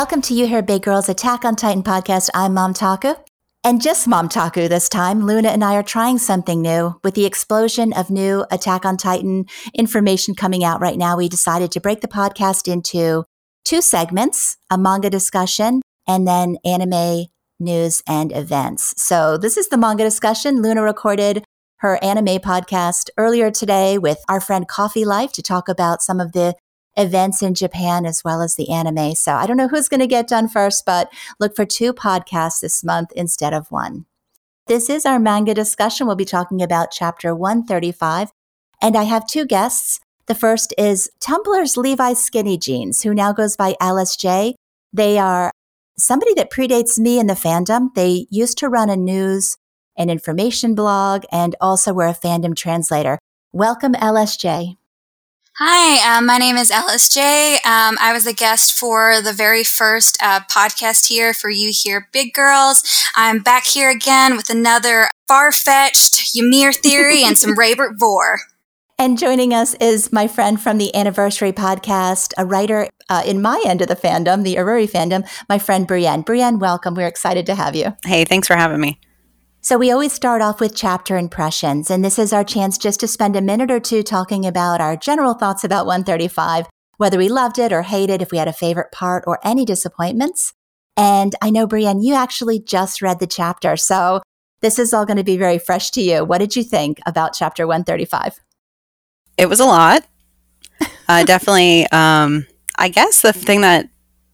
Welcome to You Hear Big Girls Attack on Titan podcast. I'm Mom Taku. And just Mom Taku this time, Luna and I are trying something new. With the explosion of new Attack on Titan information coming out right now, we decided to break the podcast into two segments, a manga discussion and then anime news and events. So this is the manga discussion. Luna recorded her anime podcast earlier today with our friend Coffee Life to talk about some of the events in Japan as well as the anime. So I don't know who's going to get done first, but look for two podcasts this month instead of one. This is our manga discussion. We'll be talking about chapter 135. And I have two guests. The first is Tumblr's Levi Skinny Jeans, who now goes by LSJ. They are somebody that predates me in the fandom. They used to run a news and information blog and also were a fandom translator. Welcome, LSJ. Hi, um, my name is LSJ. Um, I was a guest for the very first uh, podcast here for You Hear Big Girls. I'm back here again with another far fetched Ymir theory and some Raybert Vor. And joining us is my friend from the Anniversary podcast, a writer uh, in my end of the fandom, the Aruri fandom, my friend Brienne. Brienne, welcome. We're excited to have you. Hey, thanks for having me. So, we always start off with chapter impressions, and this is our chance just to spend a minute or two talking about our general thoughts about 135, whether we loved it or hated, if we had a favorite part or any disappointments. And I know, Brienne, you actually just read the chapter, so this is all going to be very fresh to you. What did you think about chapter 135? It was a lot. Uh, definitely, um, I guess the thing that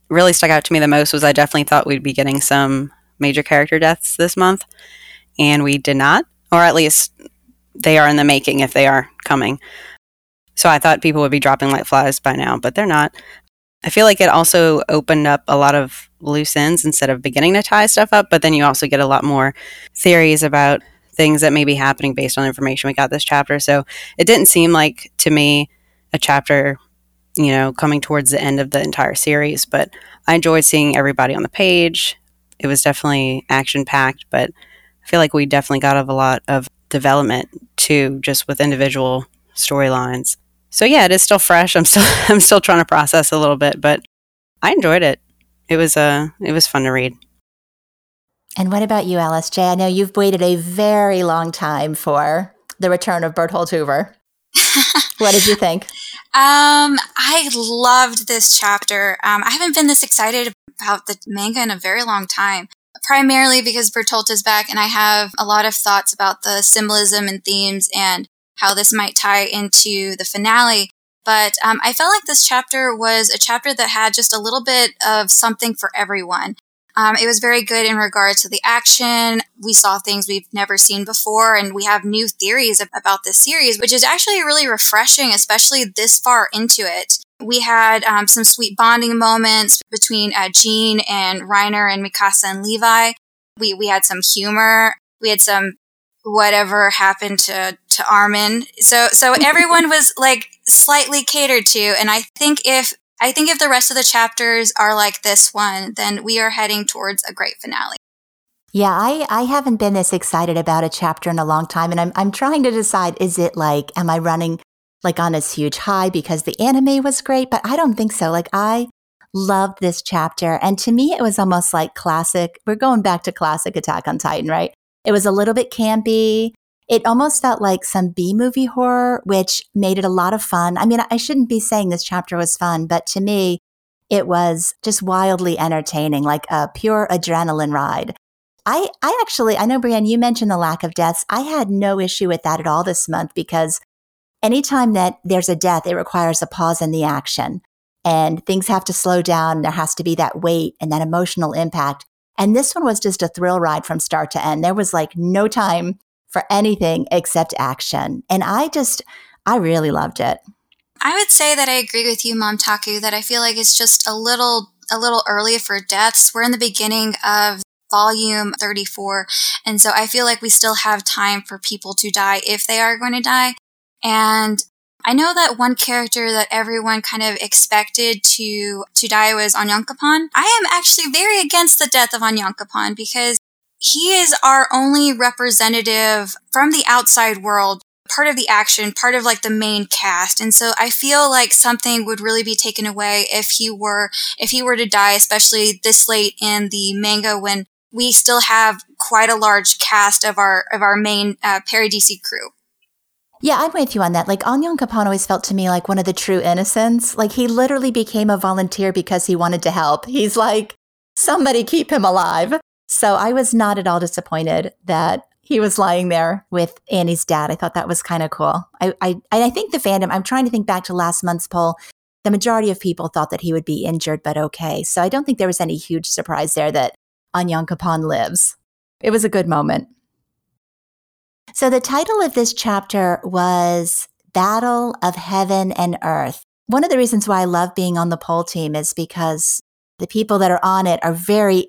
really stuck out to me the most was I definitely thought we'd be getting some major character deaths this month and we did not, or at least they are in the making if they are coming. So I thought people would be dropping like flies by now, but they're not. I feel like it also opened up a lot of loose ends instead of beginning to tie stuff up, but then you also get a lot more theories about things that may be happening based on information we got this chapter. So it didn't seem like to me a chapter, you know, coming towards the end of the entire series, but I enjoyed seeing everybody on the page. It was definitely action packed, but I feel like we definitely got a lot of development too, just with individual storylines. So yeah, it is still fresh. I'm still I'm still trying to process a little bit, but I enjoyed it. It was uh it was fun to read. And what about you, LSJ? I know you've waited a very long time for the return of Bertolt Hoover. what did you think? Um, I loved this chapter. Um, I haven't been this excited about the manga in a very long time primarily because Bertolt is back and I have a lot of thoughts about the symbolism and themes and how this might tie into the finale. But um, I felt like this chapter was a chapter that had just a little bit of something for everyone. Um, it was very good in regards to the action. We saw things we've never seen before, and we have new theories about this series, which is actually really refreshing, especially this far into it. We had um, some sweet bonding moments between uh, Jean and Reiner and Mikasa and Levi. We we had some humor. We had some whatever happened to to Armin. So so everyone was like slightly catered to, and I think if I think if the rest of the chapters are like this one, then we are heading towards a great finale. Yeah, I, I haven't been this excited about a chapter in a long time. And I'm, I'm trying to decide is it like, am I running like on this huge high because the anime was great, but I don't think so. Like I loved this chapter. And to me, it was almost like classic. We're going back to classic Attack on Titan, right? It was a little bit campy. It almost felt like some B movie horror, which made it a lot of fun. I mean, I shouldn't be saying this chapter was fun, but to me, it was just wildly entertaining, like a pure adrenaline ride. I, I actually, I know, Brienne, you mentioned the lack of deaths. I had no issue with that at all this month because anytime that there's a death, it requires a pause in the action and things have to slow down. There has to be that weight and that emotional impact. And this one was just a thrill ride from start to end. There was like no time for anything except action. And I just, I really loved it. I would say that I agree with you, Mom Taku, that I feel like it's just a little, a little early for deaths. We're in the beginning of volume 34. And so I feel like we still have time for people to die if they are going to die. And I know that one character that everyone kind of expected to to die was Onyankopon. I am actually very against the death of Onyankopon because he is our only representative from the outside world part of the action, part of like the main cast. And so I feel like something would really be taken away if he were if he were to die, especially this late in the manga when we still have quite a large cast of our of our main uh, crew. Yeah, I'm with you on that. Like Onyankopon always felt to me like one of the true innocents. Like he literally became a volunteer because he wanted to help. He's like, somebody keep him alive. So I was not at all disappointed that he was lying there with Annie's dad. I thought that was kind of cool. I, I, I think the fandom, I'm trying to think back to last month's poll. The majority of people thought that he would be injured, but okay. So I don't think there was any huge surprise there that Onyankopon lives. It was a good moment. So the title of this chapter was Battle of Heaven and Earth. One of the reasons why I love being on the poll team is because the people that are on it are very,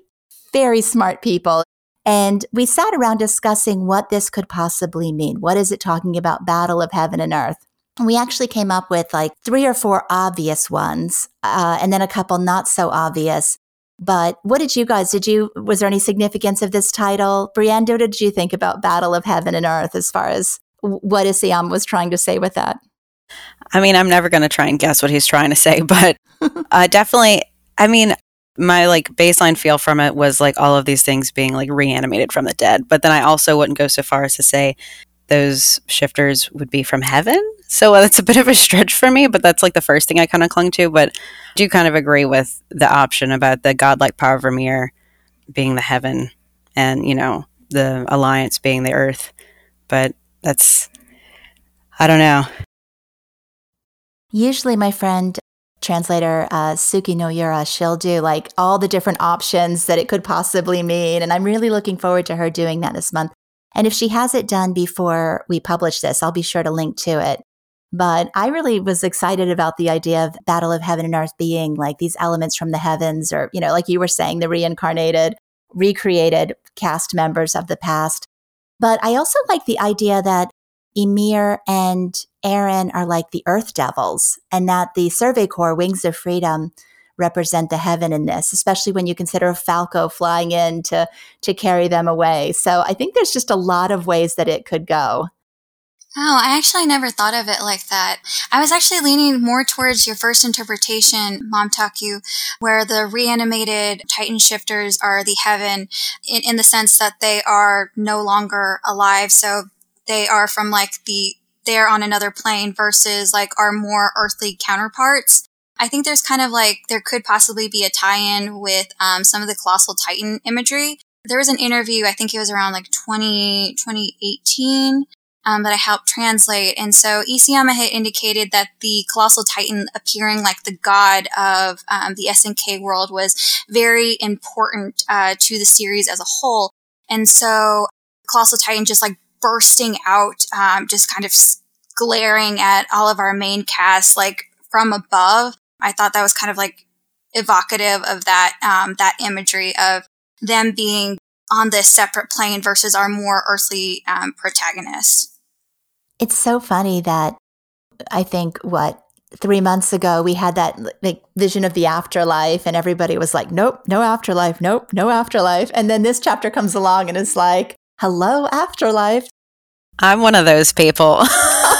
very smart people. And we sat around discussing what this could possibly mean. What is it talking about, battle of heaven and earth? We actually came up with like three or four obvious ones, uh, and then a couple not so obvious. But what did you guys, did you, was there any significance of this title? Brienne, what did you think about Battle of Heaven and Earth as far as what Isayama was trying to say with that? I mean, I'm never going to try and guess what he's trying to say, but uh, definitely, I mean, my like baseline feel from it was like all of these things being like reanimated from the dead. But then I also wouldn't go so far as to say those shifters would be from heaven. So that's a bit of a stretch for me, but that's like the first thing I kind of clung to. But I do kind of agree with the option about the godlike power of Ymir being the heaven and, you know, the alliance being the earth. But that's, I don't know. Usually, my friend, translator uh, Suki Noyura, she'll do like all the different options that it could possibly mean. And I'm really looking forward to her doing that this month. And if she has it done before we publish this, I'll be sure to link to it. But I really was excited about the idea of Battle of Heaven and Earth being like these elements from the heavens, or, you know, like you were saying, the reincarnated, recreated cast members of the past. But I also like the idea that Ymir and Eren are like the earth devils, and that the Survey Corps Wings of Freedom represent the heaven in this, especially when you consider a Falco flying in to to carry them away. So I think there's just a lot of ways that it could go. Oh, I actually never thought of it like that. I was actually leaning more towards your first interpretation, Mom Taku, where the reanimated Titan shifters are the heaven in, in the sense that they are no longer alive. So they are from like the they're on another plane versus like our more earthly counterparts. I think there's kind of like there could possibly be a tie-in with um, some of the colossal titan imagery. There was an interview, I think it was around like 20, 2018, um, that I helped translate. And so Isayama had indicated that the colossal titan appearing like the god of um, the SNK world was very important uh, to the series as a whole. And so colossal titan just like bursting out, um, just kind of glaring at all of our main cast, like from above. I thought that was kind of like evocative of that, um, that imagery of them being on this separate plane versus our more earthly um, protagonists. It's so funny that I think what three months ago we had that like vision of the afterlife and everybody was like nope no afterlife nope no afterlife and then this chapter comes along and it's like hello afterlife I'm one of those people.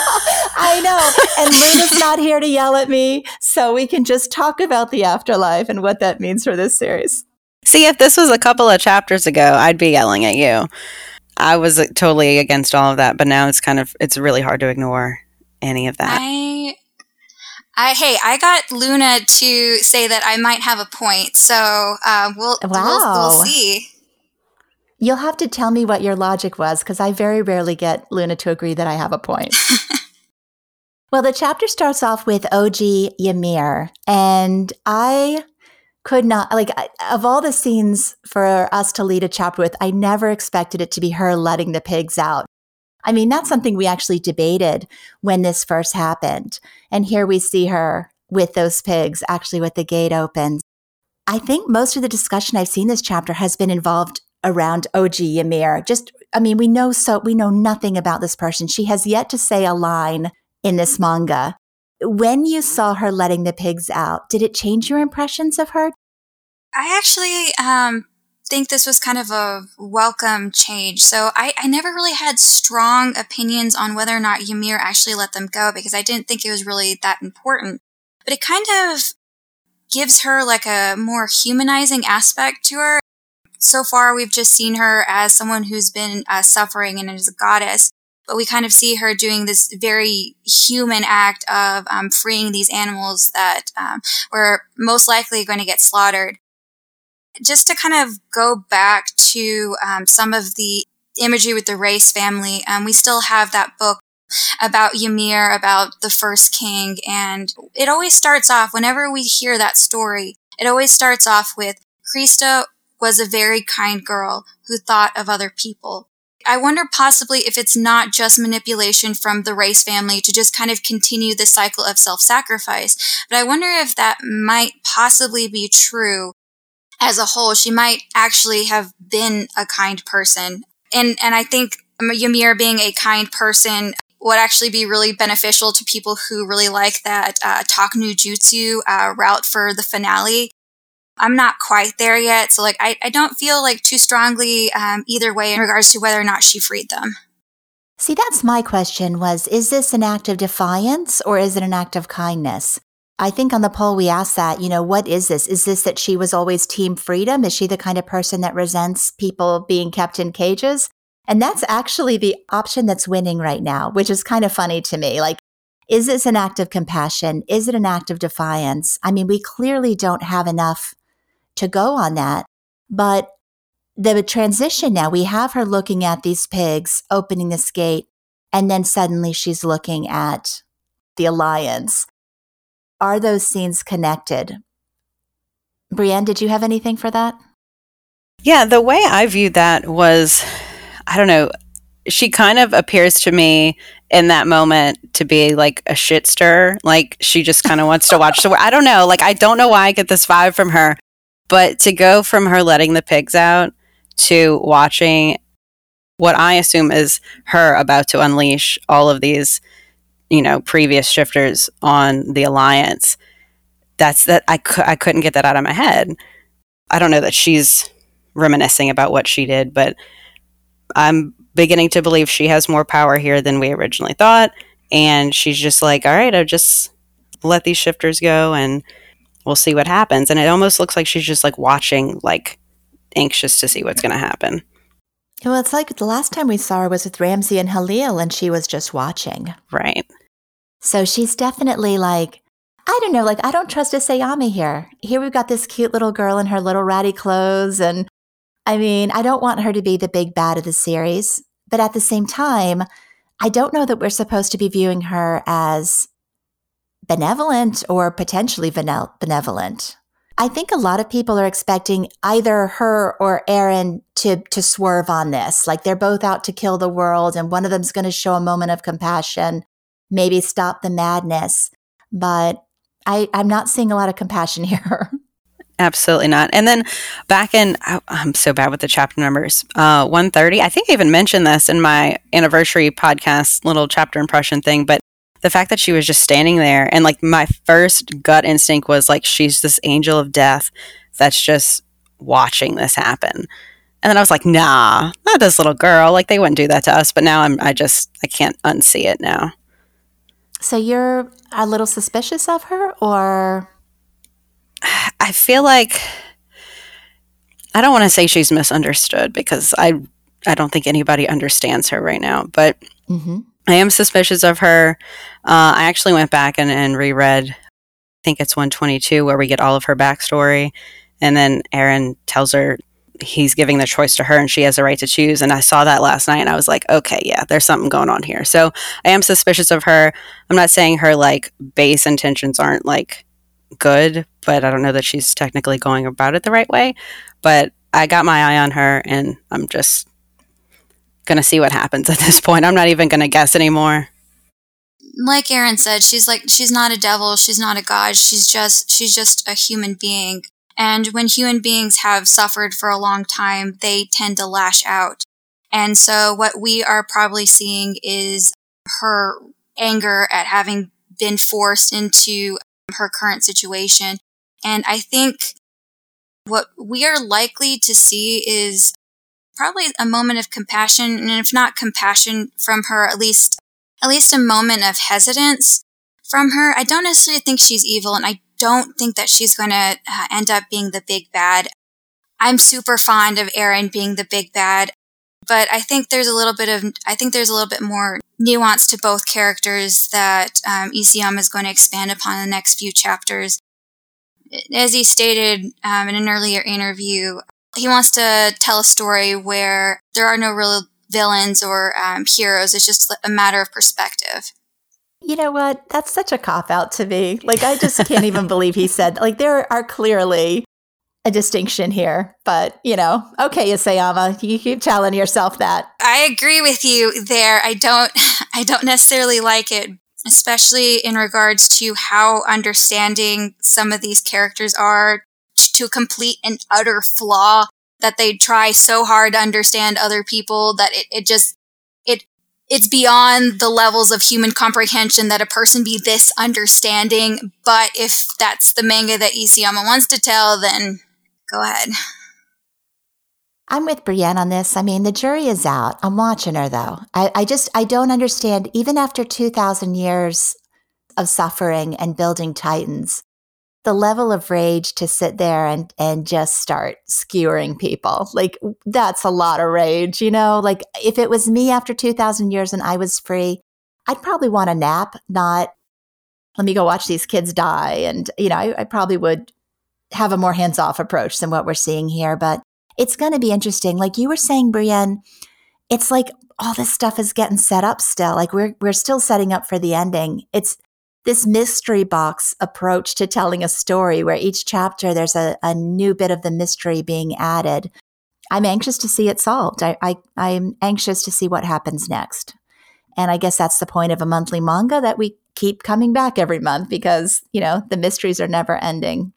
I know. And Luna's not here to yell at me. So we can just talk about the afterlife and what that means for this series. See, if this was a couple of chapters ago, I'd be yelling at you. I was totally against all of that, but now it's kind of it's really hard to ignore any of that. I I, hey, I got Luna to say that I might have a point, so uh, we'll, wow. we'll, we'll see. You'll have to tell me what your logic was because I very rarely get Luna to agree that I have a point. well, the chapter starts off with OG Ymir, and I could not, like, of all the scenes for us to lead a chapter with, I never expected it to be her letting the pigs out. I mean, that's something we actually debated when this first happened. And here we see her with those pigs, actually with the gate open. I think most of the discussion I've seen this chapter has been involved around OG Ymir. Just, I mean, we know so, we know nothing about this person. She has yet to say a line in this manga. When you saw her letting the pigs out, did it change your impressions of her? I actually um, think this was kind of a welcome change. So I, I never really had strong opinions on whether or not Ymir actually let them go because I didn't think it was really that important. But it kind of gives her like a more humanizing aspect to her. So far, we've just seen her as someone who's been uh, suffering and is a goddess but we kind of see her doing this very human act of um, freeing these animals that um, were most likely going to get slaughtered. Just to kind of go back to um, some of the imagery with the Reiss family, um, we still have that book about Ymir, about the first king, and it always starts off, whenever we hear that story, it always starts off with Krista was a very kind girl who thought of other people. I wonder possibly if it's not just manipulation from the Reiss family to just kind of continue the cycle of self sacrifice. But I wonder if that might possibly be true as a whole. She might actually have been a kind person. And, and I think Ymir being a kind person would actually be really beneficial to people who really like that uh, talk no jutsu uh, route for the finale I'm not quite there yet. So like, I, I don't feel like too strongly um, either way in regards to whether or not she freed them. See, that's my question was, is this an act of defiance or is it an act of kindness? I think on the poll we asked that, you know, what is this? Is this that she was always team freedom? Is she the kind of person that resents people being kept in cages? And that's actually the option that's winning right now, which is kind of funny to me. Like, is this an act of compassion? Is it an act of defiance? I mean, we clearly don't have enough to go on that. But the transition now, we have her looking at these pigs, opening this gate, and then suddenly she's looking at the alliance. Are those scenes connected? Brienne, did you have anything for that? Yeah, the way I viewed that was, I don't know, she kind of appears to me in that moment to be like a shit stir. Like she just kind of wants to watch the. I don't know. Like I don't know why I get this vibe from her, but to go from her letting the pigs out to watching what I assume is her about to unleash all of these, you know, previous shifters on the alliance. That's that I, cu- I couldn't get that out of my head. I don't know that she's reminiscing about what she did, but I'm beginning to believe she has more power here than we originally thought. And she's just like, all right, I'll just let these shifters go and we'll see what happens. And it almost looks like she's just like watching, like anxious to see what's going to happen. Well, it's like the last time we saw her was with Ramzi and Halil, and she was just watching. Right. So she's definitely like, I don't know, like, I don't trust Isayama here. Here we've got this cute little girl in her little ratty clothes. And I mean, I don't want her to be the big bad of the series. But at the same time, I don't know that we're supposed to be viewing her as benevolent or potentially benevolent. I think a lot of people are expecting either her or Eren to to swerve on this. Like they're both out to kill the world and one of them's going to show a moment of compassion, maybe stop the madness. But I, I'm not seeing a lot of compassion here. Absolutely not. And then back in, I'm so bad with the chapter numbers. Uh, 130. I think I even mentioned this in my anniversary podcast, little chapter impression thing. But the fact that she was just standing there and like my first gut instinct was like she's this angel of death that's just watching this happen. And then i was like nah not this little girl. Like they wouldn't do that to us but now i'm i just i can't unsee it now. So you're a little suspicious of her or? I feel like i don't want to say she's misunderstood because i i don't think anybody understands her right now but mm-hmm. I am suspicious of her. Uh, I actually went back and, and reread, I think it's 122, where we get all of her backstory. And then Eren tells her he's giving the choice to her and she has the right to choose. And I saw that last night and I was like, okay, yeah, there's something going on here. So I am suspicious of her. I'm not saying her like base intentions aren't like good, but I don't know that she's technically going about it the right way. But I got my eye on her and I'm just going to see what happens at this point. I'm not even going to guess anymore. Like Eren said, she's like she's not a devil, she's not a god, she's just she's just a human being. And when human beings have suffered for a long time, they tend to lash out. And so what we are probably seeing is her anger at having been forced into her current situation. And I think what we are likely to see is probably a moment of compassion, and if not compassion from her, at least at least a moment of hesitance from her. I don't necessarily think she's evil, and I don't think that she's going to uh, end up being the big bad. I'm super fond of Eren being the big bad, but I think there's a little bit of I think there's a little bit more nuance to both characters that um, Isayama is going to expand upon in the next few chapters. As he stated um, in an earlier interview, he wants to tell a story where there are no real villains or um, heroes. It's just a matter of perspective. You know what? That's such a cop out to me. Like, I just can't even believe he said, like, there are clearly a distinction here. But, you know, okay, Isayama, you keep telling yourself that. I agree with you there. I don't, I don't necessarily like it, especially in regards to how understanding some of these characters are to complete and utter flaw that they try so hard to understand other people that it, it just it it's beyond the levels of human comprehension that a person be this understanding. But if that's the manga that Isayama wants to tell, then go ahead. I'm with Brienne on this. I mean, the jury is out. I'm watching her though. I, I just I don't understand. Even after two thousand years of suffering and building titans, the level of rage to sit there and and just start skewering people. Like that's a lot of rage you know? Like if it was me after 2000 years and i was free i'd probably want a nap not let me go watch these kids die and you know i, I probably would have a more hands-off approach than what we're seeing here but it's going to be interesting. Like you were saying brienne it's like all this stuff is getting set up still. Like we're we're still setting up for the ending. It's this mystery box approach to telling a story where each chapter there's a, a new bit of the mystery being added. I'm anxious to see it solved. I, I, I'm anxious to see what happens next. And I guess that's the point of a monthly manga that we keep coming back every month because, you know, the mysteries are never ending.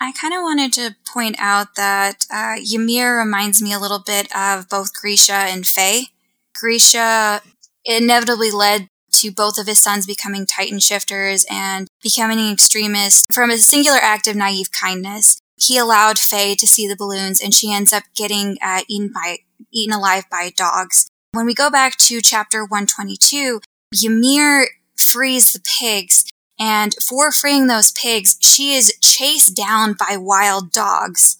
I kind of wanted to point out that uh, Ymir reminds me a little bit of both Grisha and Faye. Grisha inevitably led to both of his sons becoming Titan shifters and becoming an extremist from a singular act of naive kindness. He allowed Faye to see the balloons and she ends up getting uh, eaten by eaten alive by dogs. When we go back to chapter 122, Ymir frees the pigs and for freeing those pigs, she is chased down by wild dogs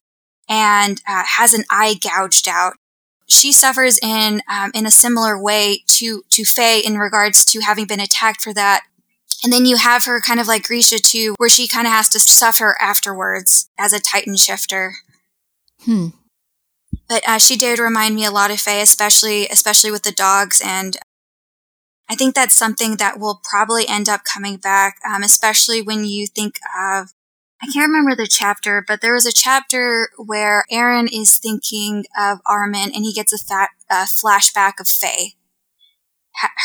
and uh, has an eye gouged out she suffers in um, in a similar way to to Faye in regards to having been attacked for that. And then you have her kind of like Grisha too, where she kind of has to suffer afterwards as a Titan shifter. Hmm. But uh, she did remind me a lot of Faye, especially especially with the dogs, and I think that's something that will probably end up coming back, um, especially when you think of I can't remember the chapter, but there was a chapter where Eren is thinking of Armin and he gets a fat, a flashback of Faye,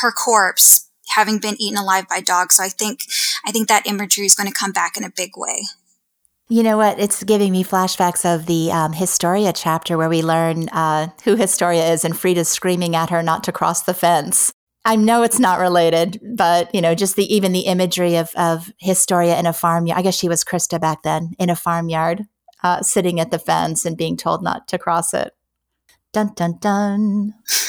her corpse having been eaten alive by dogs. So I think, I think that imagery is going to come back in a big way. You know what? It's giving me flashbacks of the um, Historia chapter where we learn uh, who Historia is and Frida's screaming at her not to cross the fence. I know it's not related, but you know, just the even the imagery of of Historia in a farmyard. I guess she was Krista back then in a farmyard, uh, sitting at the fence and being told not to cross it. Dun dun dun.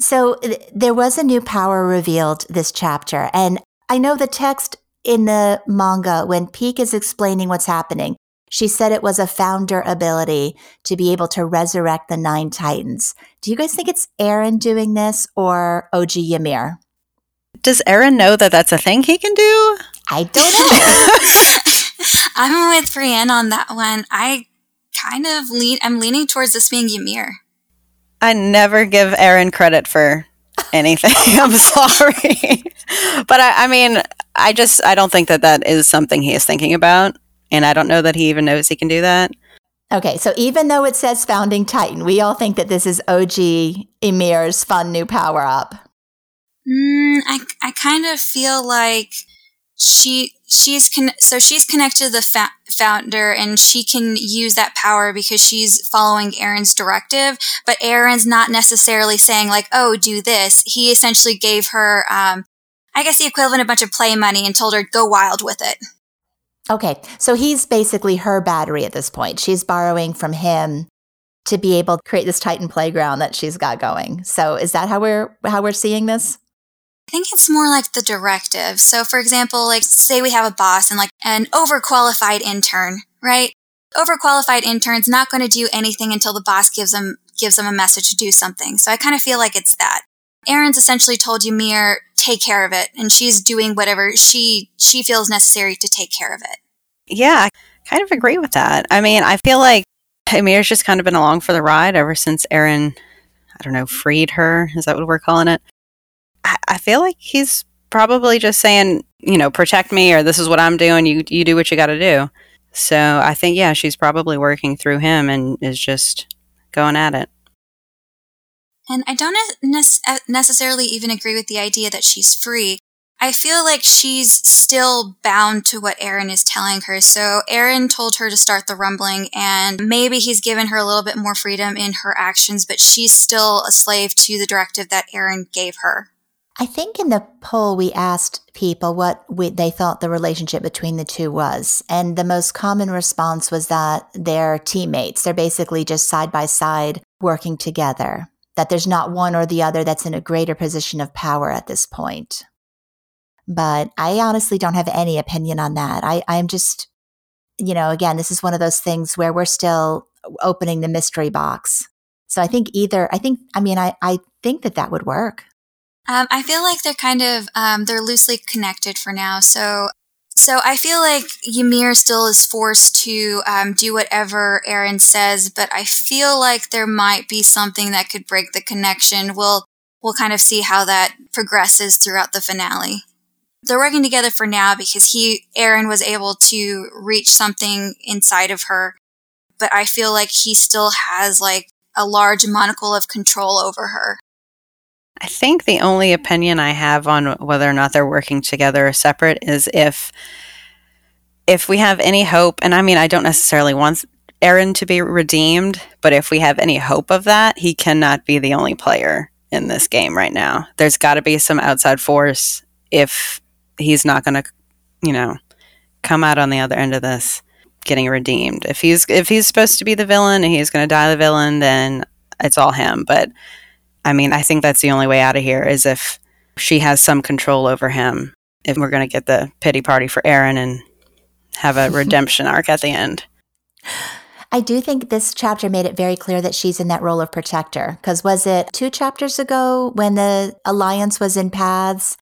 so th- there was a new power revealed this chapter, and I know the text in the manga when Pieck is explaining what's happening. She said it was a founder ability to be able to resurrect the nine titans. Do you guys think it's Eren doing this or OG Ymir? Does Eren know that that's a thing he can do? I don't know. I'm with Brienne on that one. I kind of lean. I'm leaning towards this being Ymir. I never give Eren credit for anything. I'm sorry, but I, I mean, I just I don't think that that is something he is thinking about. And I don't know that he even knows he can do that. Okay, so even though it says founding Titan, we all think that this is OG Ymir's fun new power up. Mm, I I kind of feel like she she's con- so she's connected to the fa- founder and she can use that power because she's following Eren's directive. But Eren's not necessarily saying like, "Oh, do this." He essentially gave her, um, I guess, the equivalent of a bunch of play money and told her go wild with it. Okay, so he's basically her battery at this point. She's borrowing from him to be able to create this Titan playground that she's got going. So is that how we're how we're seeing this? I think it's more like the directive. So for example, like say we have a boss and like an overqualified intern, right? Overqualified intern's not going to do anything until the boss gives them gives them a message to do something. So I kind of feel like it's that. Eren's essentially told Ymir, take care of it, and she's doing whatever she she feels necessary to take care of it. Yeah, I kind of agree with that. I mean, I feel like Ymir's just kind of been along for the ride ever since Eren, I don't know, freed her. Is that what we're calling it? I, I feel like he's probably just saying, you know, protect me or this is what I'm doing. You you do what you got to do. So I think yeah, she's probably working through him and is just going at it. And I don't uh, necessarily even agree with the idea that she's free. I feel like she's still bound to what Eren is telling her. So Eren told her to start the rumbling and maybe he's given her a little bit more freedom in her actions, but she's still a slave to the directive that Eren gave her. I think in the poll we asked people what we, they thought the relationship between the two was, and the most common response was that they're teammates. They're basically just side by side working together. That there's not one or the other that's in a greater position of power at this point. But I honestly don't have any opinion on that. I, I'm just, you know, again, this is one of those things where we're still opening the mystery box. So I think either, I think, I mean, I, I think that that would work. Um, I feel like they're kind of um, they're loosely connected for now. So so I feel like Ymir still is forced to um, do whatever Eren says, but I feel like there might be something that could break the connection. We'll we'll kind of see how that progresses throughout the finale. They're working together for now because he Eren was able to reach something inside of her, but I feel like he still has like a large monocle of control over her. I think the only opinion I have on whether or not they're working together or separate is if if we have any hope, and I mean I don't necessarily want Eren to be redeemed, but if we have any hope of that, he cannot be the only player in this game right now. There's got to be some outside force if he's not going to, you know, come out on the other end of this getting redeemed. If he's if he's supposed to be the villain and he's going to die the villain, then it's all him. But I mean, I think that's the only way out of here is if she has some control over him. If we're going to get the pity party for Eren and have a redemption arc at the end. I do think this chapter made it very clear that she's in that role of protector. Because was it two chapters ago when the alliance was in paths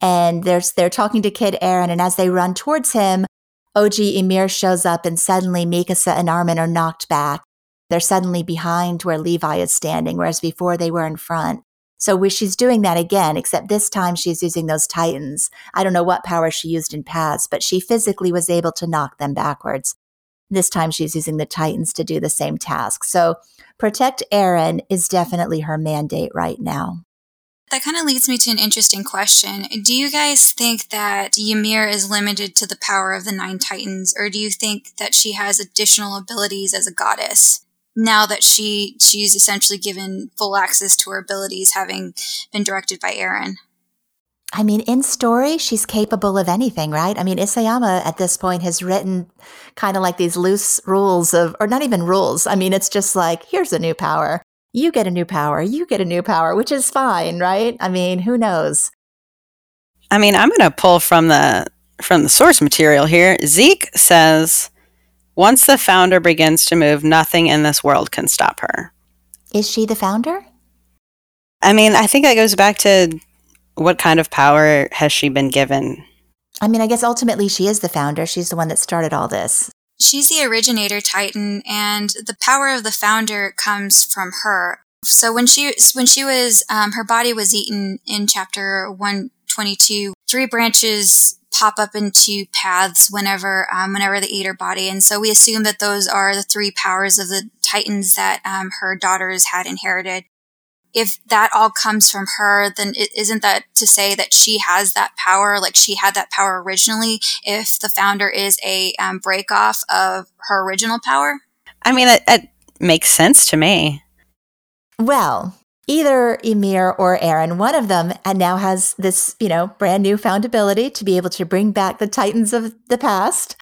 and they're, they're talking to Kid Eren, and as they run towards him, OG Ymir shows up, and suddenly Mikasa and Armin are knocked back. They're suddenly behind where Levi is standing, whereas before they were in front. So she's doing that again, except this time she's using those titans. I don't know what power she used in past, but she physically was able to knock them backwards. This time she's using the titans to do the same task. So protect Eren is definitely her mandate right now. That kind of leads me to an interesting question. Do you guys think that Ymir is limited to the power of the Nine Titans, or do you think that she has additional abilities as a goddess? Now that she she's essentially given full access to her abilities having been directed by Eren. I mean, in story, she's capable of anything, right? I mean, Isayama at this point has written kind of like these loose rules of, or not even rules. I mean, it's just like, here's a new power. You get a new power. You get a new power, which is fine, right? I mean, who knows? I mean, I'm going to pull from the from the source material here. Zeke says once the founder begins to move, nothing in this world can stop her. Is she the founder? I mean, I think that goes back to what kind of power has she been given? I mean, I guess ultimately she is the founder. She's the one that started all this. She's the originator Titan, and the power of the founder comes from her. So when she when she was um, her body was eaten in chapter one twenty two, three branches pop up into paths whenever um, whenever they eat her body, and so we assume that those are the three powers of the titans that um, her daughters had inherited. If that all comes from her, then is isn't that to say that she has that power, like she had that power originally? If the founder is a um, break off of her original power, I mean, it, it makes sense to me. Well, either Ymir or Eren, one of them, and now has this, you know, brand new found ability to be able to bring back the titans of the past.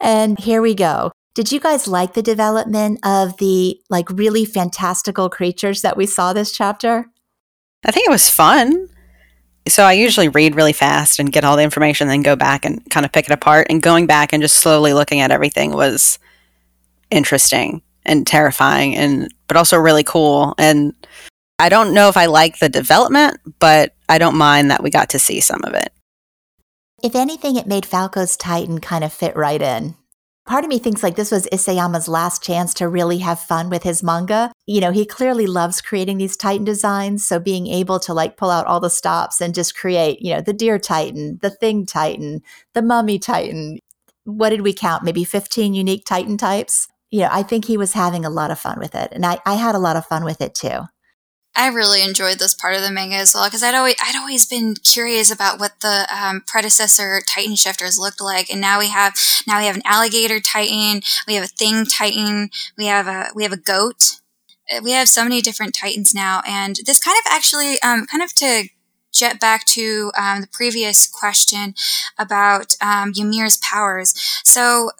And here we go. Did you guys like the development of the like really fantastical creatures that we saw this chapter? I think it was fun. So I usually read really fast and get all the information, then go back and kind of pick it apart. And going back and just slowly looking at everything was interesting and terrifying, and but also really cool. And I don't know if I like the development, but I don't mind that we got to see some of it. If anything, it made Falco's Titan kind of fit right in. Part of me thinks like this was Isayama's last chance to really have fun with his manga. You know, he clearly loves creating these Titan designs. So being able to like pull out all the stops and just create, you know, the Deer Titan, the Thing Titan, the Mummy Titan. What did we count? Maybe 15 unique Titan types. You know, I think he was having a lot of fun with it. And I, I had a lot of fun with it too. I really enjoyed this part of the manga as well because I'd always I'd always been curious about what the um, predecessor Titan shifters looked like, and now we have now we have an alligator Titan, we have a thing Titan, we have a we have a goat, uh, we have so many different Titans now, and this kind of actually um, kind of to jet back to um, the previous question about um, Ymir's powers. So,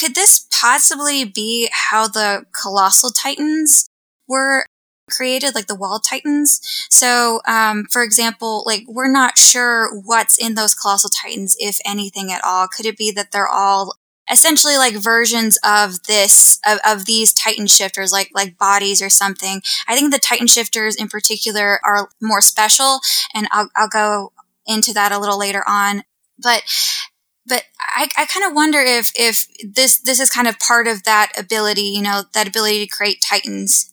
could this possibly be how the colossal Titans were created, like the wall titans. So, um, for example, like we're not sure what's in those colossal titans, if anything at all. Could it be that they're all essentially like versions of this of, of these titan shifters like like bodies or something i think the titan shifters in particular are more special and i'll, I'll go into that a little later on but but I, I kind of wonder if if this this is kind of part of that ability, you know, that ability to create titans.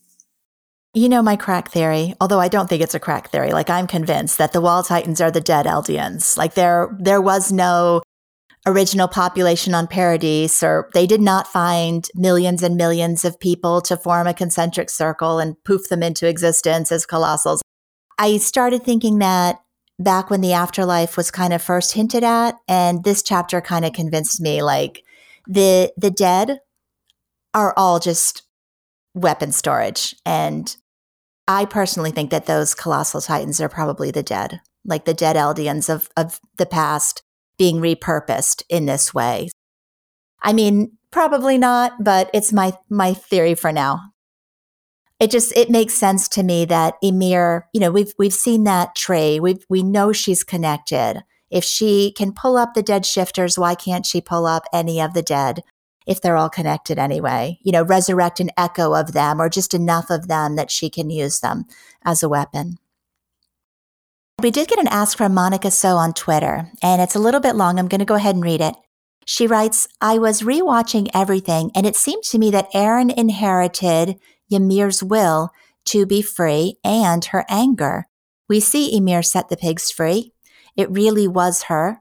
You know my crack theory, although I don't think it's a crack theory. Like I'm convinced that the wall titans are the dead Eldians. Like there there was no original population on Paradise or they did not find millions and millions of people to form a concentric circle and poof them into existence as colossals. I started thinking that back when the afterlife was kind of first hinted at and this chapter kind of convinced me like the the dead are all just weapon storage and I personally think that those colossal titans are probably the dead, like the dead Eldians of, of the past being repurposed in this way. I mean, probably not, but it's my my theory for now. It just it makes sense to me that Ymir, you know, we've we've seen that tray. We we know she's connected. If she can pull up the dead shifters, why can't she pull up any of the dead? If they're all connected anyway, you know, resurrect an echo of them or just enough of them that she can use them as a weapon. We did get an ask from Monica So on Twitter, and it's a little bit long. I'm going to go ahead and read it. She writes, I was rewatching everything, and it seemed to me that Eren inherited Ymir's will to be free and her anger. We see Ymir set the pigs free. It really was her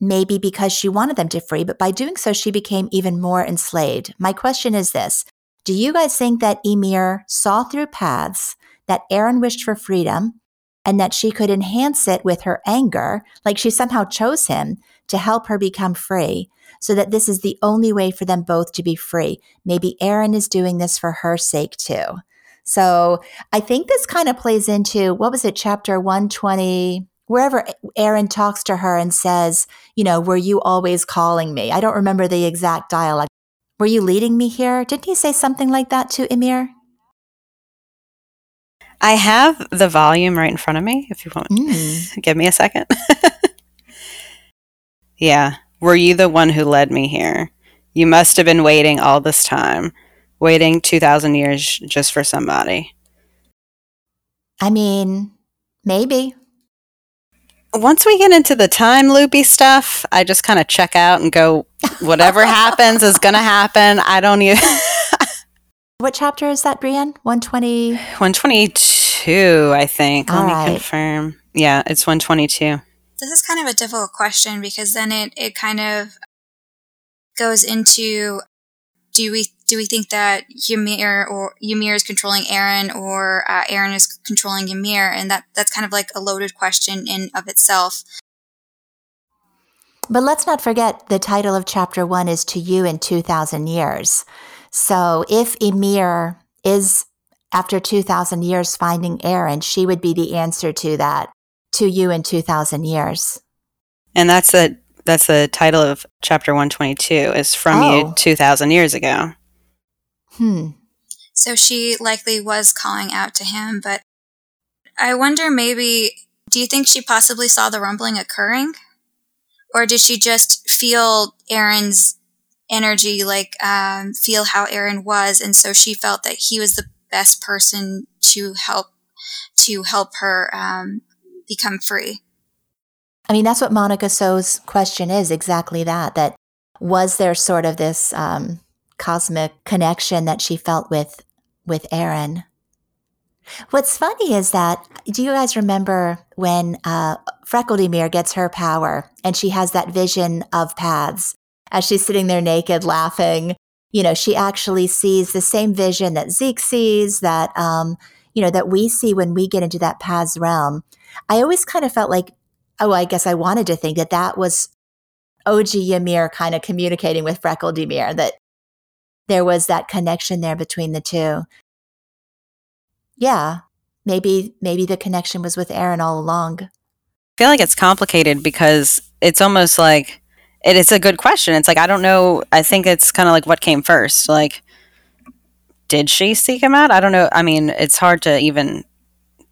maybe because she wanted them to free, but by doing so, she became even more enslaved. My question is this Do you guys think that Ymir saw through paths that Eren wished for freedom and that she could enhance it with her anger, like she somehow chose him to help her become free? So that this is the only way for them both to be free. Maybe Eren is doing this for her sake too. So I think this kind of plays into what was it, chapter 120? wherever Eren talks to her and says, you know, were you always calling me? I don't remember the exact dialogue. Were you leading me here? Didn't he say something like that to Ymir? I have the volume right in front of me if you want. Mm. Give me a second. yeah. Were you the one who led me here? You must have been waiting all this time, waiting 2,000 years just for somebody. I mean, maybe once we get into the time loopy stuff, I just kind of check out and go, whatever happens is going to happen. I don't even. what chapter is that, Brienne? 120? 122, I think. All Let right. me confirm. Yeah, it's 122. This is kind of a difficult question because then it, it kind of goes into do we do we think that Ymir or Ymir is controlling Eren or uh, Eren is controlling Ymir? And that that's kind of like a loaded question in of itself. But let's not forget the title of chapter one is To You in 2,000 Years. So if Ymir is, after 2,000 years, finding Eren, she would be the answer to that, To You in 2,000 Years. And that's a That's the title of chapter 122 is From Oh. You 2,000 Years Ago. Hmm. So she likely was calling out to him, but I wonder maybe, do you think she possibly saw the rumbling occurring? Or did she just feel Eren's energy, like um, feel how Eren was, and so she felt that he was the best person to help to help her um, become free? I mean, that's what Monica So's question is exactly that. That was there sort of this um, cosmic connection that she felt with with Eren. What's funny is that do you guys remember when uh, Freckled Ymir gets her power and she has that vision of paths as she's sitting there naked laughing? You know, she actually sees the same vision that Zeke sees, that um, you know, that we see when we get into that paths realm. I always kind of felt like, oh, I guess I wanted to think that that was OG Ymir kind of communicating with Freckled Ymir, that there was that connection there between the two. Yeah, maybe maybe the connection was with Eren all along. I feel like it's complicated because it's almost like it is a good question. It's like I don't know. I think it's kind of like what came first. Like, did she seek him out? I don't know. I mean, it's hard to even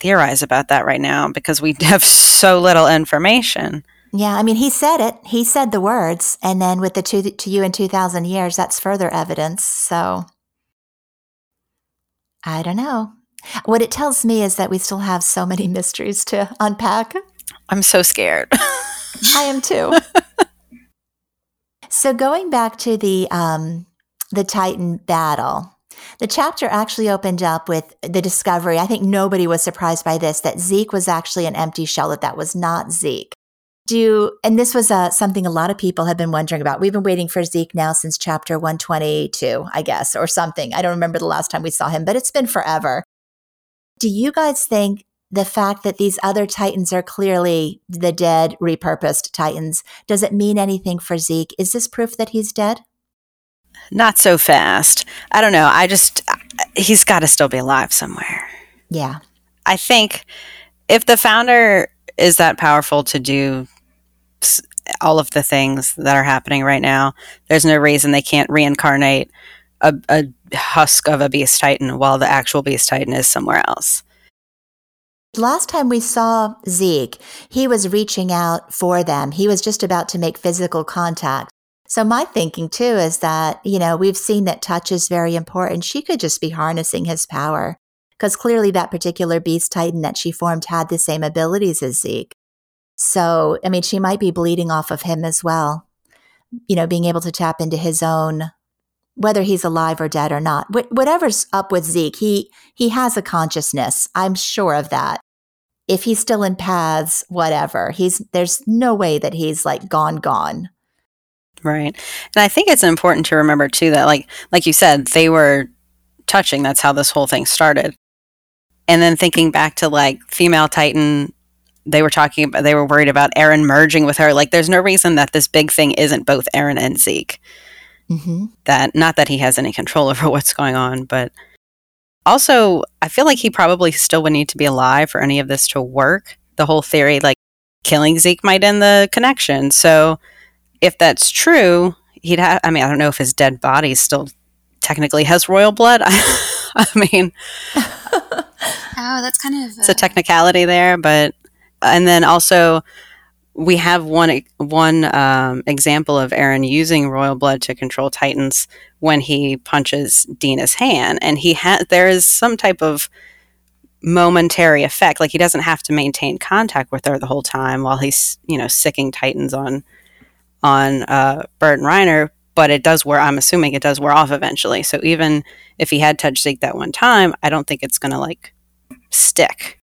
theorize about that right now because we have so little information. Yeah, I mean, he said it. He said the words, and then with the two to you in two thousand years, that's further evidence. So, I don't know. What it tells me is that we still have so many mysteries to unpack. I'm so scared. I am too. so going back to the um, the Titan battle, the chapter actually opened up with the discovery. I think nobody was surprised by this that Zeke was actually an empty shell. That that was not Zeke. Do and this was uh, something a lot of people have been wondering about. We've been waiting for Zeke now since chapter 122, I guess, or something. I don't remember the last time we saw him, but it's been forever. Do you guys think the fact that these other Titans are clearly the dead, repurposed Titans, does it mean anything for Zeke? Is this proof that he's dead? Not so fast. I don't know. I just, he's got to still be alive somewhere. Yeah. I think if the founder is that powerful to do all of the things that are happening right now, there's no reason they can't reincarnate a, a husk of a beast titan while the actual beast titan is somewhere else. Last time we saw Zeke, he was reaching out for them. He was just about to make physical contact. So my thinking too is that, you know, we've seen that touch is very important. She could just be harnessing his power because clearly that particular beast titan that she formed had the same abilities as Zeke. So, I mean, she might be bleeding off of him as well. You know, being able to tap into his own whether he's alive or dead or not. Wh- whatever's up with Zeke, he he has a consciousness. I'm sure of that. If he's still in paths, whatever. He's there's no way that he's like gone gone. Right. And I think it's important to remember too that like like you said, they were touching. That's how this whole thing started. And then thinking back to like female Titan, they were talking about they were worried about Eren merging with her. Like there's no reason that this big thing isn't both Eren and Zeke. hmm That not that he has any control over what's going on, but also I feel like he probably still would need to be alive for any of this to work. The whole theory like killing Zeke might end the connection. So if that's true, he'd have. I mean, I don't know if his dead body still technically has royal blood. I mean, Oh, that's kind of it's a technicality there, but and then also we have one one um, example of Eren using royal blood to control Titans when he punches Dina's hand, and he had there is some type of momentary effect. Like he doesn't have to maintain contact with her the whole time while he's you know sicking Titans on on uh, Bert and Reiner, but it does wear. I'm assuming it does wear off eventually. So even if he had touched Zeke that one time, I don't think it's gonna like stick.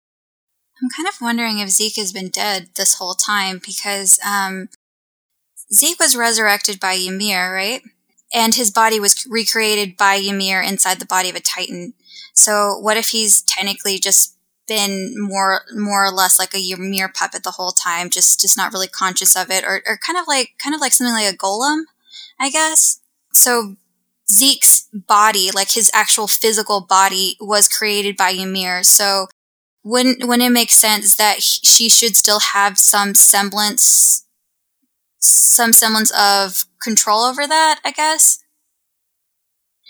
I'm kind of wondering if Zeke has been dead this whole time because um, Zeke was resurrected by Ymir, right? And his body was recreated by Ymir inside the body of a Titan. So what if he's technically just been more more or less like a Ymir puppet the whole time, just just not really conscious of it, or, or kind of like kind of like something like a golem, I guess. So Zeke's body, like his actual physical body, was created by Ymir. So wouldn't wouldn't it make sense that he, she should still have some semblance some semblance of control over that, I guess.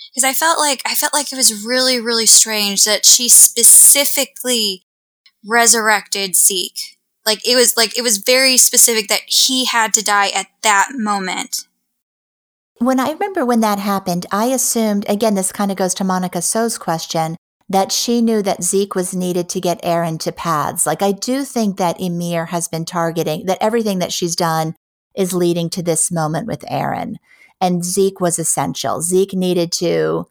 Because I felt like I felt like it was really, really strange that she specifically resurrected Zeke. Like it was like it was very specific that he had to die at that moment. When I remember when that happened, I assumed again this kind of goes to Monica So's question that she knew that Zeke was needed to get Eren to paths. Like I do think that Ymir has been targeting that everything that she's done is leading to this moment with Eren. And Zeke was essential. Zeke needed to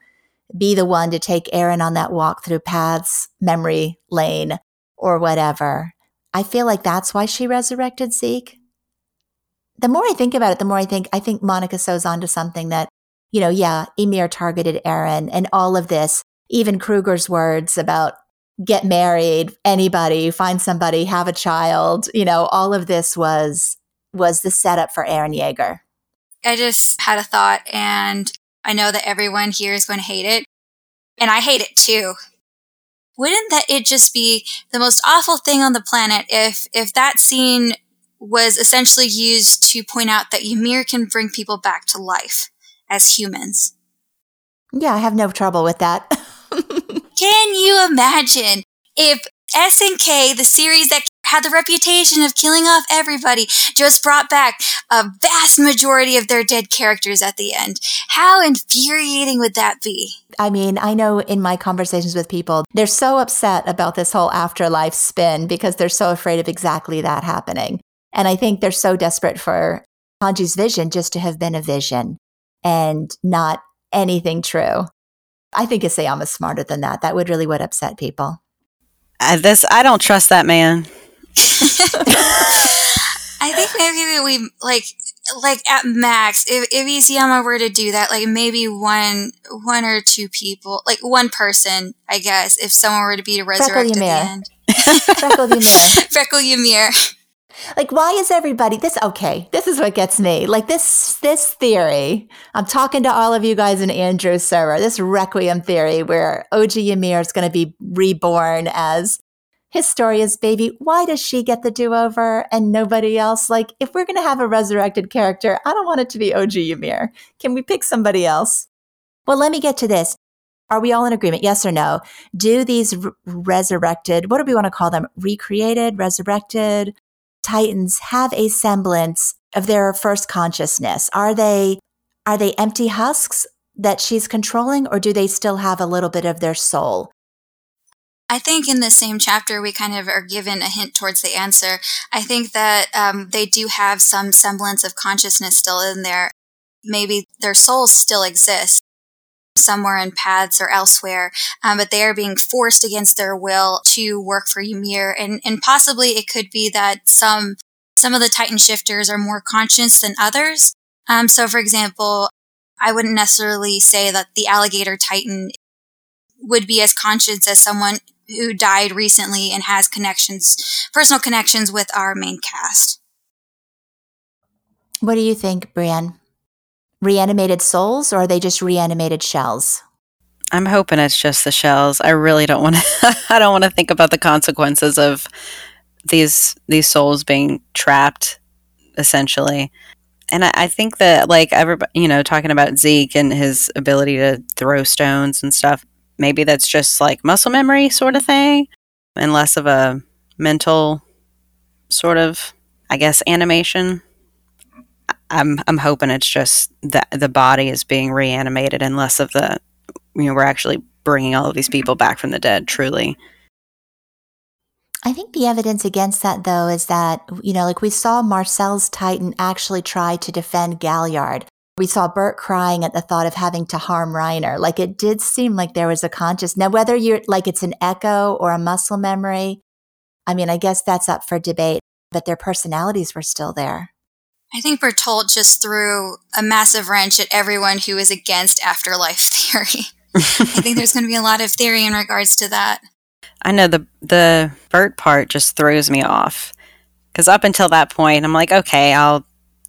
be the one to take Eren on that walk through paths, memory lane, or whatever. I feel like that's why she resurrected Zeke. The more I think about it, the more I think I think Monica So's onto something that, you know, yeah, Ymir targeted Eren and all of this, even Kruger's words about get married, anybody, find somebody, have a child, you know, all of this was was the setup for Eren Yeager. I just had a thought and I know that everyone here is going to hate it. And I hate it too wouldn't that it just be the most awful thing on the planet if if that scene was essentially used to point out that Ymir can bring people back to life as humans? Yeah, I have no trouble with that. can you imagine if SNK, the series that had the reputation of killing off everybody, just brought back a vast majority of their dead characters at the end. How infuriating would that be? I mean, I know in my conversations with people, they're so upset about this whole afterlife spin because they're so afraid of exactly that happening. And I think they're so desperate for Hanji's vision just to have been a vision and not anything true. I think Isayama's smarter than that. That would really would upset people. Uh, this I don't trust that man. I think maybe we like like at max if if Isayama were to do that, like maybe one one or two people, like one person, I guess, if someone were to be resurrected at the end. Freckle Ymir. Freckle Ymir. Like, why is everybody this? Okay, this is what gets me. Like this, this theory. I'm talking to all of you guys in Andrew's server. This requiem theory, where OG Ymir is going to be reborn as Historia's baby. Why does she get the do over and nobody else? Like, if we're going to have a resurrected character, I don't want it to be OG Ymir. Can we pick somebody else? Well, let me get to this. Are we all in agreement? Yes or no? Do these r- resurrected, what do we want to call them? Recreated, resurrected Titans have a semblance of their first consciousness? Are they are they empty husks that she's controlling or do they still have a little bit of their soul? I think in the same chapter, we kind of are given a hint towards the answer. I think that um, they do have some semblance of consciousness still in there. Maybe their souls still exist somewhere in paths or elsewhere, um, but they are being forced against their will to work for Ymir. And, and possibly it could be that some, some of the Titan shifters are more conscious than others. Um, so for example, I wouldn't necessarily say that the alligator Titan would be as conscious as someone who died recently and has connections, personal connections with our main cast. What do you think, Brienne? Reanimated souls, or are they just reanimated shells? I'm hoping it's just the shells. I really don't want to. I don't want to think about the consequences of these these souls being trapped, essentially. And I, I think that, like everybody, you know, talking about Zeke and his ability to throw stones and stuff maybe that's just like muscle memory sort of thing and less of a mental sort of I guess animation. I'm I'm hoping it's just that the body is being reanimated and less of the you know we're actually bringing all of these people back from the dead truly. I think the evidence against that though is that you know like we saw Marcel's Titan actually try to defend Galliard we saw Bert crying at the thought of having to harm Reiner. Like it did seem like there was a conscious. Now, whether you're like it's an echo or a muscle memory, I mean, I guess that's up for debate, but their personalities were still there. I think Bertolt just threw a massive wrench at everyone who is against afterlife theory. I think there's going to be a lot of theory in regards to that. I know the the Bert part just throws me off because up until that point, I'm like, okay, I'll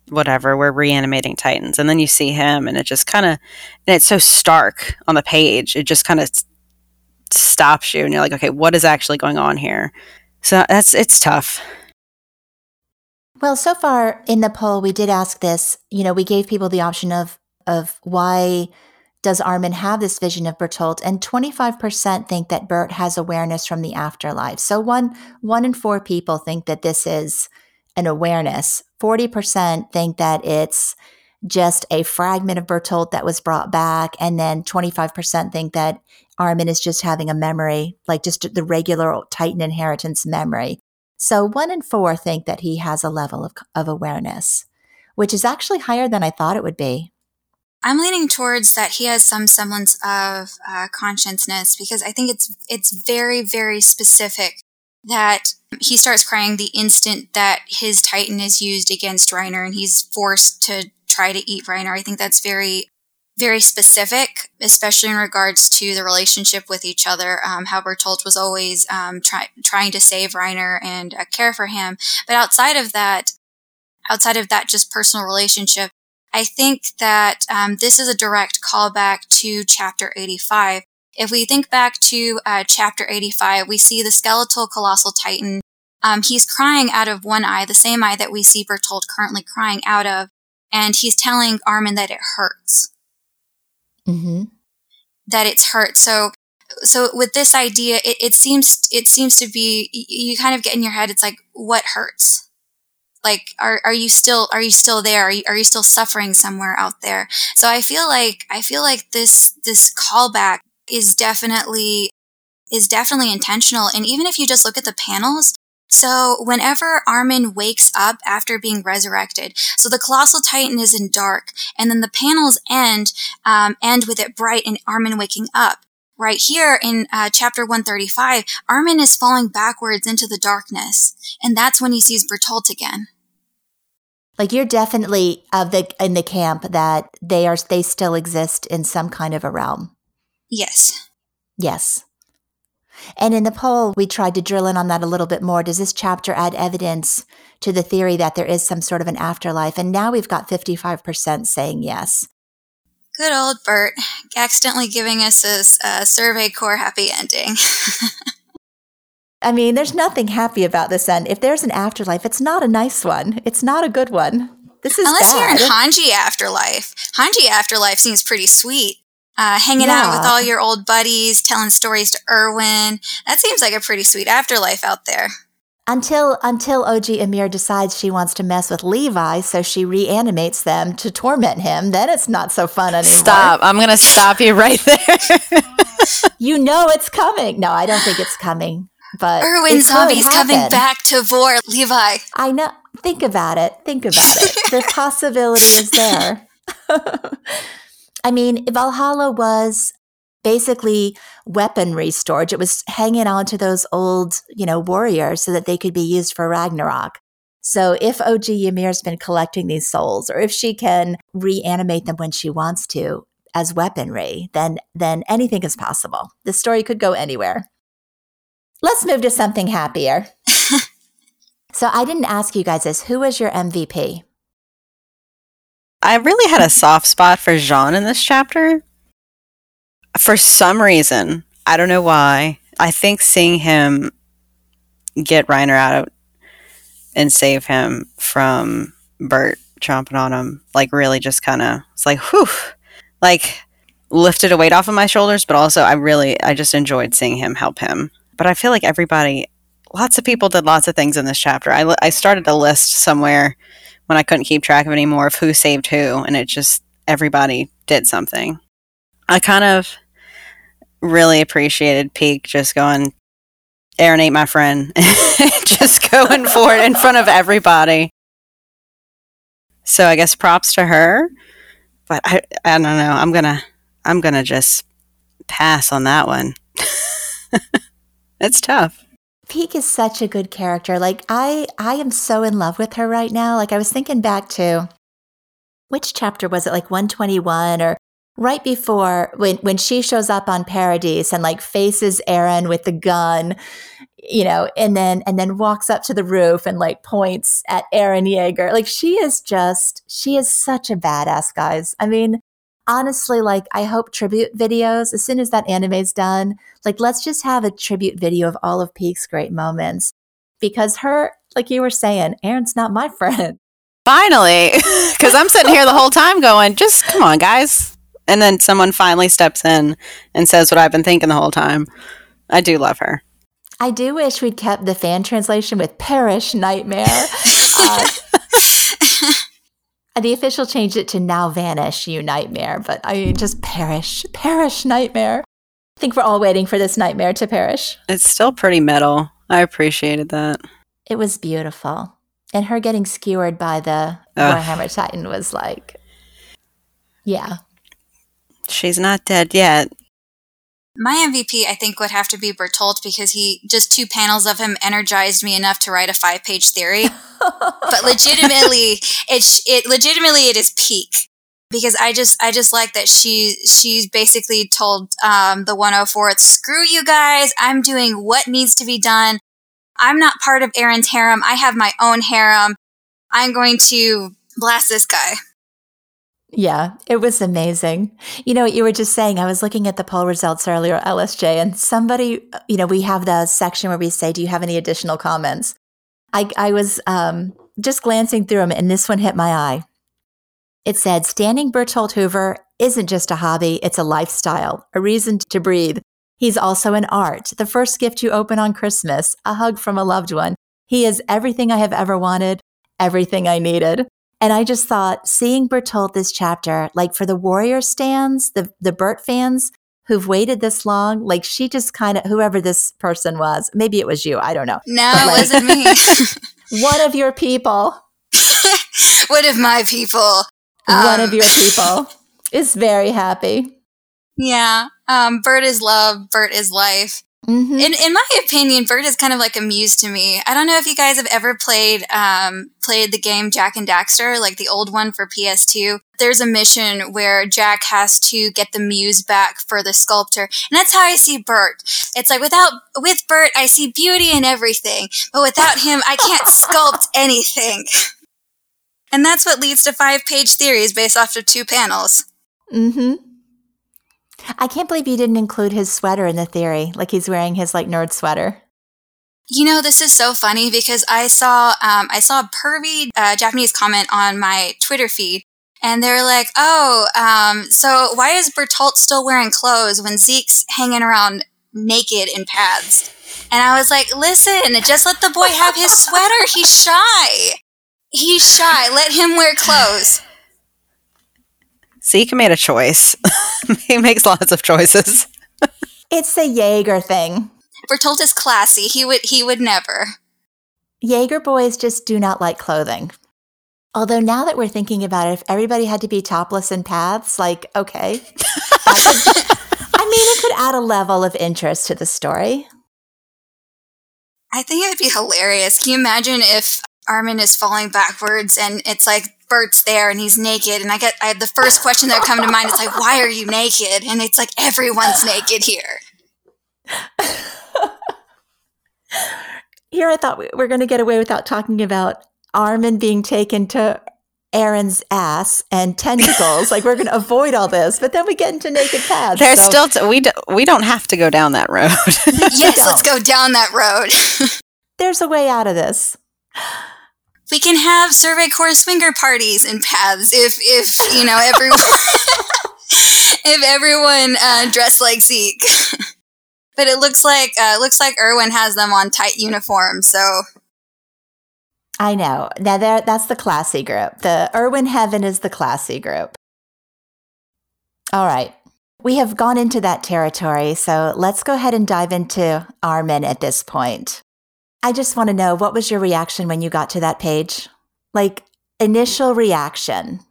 whatever, we're reanimating Titans. And then you see him, and it just kind of, and it's so stark on the page. It just kind of stops you, and you're like, okay, what is actually going on here? So that's, it's tough. Well, so far in the poll, we did ask this. You know, we gave people the option of of why does Armin have this vision of Bertolt? And 25% think that Bert has awareness from the afterlife. So one one in four people think that this is an awareness. 40% think that it's just a fragment of Bertolt that was brought back. And then 25% think that Armin is just having a memory, like just the regular Titan inheritance memory. So one in four think that he has a level of, of awareness, which is actually higher than I thought it would be. I'm leaning towards that he has some semblance of uh, consciousness because I think it's it's very very specific that he starts crying the instant that his Titan is used against Reiner and he's forced to try to eat Reiner. I think that's very very specific, especially in regards to the relationship with each other. Um, how Bertolt was always um, try, trying to save Reiner and uh, care for him, but outside of that, outside of that just personal relationship, I think that um, this is a direct callback to chapter 85. If we think back to uh, chapter 85, we see the skeletal colossal titan. Um, he's crying out of one eye, the same eye that we see Bertolt currently crying out of, and he's telling Armin that it hurts. Mm-hmm. That it's hurt. So, so with this idea, it, it seems it seems to be you kind of get in your head. It's like what hurts like are are you still are you still there are you, are you still suffering somewhere out there so i feel like i feel like this this callback is definitely is definitely intentional and even if you just look at the panels so whenever Armin wakes up after being resurrected, so the colossal titan is in dark, and then the panels end um, end with it bright and Armin waking up. Right here in uh, chapter 135, Armin is falling backwards into the darkness, and that's when he sees Bertolt again. Like you're definitely of the in the camp that they are they still exist in some kind of a realm. Yes. Yes. And in the poll, we tried to drill in on that a little bit more. Does this chapter add evidence to the theory that there is some sort of an afterlife? And now we've got 55% saying yes. Good old Bert, accidentally giving us this uh, Survey Corps happy ending. I mean, there's nothing happy about this end. If there's an afterlife, it's not a nice one. It's not a good one. This is unless bad. you're in Hanji afterlife. Hanji afterlife seems pretty sweet. Uh, hanging yeah. out with all your old buddies, telling stories to Erwin. That seems like a pretty sweet afterlife out there until until OG Ymir decides she wants to mess with Levi, so she reanimates them to torment him. Then it's not so fun anymore. Stop! I'm gonna stop you right there. you know it's coming. No, I don't think it's coming. But Erwin Zombie's coming back to Vor Levi. I know. Think about it. Think about it. the possibility is there. I mean, Valhalla was basically weaponry storage. It was hanging on to those old, you know, warriors so that they could be used for Ragnarok. So if OG Ymir's been collecting these souls, or if she can reanimate them when she wants to as weaponry, then then anything is possible. The story could go anywhere. Let's move to something happier. so I didn't ask you guys this. Who was your MVP? I really had a soft spot for Jean in this chapter for some reason, I don't know why, I think seeing him get Reiner out and save him from Bert chomping on him, like really just kind of, it's like, whew, like lifted a weight off of my shoulders, but also I really, I just enjoyed seeing him help him. But I feel like everybody, lots of people did lots of things in this chapter. I, I started a list somewhere when I couldn't keep track of anymore of who saved who, and it just, everybody did something. I kind of really appreciated Pieck just going, Eren ain't my friend, just going for it in front of everybody. So I guess props to her, but I I don't know. I'm gonna I'm gonna just pass on that one. it's tough. Pieck is such a good character. Like I I am so in love with her right now. Like I was thinking back to which chapter was it? Like 121 or right before when when she shows up on Paradise and like faces Eren with the gun, you know, and then and then walks up to the roof and like points at Eren Yeager. Like she is just she is such a badass, guys. I mean, honestly, like I hope tribute videos as soon as that anime's done, like let's just have a tribute video of all of Pieck's great moments because her Like you were saying, Eren's not my friend. Finally, because I'm sitting here the whole time going, just come on, guys. And then someone finally steps in and says what I've been thinking the whole time. I do love her. I do wish we'd kept the fan translation with Perish Nightmare. uh, the official changed it to Now Vanish, You Nightmare, but I just Perish, Perish Nightmare. I think we're all waiting for this nightmare to perish. It's still pretty metal. I appreciated that. It was beautiful. And her getting skewered by the Ugh. Warhammer Titan was like, yeah. She's not dead yet. My MVP, I think, would have to be Bertolt because he just two panels of him energized me enough to write a five page theory. but legitimately, it it legitimately it is Pieck because I just I just like that she she's basically told um, the 104th, screw you guys, I'm doing what needs to be done. I'm not part of Eren's harem. I have my own harem. I'm going to blast this guy. Yeah, it was amazing. You know, what you were just saying, I was looking at the poll results earlier, LSJ, and somebody, you know, we have the section where we say, Do you have any additional comments? I, I was um, just glancing through them, and this one hit my eye. It said, Standing Bertolt Hoover isn't just a hobby, it's a lifestyle, a reason to breathe. He's also an art, the first gift you open on Christmas, a hug from a loved one. He is everything I have ever wanted, everything I needed. And I just thought seeing Bertolt this chapter, like for the Warrior stands, the, the Bert fans who've waited this long, like she just kind of, whoever this person was, maybe it was you, I don't know. No, like, it wasn't me. one of your people. one of my people. Um, one of um, your people is very happy. Yeah. Um, Bert is love. Bert is life. Mm-hmm. In in my opinion, Bert is kind of like a muse to me. I don't know if you guys have ever played um, played the game Jak and Daxter, like the old one for PS2. There's a mission where Jak has to get the muse back for the sculptor, and that's how I see Bert. It's like without with Bert, I see beauty in everything, but without him, I can't sculpt anything. And that's what leads to five page theories based off of two panels. Mm-hmm. I can't believe you didn't include his sweater in the theory, like he's wearing his like nerd sweater. You know, this is so funny because I saw um, I saw a pervy uh, Japanese comment on my Twitter feed, and they're like, "Oh, um, so why is Bertolt still wearing clothes when Zeke's hanging around naked in paths?" And I was like, "Listen, just let the boy have his sweater. He's shy. He's shy. Let him wear clothes." Zeke made a choice. he makes lots of choices. it's a Jaeger thing. Bertolt is classy. He would he would never. Jaeger boys just do not like clothing. Although now that we're thinking about it, if everybody had to be topless in paths, like okay, could, I mean, it could add a level of interest to the story. I think it would be hilarious. Can you imagine if Armin is falling backwards and it's like Bert's there and he's naked. And I get I, had the first question that come to mind is like, why are you naked? And it's like everyone's naked here. here I thought we were going to get away without talking about Armin being taken to Eren's ass and tentacles. like we're going to avoid all this, but then we get into naked paths. There's so. still t- we do, we don't have to go down that road. yes, let's go down that road. There's a way out of this we can have Survey Corps swinger parties in paths if if you know everyone if everyone uh, dressed like Zeke. but it looks like uh, looks like Erwin has them on tight uniforms, so. I know. Now that's the classy group. The Erwin Heaven is the classy group. All right. We have gone into that territory, so let's go ahead and dive into Armin at this point. I just want to know what was your reaction when you got to that page? Like initial reaction.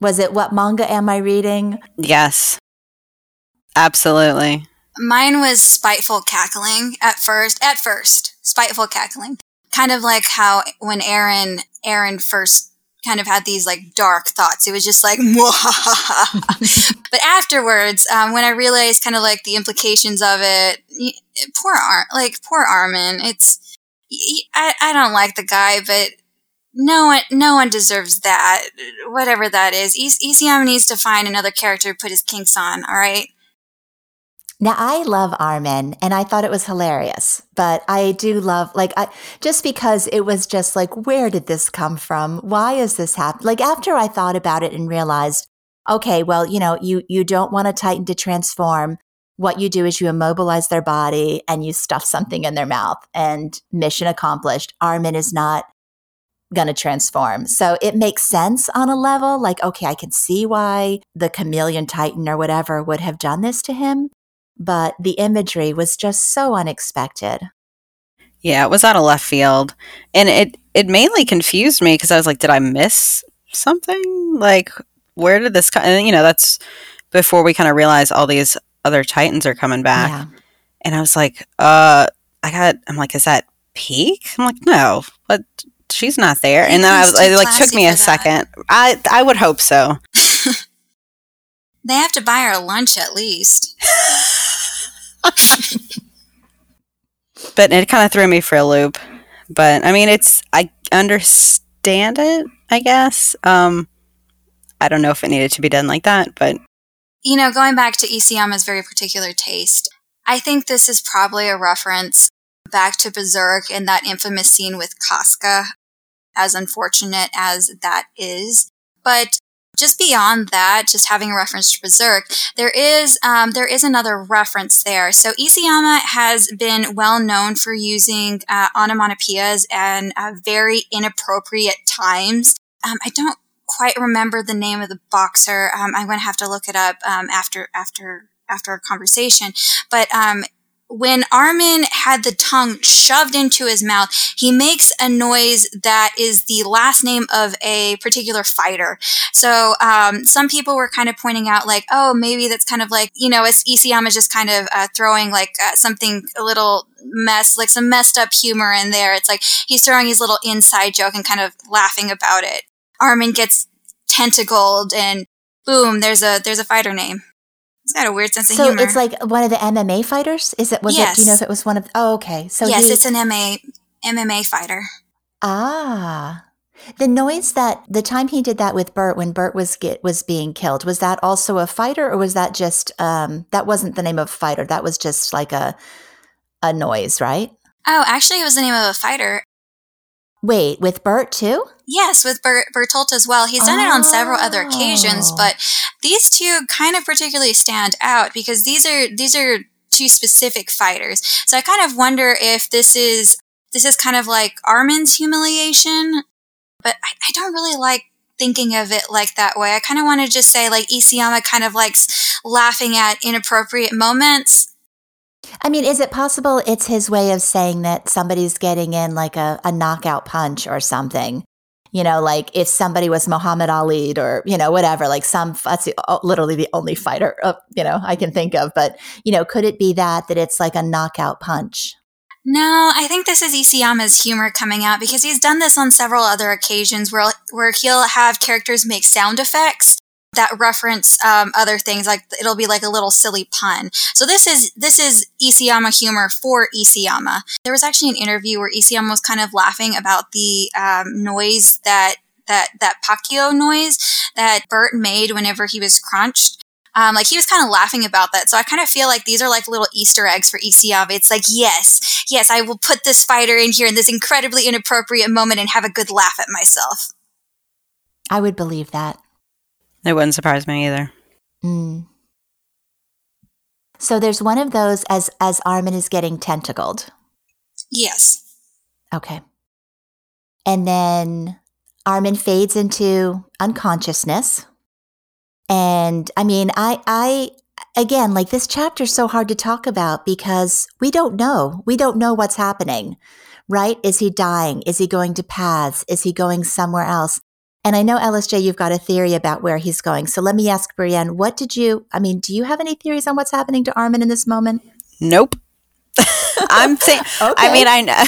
Was it what manga am I reading? Yes. Absolutely. Mine was spiteful cackling at first. At first, spiteful cackling. Kind of like how when Eren Eren first kind of had these like dark thoughts. It was just like, but afterwards, um, when I realized kind of like the implications of it, poor Ar- like poor Armin. It's I, I don't like the guy, but no one no one deserves that. Whatever that is, ECM needs to find another character to put his kinks on. All right. Now I love Armin and I thought it was hilarious, but I do love like I just because it was just like where did this come from? Why is this happening? Like after I thought about it and realized, okay, well, you know, you you don't want a Titan to transform. What you do is you immobilize their body and you stuff something in their mouth and mission accomplished. Armin is not going to transform. So it makes sense on a level like, okay, I can see why the chameleon titan or whatever would have done this to him. But the imagery was just so unexpected. Yeah, it was out of left field. And it, it mainly confused me because I was like, did I miss something? Like, where did this come? And, you know, that's before we kind of realize all these other Titans are coming back. Yeah. And I was like, uh, I got, I'm like, is that Pieck? I'm like, no, but she's not there. And then I was, it like took me a that. second. I I would hope so. they have to buy her lunch at least. but it kind of threw me for a loop. But I mean, it's I understand it. I guess. Um, I don't know if it needed to be done like that, but you know, going back to Isayama's very particular taste, I think this is probably a reference back to Berserk and that infamous scene with Casca as unfortunate as that is. But just beyond that, just having a reference to Berserk, there is um, there is another reference there. So Isayama has been well known for using uh, onomatopoeias and uh, very inappropriate times. Um, I don't quite remember the name of the boxer. Um, I'm going to have to look it up um, after after after our conversation. But um, when Armin had the tongue shoved into his mouth, he makes a noise that is the last name of a particular fighter. So um, some people were kind of pointing out, like, oh, maybe that's kind of like, you know, it's is just kind of uh, throwing like uh, something a little mess, like some messed up humor in there. It's like he's throwing his little inside joke and kind of laughing about it. Armin gets tentacled and boom, there's a there's a fighter name. He's got a weird sense of so humor. So it's like one of the MMA fighters. Is it? Was yes. it? Do you know if it was one of? Oh, okay. So yes, he, it's an MMA MMA fighter. Ah, the noise that the time he did that with Bert when Bert was get was being killed was that also a fighter or was that just um that wasn't the name of a fighter that was just like a a noise right? Oh, actually, it was the name of a fighter. Wait, with Bert too? Yes, with Bert, Bertolt as well. He's done oh. it on several other oh. occasions, oh. but these two kind of particularly stand out because these are these are two specific fighters. So I kind of wonder if this is this is kind of like Armin's humiliation, but I, I don't really like thinking of it like that way. I kind of want to just say like Isayama kind of likes laughing at inappropriate moments I mean, is it possible it's his way of saying that somebody's getting in like a, a knockout punch or something? You know, like if somebody was Muhammad Ali or, you know, whatever, like some, that's the, literally the only fighter, uh, you know, I can think of. But, you know, could it be that, that it's like a knockout punch? No, I think this is Isayama's humor coming out because he's done this on several other occasions where, where he'll have characters make sound effects that reference um, other things like it'll be like a little silly pun so this is this is Isayama humor for Isayama there was actually an interview where Isayama was kind of laughing about the um, noise that that that Pacquiao noise that Bert made whenever he was crunched um, like he was kind of laughing about that. So I kind of feel like these are like little Easter eggs for Isayama. It's like, yes, yes, I will put this fighter in here in this incredibly inappropriate moment and have a good laugh at myself. I would believe that. It wouldn't surprise me either. Mm. So there's one of those as as Armin is getting tentacled. Yes. Okay. And then Armin fades into unconsciousness. And I mean, I I again, like this chapter is so hard to talk about because we don't know. We don't know what's happening. Right? Is he dying? Is he going to paths? Is he going somewhere else? And I know LSJ, you've got a theory about where he's going. So let me ask Brienne, what did you? I mean, do you have any theories on what's happening to Armin in this moment? Nope. I'm saying. okay. I mean, I know.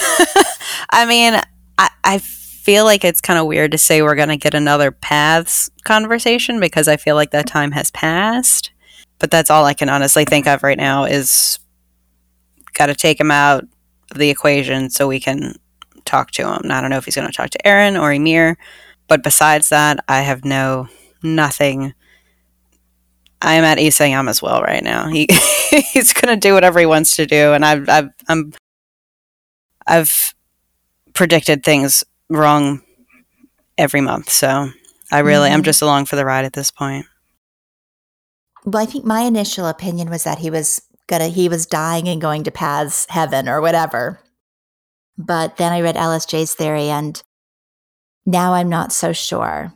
I mean, I, I feel like it's kind of weird to say we're going to get another paths conversation because I feel like that time has passed. But that's all I can honestly think of right now is got to take him out of the equation so we can talk to him. I don't know if he's going to talk to Eren or Ymir but besides that, I have no nothing I'm at Isayama as well right now. He he's gonna do whatever he wants to do, and I've I've I'm I've predicted things wrong every month, so I really mm-hmm. I'm just along for the ride at this point. Well, I think my initial opinion was that he was gonna he was dying and going to paths heaven or whatever. But then I read LSJ's theory and now I'm not so sure.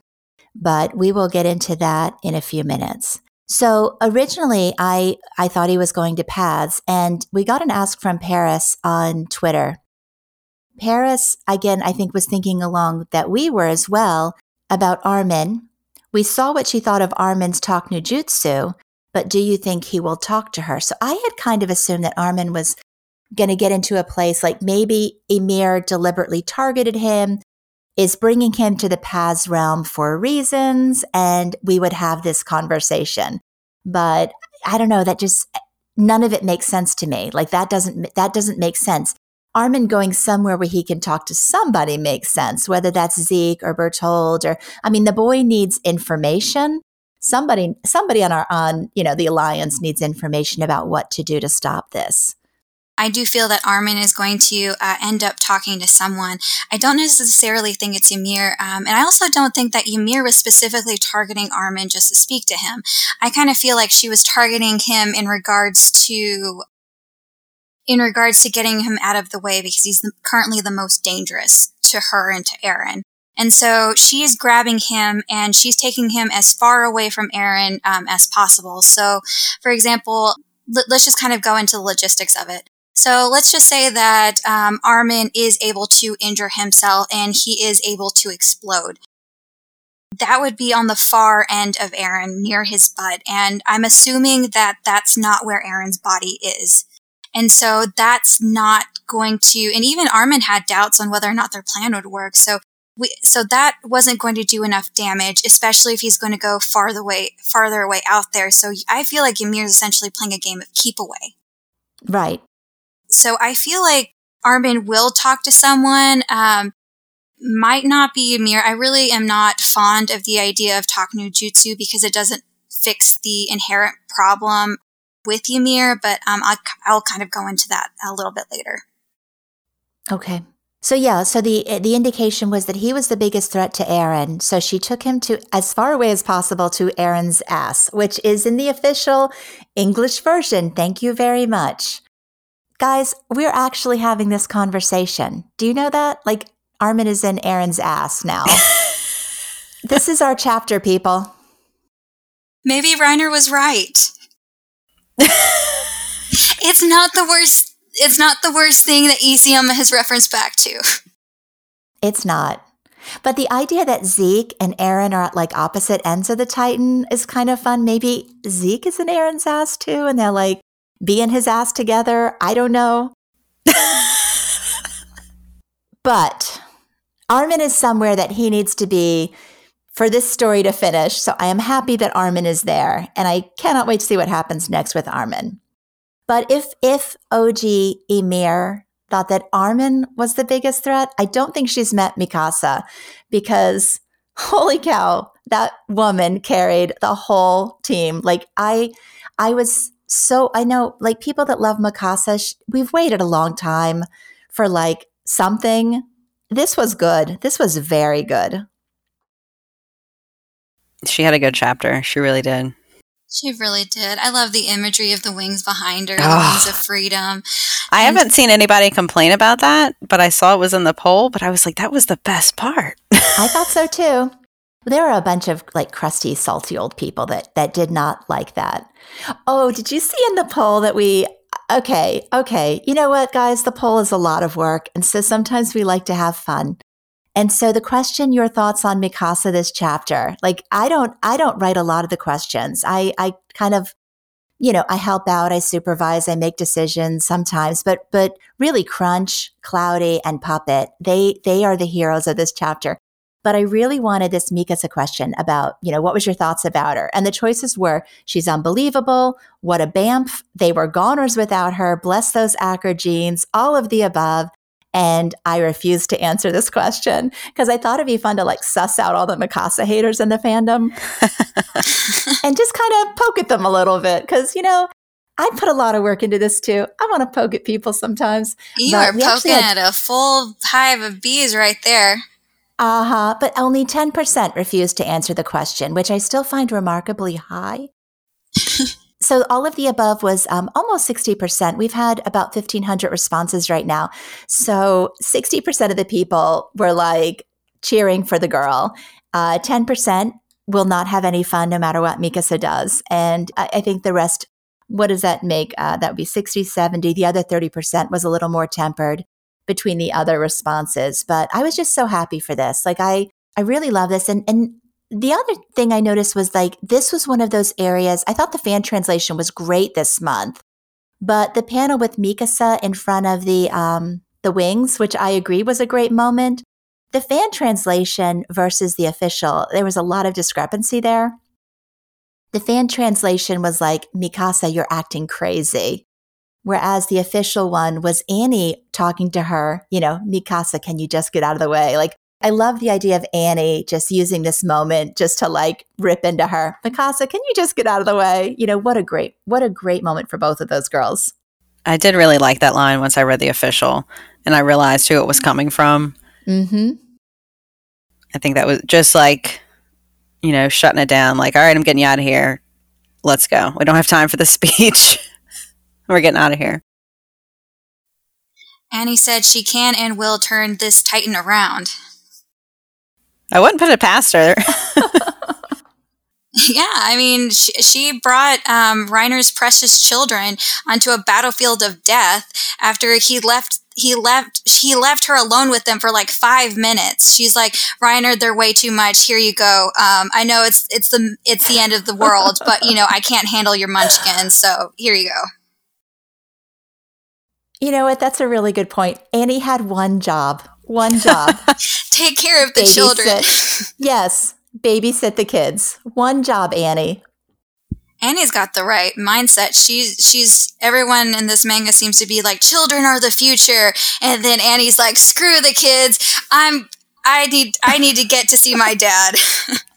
But we will get into that in a few minutes. So originally I I thought he was going to paths and we got an ask from Paris on Twitter. Paris again I think was thinking along that we were as well about Armin. We saw what she thought of Armin's talk no jutsu, but do you think he will talk to her? So I had kind of assumed that Armin was going to get into a place like maybe Ymir deliberately targeted him, is bringing him to the paths realm for reasons, and we would have this conversation. But I don't know, that just none of it makes sense to me. Like that doesn't that doesn't make sense. Armin going somewhere where he can talk to somebody makes sense, whether that's Zeke or Bertolt or I mean the boy needs information somebody somebody on our on you know the alliance needs information about what to do to stop this I do feel that Armin is going to uh, end up talking to someone. I don't necessarily think it's Ymir, um, and I also don't think that Ymir was specifically targeting Armin just to speak to him. I kind of feel like she was targeting him in regards to in regards to getting him out of the way because he's currently the most dangerous to her and to Eren. And so she's grabbing him and she's taking him as far away from Eren um, as possible. So, for example, l- let's just kind of go into the logistics of it. So let's just say that um, Armin is able to injure himself and he is able to explode. That would be on the far end of Eren, near his butt. And I'm assuming that that's not where Eren's body is. And so that's not going to, and even Armin had doubts on whether or not their plan would work. So we, so that wasn't going to do enough damage, especially if he's going to go farther away, farther away out there. So I feel like Ymir is essentially playing a game of keep away. Right. So I feel like Armin will talk to someone. Um, might not be Ymir. I really am not fond of the idea of talk no jutsu because it doesn't fix the inherent problem with Ymir, but um, I'll, I'll kind of go into that a little bit later. Okay. So yeah, so the the indication was that he was the biggest threat to Eren. So she took him to as far away as possible to Eren's ass, which is in the official English version. Thank you very much. Guys, we're actually having this conversation. Do you know that? Like Armin is in Eren's ass now. this is our chapter, people. Maybe Reiner was right. it's not the worst it's not the worst thing that Isayama has referenced back to. It's not. But the idea that Zeke and Eren are at like opposite ends of the Titan is kind of fun. Maybe Zeke is in Eren's ass too, and they're like be in his ass together. I don't know. but Armin is somewhere that he needs to be for this story to finish. So I am happy that Armin is there, and I cannot wait to see what happens next with Armin. But if if OG Ymir thought that Armin was the biggest threat, I don't think she's met Mikasa because holy cow, that woman carried the whole team. Like I I was so I know like people that love Mikasa, sh- we've waited a long time for like something. This was good. This was very good. She had a good chapter. She really did. She really did. I love the imagery of the wings behind her, the wings of freedom. I and haven't seen anybody complain about that, but I saw it was in the poll, but I was like, that was the best part. I thought so too. There were a bunch of like crusty, salty old people that that did not like that. Oh, did you see in the poll that we okay, okay. You know what, guys? The poll is a lot of work, and so sometimes we like to have fun. And so the question, your thoughts on Mikasa this chapter, like I don't, I don't write a lot of the questions. I, I kind of, you know, I help out, I supervise, I make decisions sometimes, but, but really Crunch, Cloudy and Puppet, they, they are the heroes of this chapter. But I really wanted this Mikasa question about, you know, what was your thoughts about her? And the choices were she's unbelievable. What a bamf. They were goners without her. Bless those Acker genes. All of the above. And I refused to answer this question because I thought it'd be fun to like suss out all the Mikasa haters in the fandom and just kind of poke at them a little bit because, you know, I put a lot of work into this too. I want to poke at people sometimes. You are poking had, at a full hive of bees right there. Uh huh. But only 10% refused to answer the question, which I still find remarkably high. so all of the above was um, almost 60%. We've had about 1,500 responses right now. So 60% of the people were like cheering for the girl. Uh, 10% will not have any fun no matter what Mikasa does. And I, I think the rest, what does that make? Uh, that would be 60, 70. The other 30% was a little more tempered between the other responses. But I was just so happy for this. Like I, I really love this. And, and the other thing I noticed was like, this was one of those areas. I thought the fan translation was great this month, but the panel with Mikasa in front of the, um, the wings, which I agree was a great moment. The fan translation versus the official, there was a lot of discrepancy there. The fan translation was like, Mikasa, you're acting crazy. Whereas the official one was Annie talking to her, you know, Mikasa, can you just get out of the way? Like, I love the idea of Annie just using this moment just to like rip into her. Mikasa, can you just get out of the way? You know, what a great, what a great moment for both of those girls. I did really like that line once I read the official and I realized who it was coming from. Mm-hmm. I think that was just like, you know, shutting it down. Like, all right, I'm getting you out of here. Let's go. We don't have time for the speech. We're getting out of here. Annie said she can and will turn this Titan around. I wouldn't put it past her. yeah, I mean, she, she brought um, Reiner's precious children onto a battlefield of death after he left. He left. He left her alone with them for like five minutes. She's like, Reiner, they're way too much. Here you go. Um, I know it's it's the it's the end of the world, but you know I can't handle your munchkins. So here you go. You know what? That's a really good point. Annie had one job. One job. Take care of the babysit. children. yes. Babysit the kids. One job, Annie. Annie's got the right mindset. She's she's everyone in this manga seems to be like children are the future, and then Annie's like screw the kids. I'm I need I need to get to see my dad.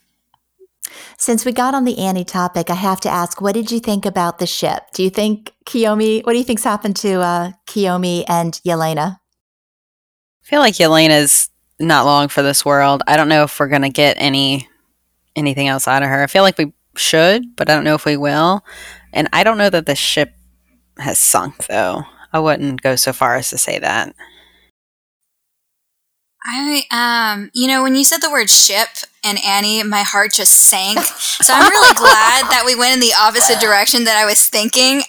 Since we got on the Annie topic, I have to ask, what did you think about the ship? Do you think Kiyomi, what do you think's happened to uh, Kiyomi and Yelena? I feel like Yelena's not long for this world. I don't know if we're going to get any anything else out of her. I feel like we should, but I don't know if we will. And I don't know that the ship has sunk though. I wouldn't go so far as to say that. I um, you know, when you said the word ship and Annie, my heart just sank. So I'm really glad that we went in the opposite direction that I was thinking.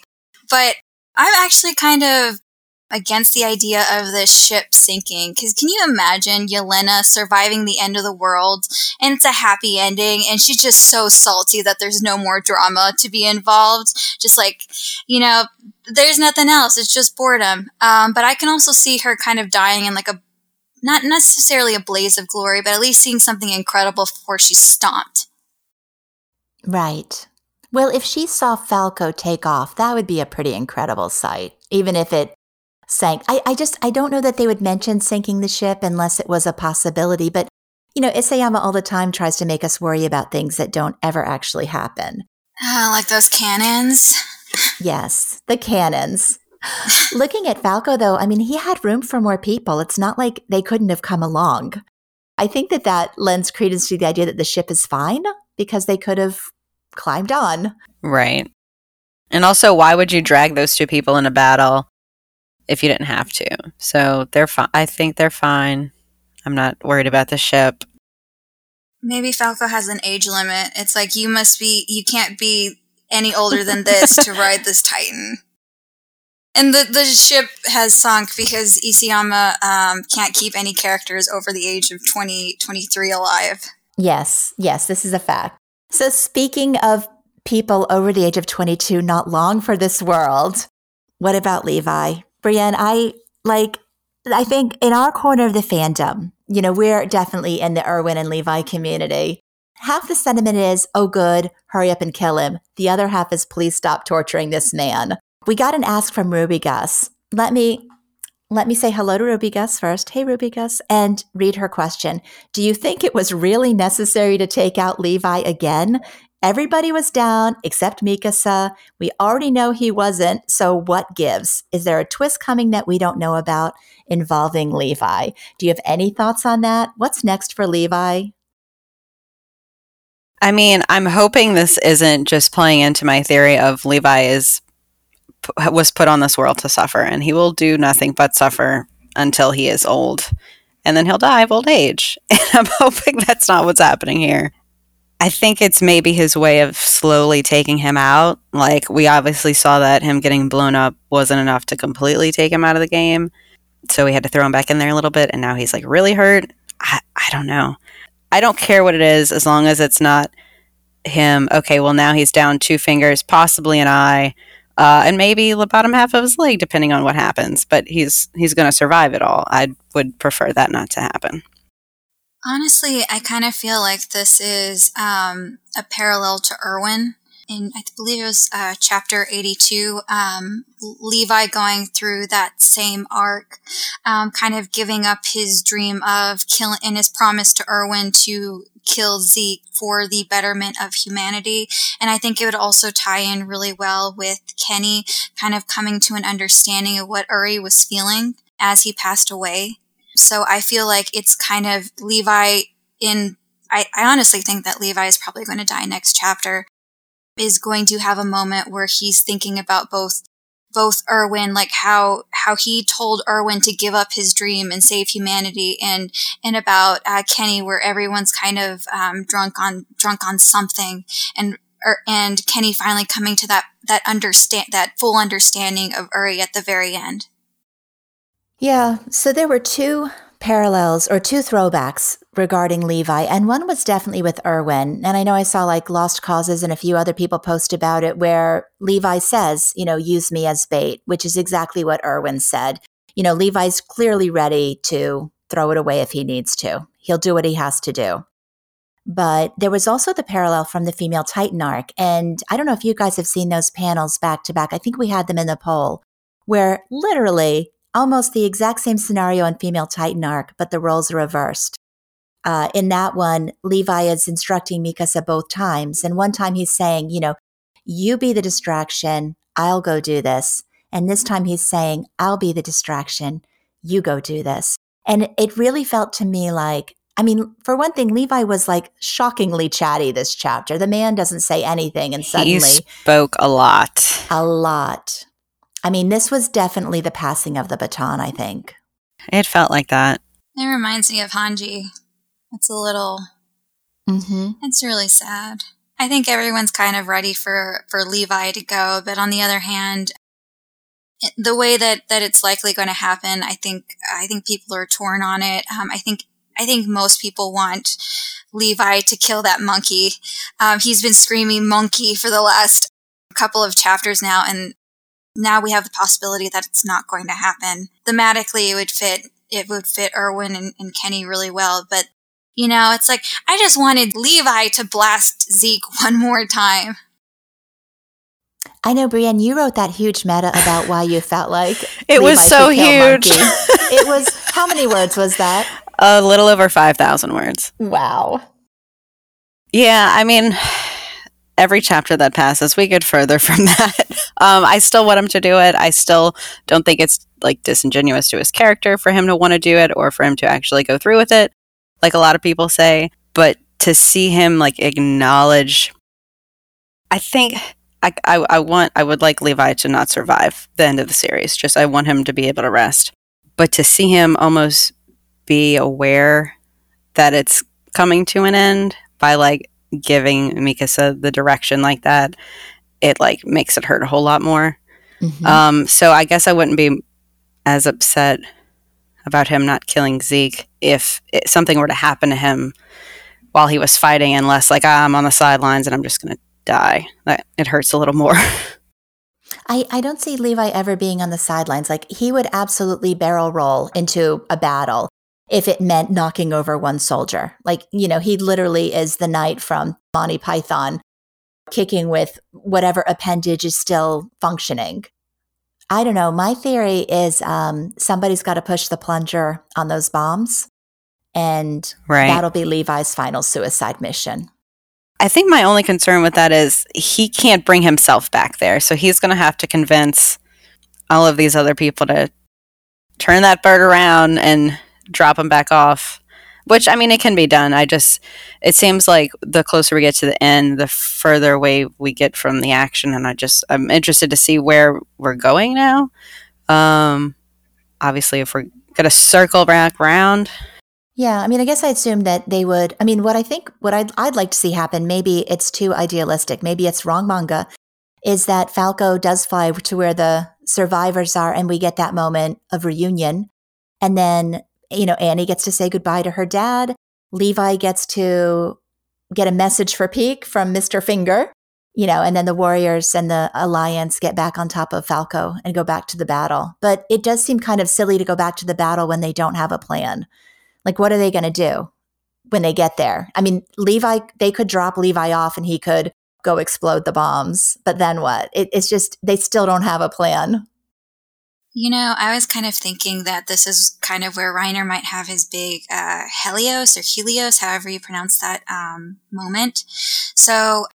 But I'm actually kind of against the idea of the ship sinking because can you imagine Yelena surviving the end of the world and it's a happy ending and she's just so salty that there's no more drama to be involved just like you know there's nothing else it's just boredom um, but I can also see her kind of dying in like a not necessarily a blaze of glory, but at least seeing something incredible before she's stomped. Right. Well, if she saw Falco take off, that would be a pretty incredible sight, even if it sank. I, I just, I don't know that they would mention sinking the ship unless it was a possibility. But, you know, Isayama all the time tries to make us worry about things that don't ever actually happen. Uh, like those cannons? yes, the cannons. Looking at Falco, though, I mean, he had room for more people. It's not like they couldn't have come along. I think that that lends credence to the idea that the ship is fine because they could have climbed on. Right. And also, why would you drag those two people in a battle if you didn't have to? So they're fine. I think they're fine. I'm not worried about the ship. Maybe Falco has an age limit. It's like you must be, you can't be any older than this to ride this Titan. And the, the ship has sunk because Isayama um, can't keep any characters over the age of 20, 23 alive. Yes, yes, this is a fact. So, speaking of people over the age of 22 not long for this world, what about Levi? Brienne, I like, I think in our corner of the fandom, you know, we're definitely in the Erwin and Levi community. Half the sentiment is, oh, good, hurry up and kill him. The other half is, please stop torturing this man. We got an ask from Ruby Gus. Let me let me say hello to Ruby Gus first. Hey, Ruby Gus, and read her question. Do you think it was really necessary to take out Levi again? Everybody was down except Mikasa. We already know he wasn't, so what gives? Is there a twist coming that we don't know about involving Levi? Do you have any thoughts on that? What's next for Levi? I mean, I'm hoping this isn't just playing into my theory of Levi is was put on this world to suffer and he will do nothing but suffer until he is old and then he'll die of old age. And I'm hoping that's not what's happening here. I think it's maybe his way of slowly taking him out. Like, we obviously saw that him getting blown up wasn't enough to completely take him out of the game. So we had to throw him back in there a little bit. And now he's like really hurt. I, I don't know. I don't care what it is as long as it's not him. Okay, well, now he's down two fingers, possibly an eye. Uh, and maybe the bottom half of his leg, depending on what happens. But he's he's going to survive it all. I would prefer that not to happen. Honestly, I kind of feel like this is um, a parallel to Erwin. In I believe it was uh, chapter eighty-two, um, Levi going through that same arc, um, kind of giving up his dream of killing and his promise to Erwin to kill Zeke for the betterment of humanity. And I think it would also tie in really well with Kenny kind of coming to an understanding of what Uri was feeling as he passed away. So I feel like it's kind of Levi in, I, I honestly think that Levi is probably going to die next chapter, is going to have a moment where he's thinking about both both Erwin, like how how he told Erwin to give up his dream and save humanity, and and about uh, Kenny, where everyone's kind of um, drunk on drunk on something, and er, and Kenny finally coming to that that understand that full understanding of Uri at the very end. Yeah, so there were two parallels or two throwbacks regarding Levi, and one was definitely with Erwin. And I know I saw like Lost Causes and a few other people post about it where Levi says, you know, use me as bait, which is exactly what Erwin said. You know, Levi's clearly ready to throw it away if he needs to. He'll do what he has to do. But there was also the parallel from the female Titan arc. And I don't know if you guys have seen those panels back to back. I think we had them in the poll where literally almost the exact same scenario in Female Titan arc, but the roles are reversed. Uh, in that one, Levi is instructing Mikasa both times. And one time he's saying, you know, you be the distraction, I'll go do this. And this time he's saying, I'll be the distraction, you go do this. And it really felt to me like, I mean, for one thing, Levi was like shockingly chatty this chapter. The man doesn't say anything, and suddenly he spoke a lot. A lot. I mean, this was definitely the passing of the baton, I think. It felt like that. It reminds me of Hanji. It's a little. Mm-hmm. It's really sad. I think everyone's kind of ready for, for Levi to go, but on the other hand, the way that, that it's likely going to happen, I think I think people are torn on it. Um, I think I think most people want Levi to kill that monkey. Um, he's been screaming monkey for the last couple of chapters now, and now we have the possibility that it's not going to happen. Thematically, it would fit. It would fit Erwin and, and Kenny really well, but you know, it's like I just wanted Levi to blast Zeke one more time. I know, Brienne, you wrote that huge meta about why you felt like it Levi was so huge. it was how many words was that? A little over five thousand words. Wow. Yeah, I mean, every chapter that passes, we get further from that. Um, I still want him to do it. I still don't think it's like disingenuous to his character for him to want to do it or for him to actually go through with it, like a lot of people say. But to see him like acknowledge, I think I, I, I want, I would like Levi to not survive the end of the series. Just I want him to be able to rest. But to see him almost be aware that it's coming to an end by like giving Mikasa the direction like that, it like makes it hurt a whole lot more. Mm-hmm. Um, so I guess I wouldn't be as upset about him not killing Zeke if it, something were to happen to him while he was fighting, unless like ah, I'm on the sidelines and I'm just gonna die. That it hurts a little more. I, I don't see Levi ever being on the sidelines. Like he would absolutely barrel roll into a battle if it meant knocking over one soldier. Like, you know, he literally is the knight from Monty Python, kicking with whatever appendage is still functioning. I don't know. My theory is um, somebody's got to push the plunger on those bombs, and right. that'll be Levi's final suicide mission. I think my only concern with that is he can't bring himself back there. So he's going to have to convince all of these other people to turn that bird around and drop him back off. Which, I mean, it can be done. I just, it seems like the closer we get to the end, the further away we get from the action. And I just, I'm interested to see where we're going now. Um, obviously, if we're going to circle back around, yeah, I mean, I guess I assumed that they would. I mean, what I think, what I'd, I'd like to see happen, maybe it's too idealistic, maybe it's wrong manga, is that Falco does fly to where the survivors are and we get that moment of reunion. And then, you know, Annie gets to say goodbye to her dad. Levi gets to get a message for Pieck from Mr. Finger, you know, and then the Warriors and the Alliance get back on top of Falco and go back to the battle. But it does seem kind of silly to go back to the battle when they don't have a plan. Like, what are they going to do when they get there? I mean, Levi, they could drop Levi off and he could go explode the bombs, but then what? It, it's just, they still don't have a plan. You know, I was kind of thinking that this is kind of where Reiner might have his big uh, Helios or Helios, however you pronounce that um, moment. So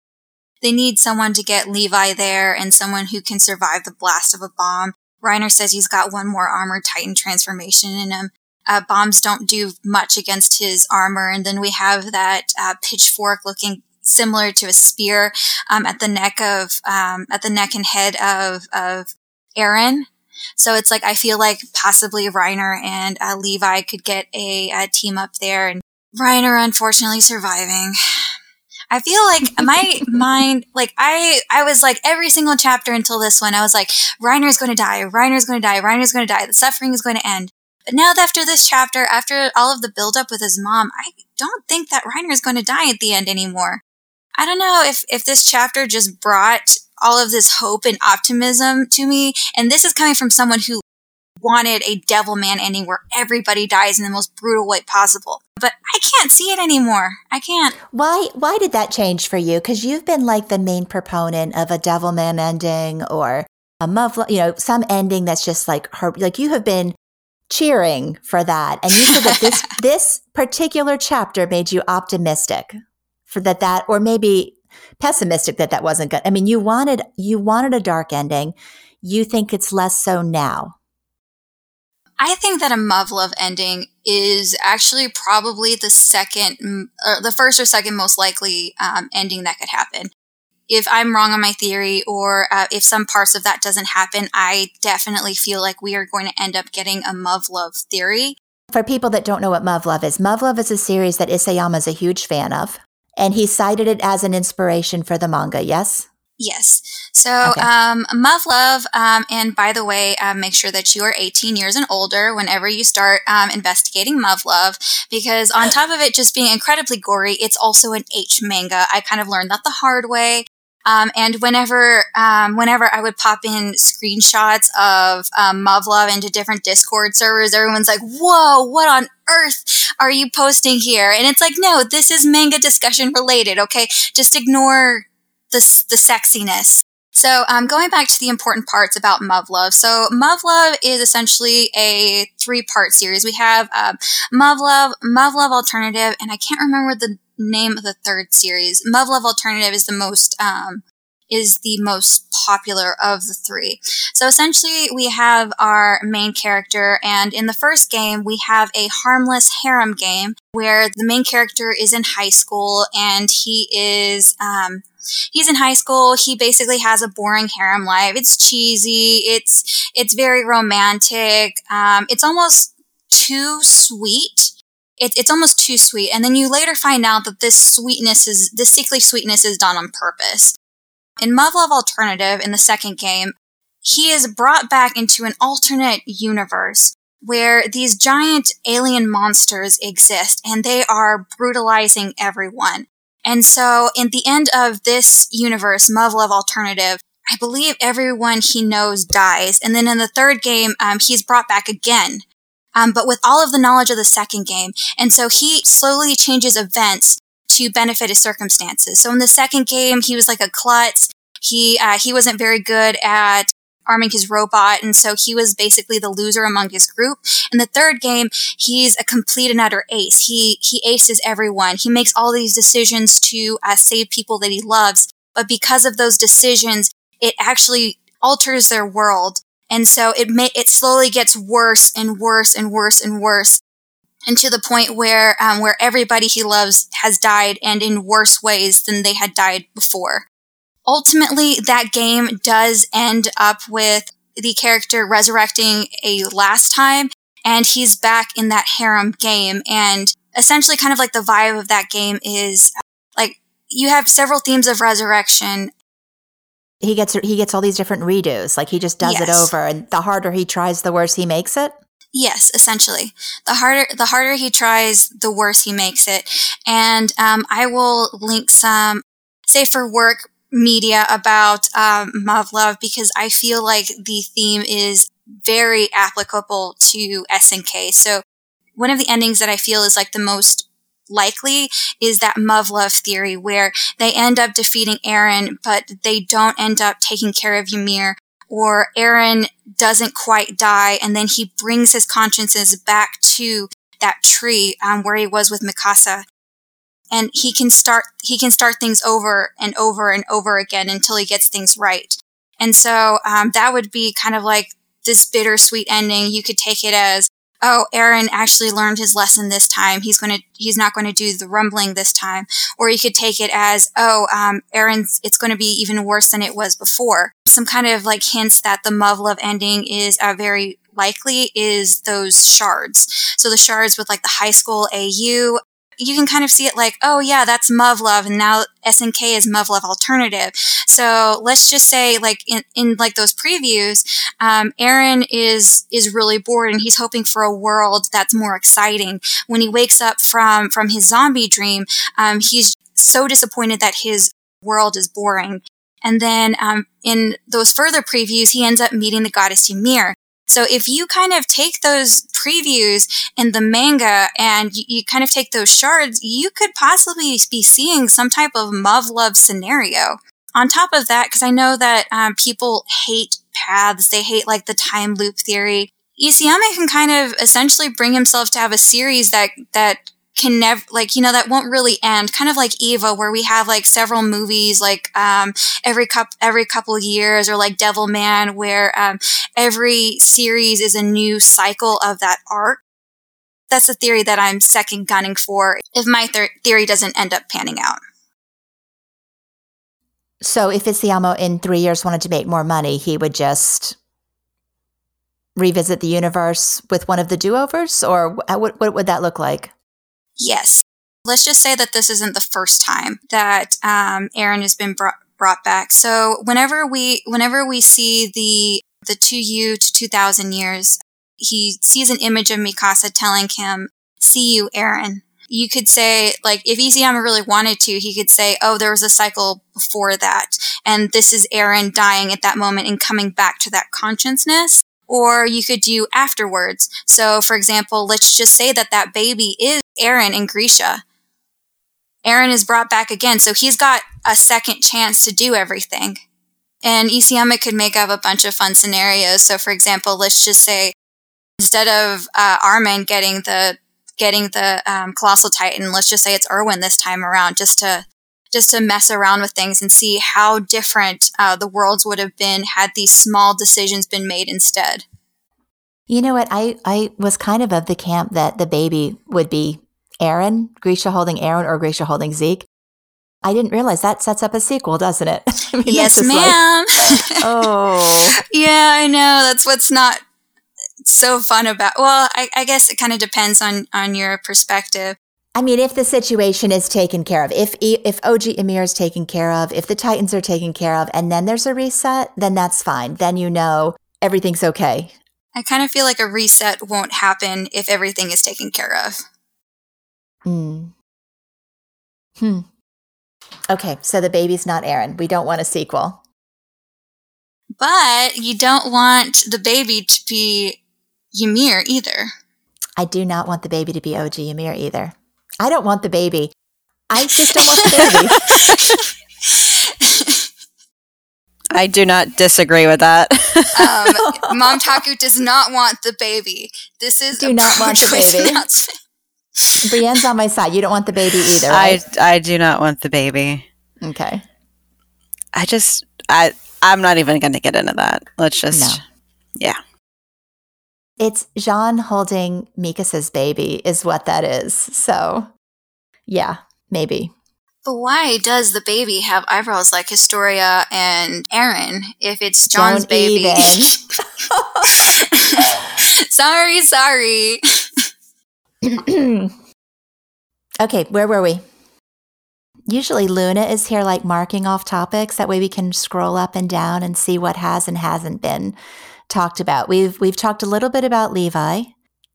they need someone to get Levi there and someone who can survive the blast of a bomb. Reiner says he's got one more armored Titan transformation in him uh, bombs don't do much against his armor. And then we have that uh, pitchfork looking similar to a spear um, at the neck of um, at the neck and head of of Eren. So it's like I feel like possibly Reiner and uh, Levi could get a, a, team up there, and Reiner unfortunately surviving. I feel like my mind, like I, I was like every single chapter until this one, I was like, Reiner's going to die, Reiner's going to die, Reiner's going to die, the suffering is going to end. But now after this chapter, after all of the buildup with his mom, I don't think that Reiner is going to die at the end anymore. I don't know if, if this chapter just brought all of this hope and optimism to me. And this is coming from someone who wanted a Devilman ending where everybody dies in the most brutal way possible. But I can't see it anymore. I can't. Why why did that change for you? Cuz you've been like the main proponent of a Devilman ending or a Muv, you know, some ending that's just like her like you have been cheering for that. And you said that this this particular chapter made you optimistic for that that or maybe pessimistic that that wasn't good. I mean, you wanted you wanted a dark ending. You think it's less so now. I think that a Muv-Luv ending is actually probably the second, or the first or second most likely um, ending that could happen if I'm wrong on my theory or uh, if some parts of that doesn't happen, I definitely feel like we are going to end up getting a Muv-Luv theory. For people that don't know what Muv-Luv is, Muv-Luv is a series that Isayama is a huge fan of, and he cited it as an inspiration for the manga, yes? Yes. So, okay. um, Muv-Luv, um, and by the way, um, make sure that you are 18 years and older whenever you start um, investigating Muv-Luv, because on top of it just being incredibly gory, it's also an H manga. I kind of learned that the hard way. Um, and whenever, um, whenever I would pop in screenshots of um, Muv-Luv into different Discord servers, everyone's like, "Whoa, what on earth are you posting here?" And it's like, no, this is manga discussion related. Okay, just ignore the the sexiness. So, um, going back to the important parts about Muv-Luv. So, Muv-Luv is essentially a three part series. We have um, Muv-Luv, Move Love Alternative, and I can't remember the name of the third series. Muv-Luv Alternative is the most um, is the most popular of the three. So essentially, we have our main character, and in the first game, we have a harmless harem game where the main character is in high school and he is um, he's in high school. He basically has a boring harem life. It's cheesy. It's it's very romantic. Um, it's almost too sweet it, it's almost too sweet. And then you later find out that this sweetness is, this sickly sweetness is done on purpose. In Muv-Luv Alternative, in the second game, he is brought back into an alternate universe where these giant alien monsters exist and they are brutalizing everyone. And so, in the end of this universe, Muv-Luv Alternative, I believe everyone he knows dies. And then in the third game, um, he's brought back again um, but with all of the knowledge of the second game. And so he slowly changes events to benefit his circumstances. So in the second game, he was like a klutz. He uh, he wasn't very good at arming his robot. And so he was basically the loser among his group. In the third game, he's a complete and utter ace. He, he aces everyone. He makes all these decisions to uh, save people that he loves. But because of those decisions, it actually alters their world. And so it may, it slowly gets worse and worse and worse and worse. And to the point where, um, where everybody he loves has died and in worse ways than they had died before. Ultimately, that game does end up with the character resurrecting a last time and he's back in that harem game. And essentially kind of like the vibe of that game is like you have several themes of resurrection he gets he gets all these different redos. Like he just does yes. it over, and the harder he tries, the worse he makes it. Yes, essentially. The harder the harder he tries, the worse he makes it. And um, I will link some safe for work media about um, Muv-Luv because I feel like the theme is very applicable to SNK. So one of the endings that I feel is like the most likely is that Muv-Luv theory where they end up defeating Eren, but they don't end up taking care of Ymir or Eren doesn't quite die and then he brings his consciences back to that tree um, where he was with Mikasa. And he can start he can start things over and over and over again until he gets things right. And so um, that would be kind of like this bittersweet ending. You could take it as oh, Eren actually learned his lesson this time. He's going to, he's not going to do the rumbling this time. Or you could take it as, oh, um, Eren's, it's going to be even worse than it was before. Some kind of like hints that the Muv-Luv ending is uh, very likely is those shards. So the shards with like the high school AU, you can kind of see it like, oh yeah, that's Muv-Luv, and now SNK is Muv-Luv alternative. So let's just say, like in, in like those previews, um, Eren is is really bored and he's hoping for a world that's more exciting. When he wakes up from from his zombie dream, um, he's so disappointed that his world is boring. And then um, in those further previews, he ends up meeting the goddess Ymir. So if you kind of take those previews in the manga and you, you kind of take those shards, you could possibly be seeing some type of Muv-Luv scenario. On top of that, because I know that um, people hate paths, they hate like the time loop theory. Isayama can kind of essentially bring himself to have a series that that can never like you know that won't really end. Kind of like eva where we have like several movies like um, every cup every couple of years or like Devilman where um, every series is a new cycle of that arc. That's the theory that i'm second gunning for if my th- theory doesn't end up panning out. So if Isayama in three years wanted to make more money he would just revisit the universe with one of the do-overs? Or what, what would that look like Yes. Let's just say that this isn't the first time that um, Eren has been brought, brought back. So whenever we whenever we see the the 2U to 2000 years, he sees an image of Mikasa telling him, "See you, Eren." You could say, like, if Isayama really wanted to, he could say, "Oh, there was a cycle before that, and this is Eren dying at that moment and coming back to that consciousness." Or you could do afterwards. So, for example, let's just say that that baby is Eren and Grisha. Eren is brought back again, so he's got a second chance to do everything. And Isayama could make up a bunch of fun scenarios. So, for example, let's just say instead of uh, Armin getting the getting the um, colossal titan, let's just say it's Erwin this time around, just to just to mess around with things and see how different uh, the worlds would have been had these small decisions been made instead. You know what? I I was kind of of the camp that the baby would be Eren, Grisha holding Eren, or Grisha holding Zeke. I didn't realize that sets up a sequel, doesn't it? I mean, yes, ma'am. Like, oh, yeah, I know. That's what's not so fun about. Well, I, I guess it kind of depends on on your perspective. I mean, if the situation is taken care of, if if OG Ymir is taken care of, if the Titans are taken care of, and then there's a reset, then that's fine. Then you know everything's okay. I kind of feel like a reset won't happen if everything is taken care of. Hmm. Hmm. Okay, so the baby's not Eren. We don't want a sequel. But you don't want the baby to be Ymir either. I do not want the baby to be OG Ymir either. I don't want the baby. I just don't want the baby. I do not disagree with that. um, Mom Taku does not want the baby. This is do not want the baby. Brienne's on my side. You don't want the baby either. Right? I I do not want the baby. Okay. I just I I'm not even going to get into that. Let's just no. yeah. It's Jean holding Mikasa's baby is what that is. So, yeah, maybe. But why does the baby have eyebrows like Historia and Eren if it's John's Don't baby? sorry, sorry. okay, where were we? Usually Luna is here like marking off topics. That way we can scroll up and down and see what has and hasn't been talked about. We've we've talked a little bit about Levi.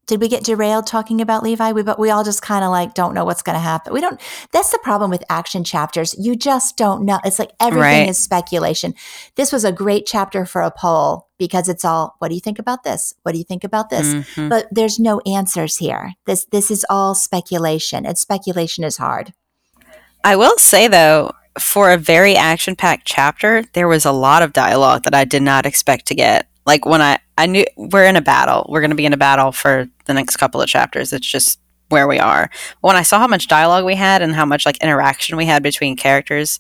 Did we get derailed talking about Levi? We but we all just kind of like don't know what's going to happen. We don't. That's the problem with action chapters. You just don't know. It's like everything right. is speculation. This was a great chapter for a poll because it's all. What do you think about this? What do you think about this? Mm-hmm. But there's no answers here. This this is all speculation, and speculation is hard. I will say though, for a very action packed chapter, there was a lot of dialogue that I did not expect to get. Like when I I knew we're in a battle. We're going to be in a battle for the next couple of chapters. It's just where we are. When I saw how much dialogue we had and how much like interaction we had between characters,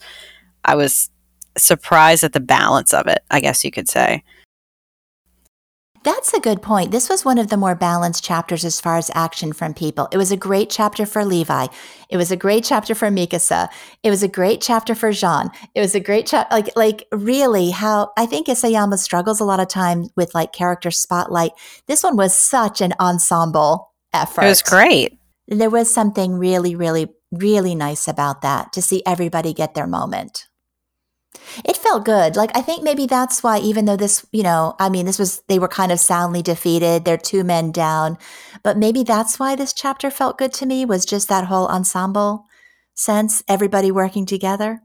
I was surprised at the balance of it, I guess you could say. That's a good point. This was one of the more balanced chapters as far as action from people. It was a great chapter for Levi. It was a great chapter for Mikasa. It was a great chapter for Jean. It was a great chapter, like, like really how I think Isayama struggles a lot of time with like character spotlight. This one was such an ensemble effort. It was great. There was something really, really, really nice about that to see everybody get their moment. It felt good. Like I think maybe that's why even though this, you know, I mean this was they were kind of soundly defeated, they're two men down, but maybe that's why this chapter felt good to me was just that whole ensemble sense, everybody working together.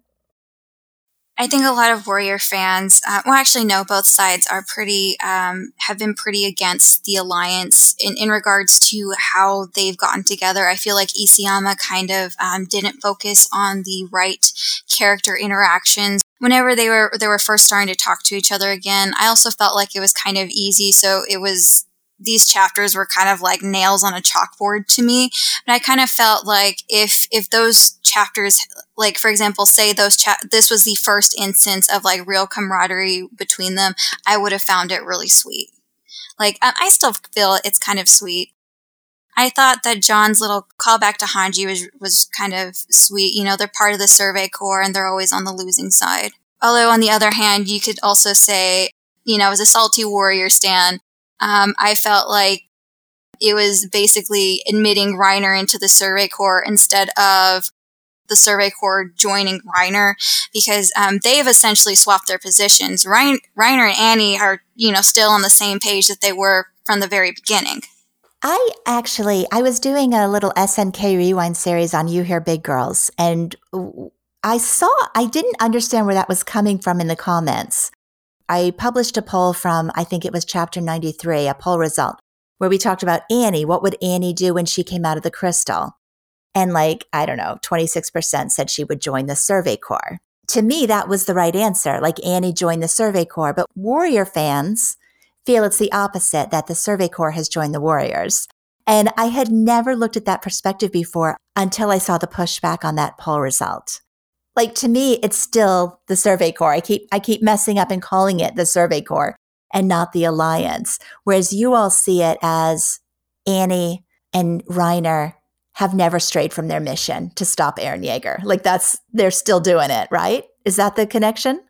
I think a lot of Warrior fans, uh, well, actually, no, both sides are pretty, um, have been pretty against the alliance in, in regards to how they've gotten together. I feel like Isayama kind of um, didn't focus on the right character interactions whenever they were they were first starting to talk to each other again. I also felt like it was kind of easy, so it was these chapters were kind of like nails on a chalkboard to me. But I kind of felt like if if those chapters, like for example, say those cha- this was the first instance of like real camaraderie between them, I would have found it really sweet. Like I still feel it's kind of sweet. I thought that John's little callback to Hanji was was kind of sweet. You know, they're part of the Survey Corps and they're always on the losing side. Although on the other hand, you could also say, you know, as a salty warrior stan, um, I felt like it was basically admitting Reiner into the Survey Corps instead of the Survey Corps joining Reiner because um, they've essentially swapped their positions. Reiner and Annie are, you know, still on the same page that they were from the very beginning. I actually I was doing a little SNK rewind series on You Hear Big Girls and I saw I didn't understand where that was coming from in the comments. I published a poll from, I think it was chapter 93, a poll result, where we talked about Annie. What would Annie do when she came out of the crystal? And like, I don't know, 26% said she would join the Survey Corps. To me, that was the right answer. Like Annie joined the Survey Corps, but Warrior fans feel it's the opposite that the Survey Corps has joined the Warriors. And I had never looked at that perspective before until I saw the pushback on that poll result like to me, it's still the Survey Corps. I keep I keep messing up and calling it the Survey Corps and not the Alliance. Whereas you all see it as Annie and Reiner have never strayed from their mission to stop Eren Yeager. Like that's they're still doing it, right? Is that the connection?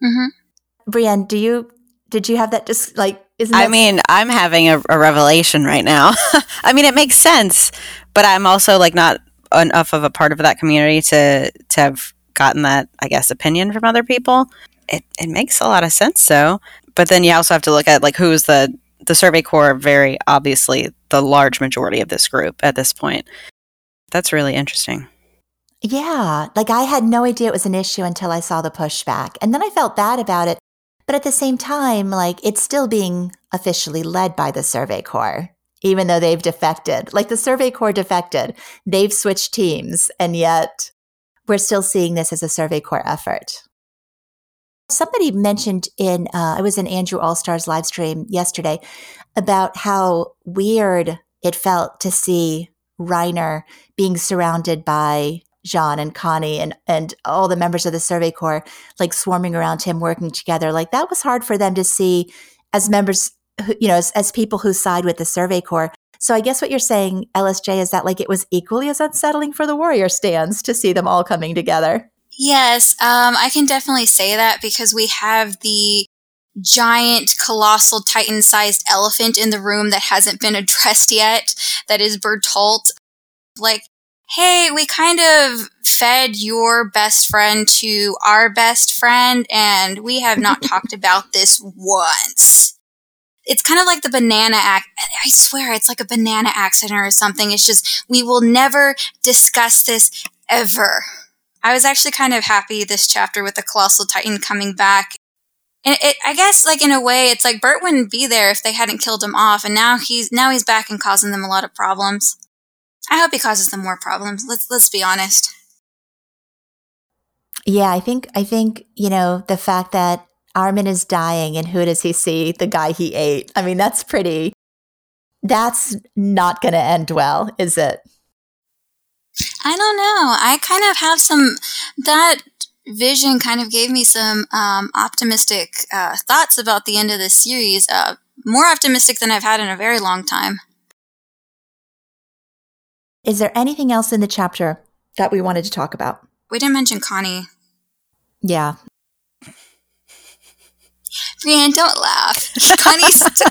Mm-hmm. Brienne, do you did you have that just like isn't I mean, I'm having a, a revelation right now. I mean, it makes sense, but I'm also like not enough of a part of that community to to have gotten that, I guess, opinion from other people. It, it makes a lot of sense, though. But then you also have to look at like who's the the Survey Corps. Very obviously, the large majority of this group at this point. That's really interesting. Yeah, like I had no idea it was an issue until I saw the pushback, and then I felt bad about it. But at the same time, like it's still being officially led by the Survey Corps, even though they've defected. Like the Survey Corps defected, they've switched teams, and yet we're still seeing this as a Survey Corps effort. Somebody mentioned in, uh, I was in Andrew Allstar's live stream yesterday about how weird it felt to see Reiner being surrounded by Jean and Connie and, and all the members of the Survey Corps like swarming around him, working together. Like that was hard for them to see as members, you know, as, as people who side with the Survey Corps. So I guess what you're saying, LSJ, is that like it was equally as unsettling for the warrior stands to see them all coming together. Yes, um, I can definitely say that because we have the giant, colossal, titan sized elephant in the room that hasn't been addressed yet. That is Bertolt. Like, hey, we kind of fed your best friend to our best friend, and we have not talked about this once. It's kind of like the banana act. I swear it's like a banana accident or something. It's just, we will never discuss this ever. I was actually kind of happy this chapter with the Colossal Titan coming back. And it, I guess, like in a way, it's like Bert wouldn't be there if they hadn't killed him off, and now he's now he's back and causing them a lot of problems. I hope he causes them more problems. Let's let's be honest. Yeah, I think I think you know the fact that Armin is dying, and who does he see? The guy he ate. I mean, that's pretty. That's not going to end well, is it? I don't know. I kind of have some that vision kind of gave me some um, optimistic uh, thoughts about the end of this series. Uh, more optimistic than I've had in a very long time. Is there anything else in the chapter that we wanted to talk about? We didn't mention Connie. Yeah, Brienne, don't laugh. Connie,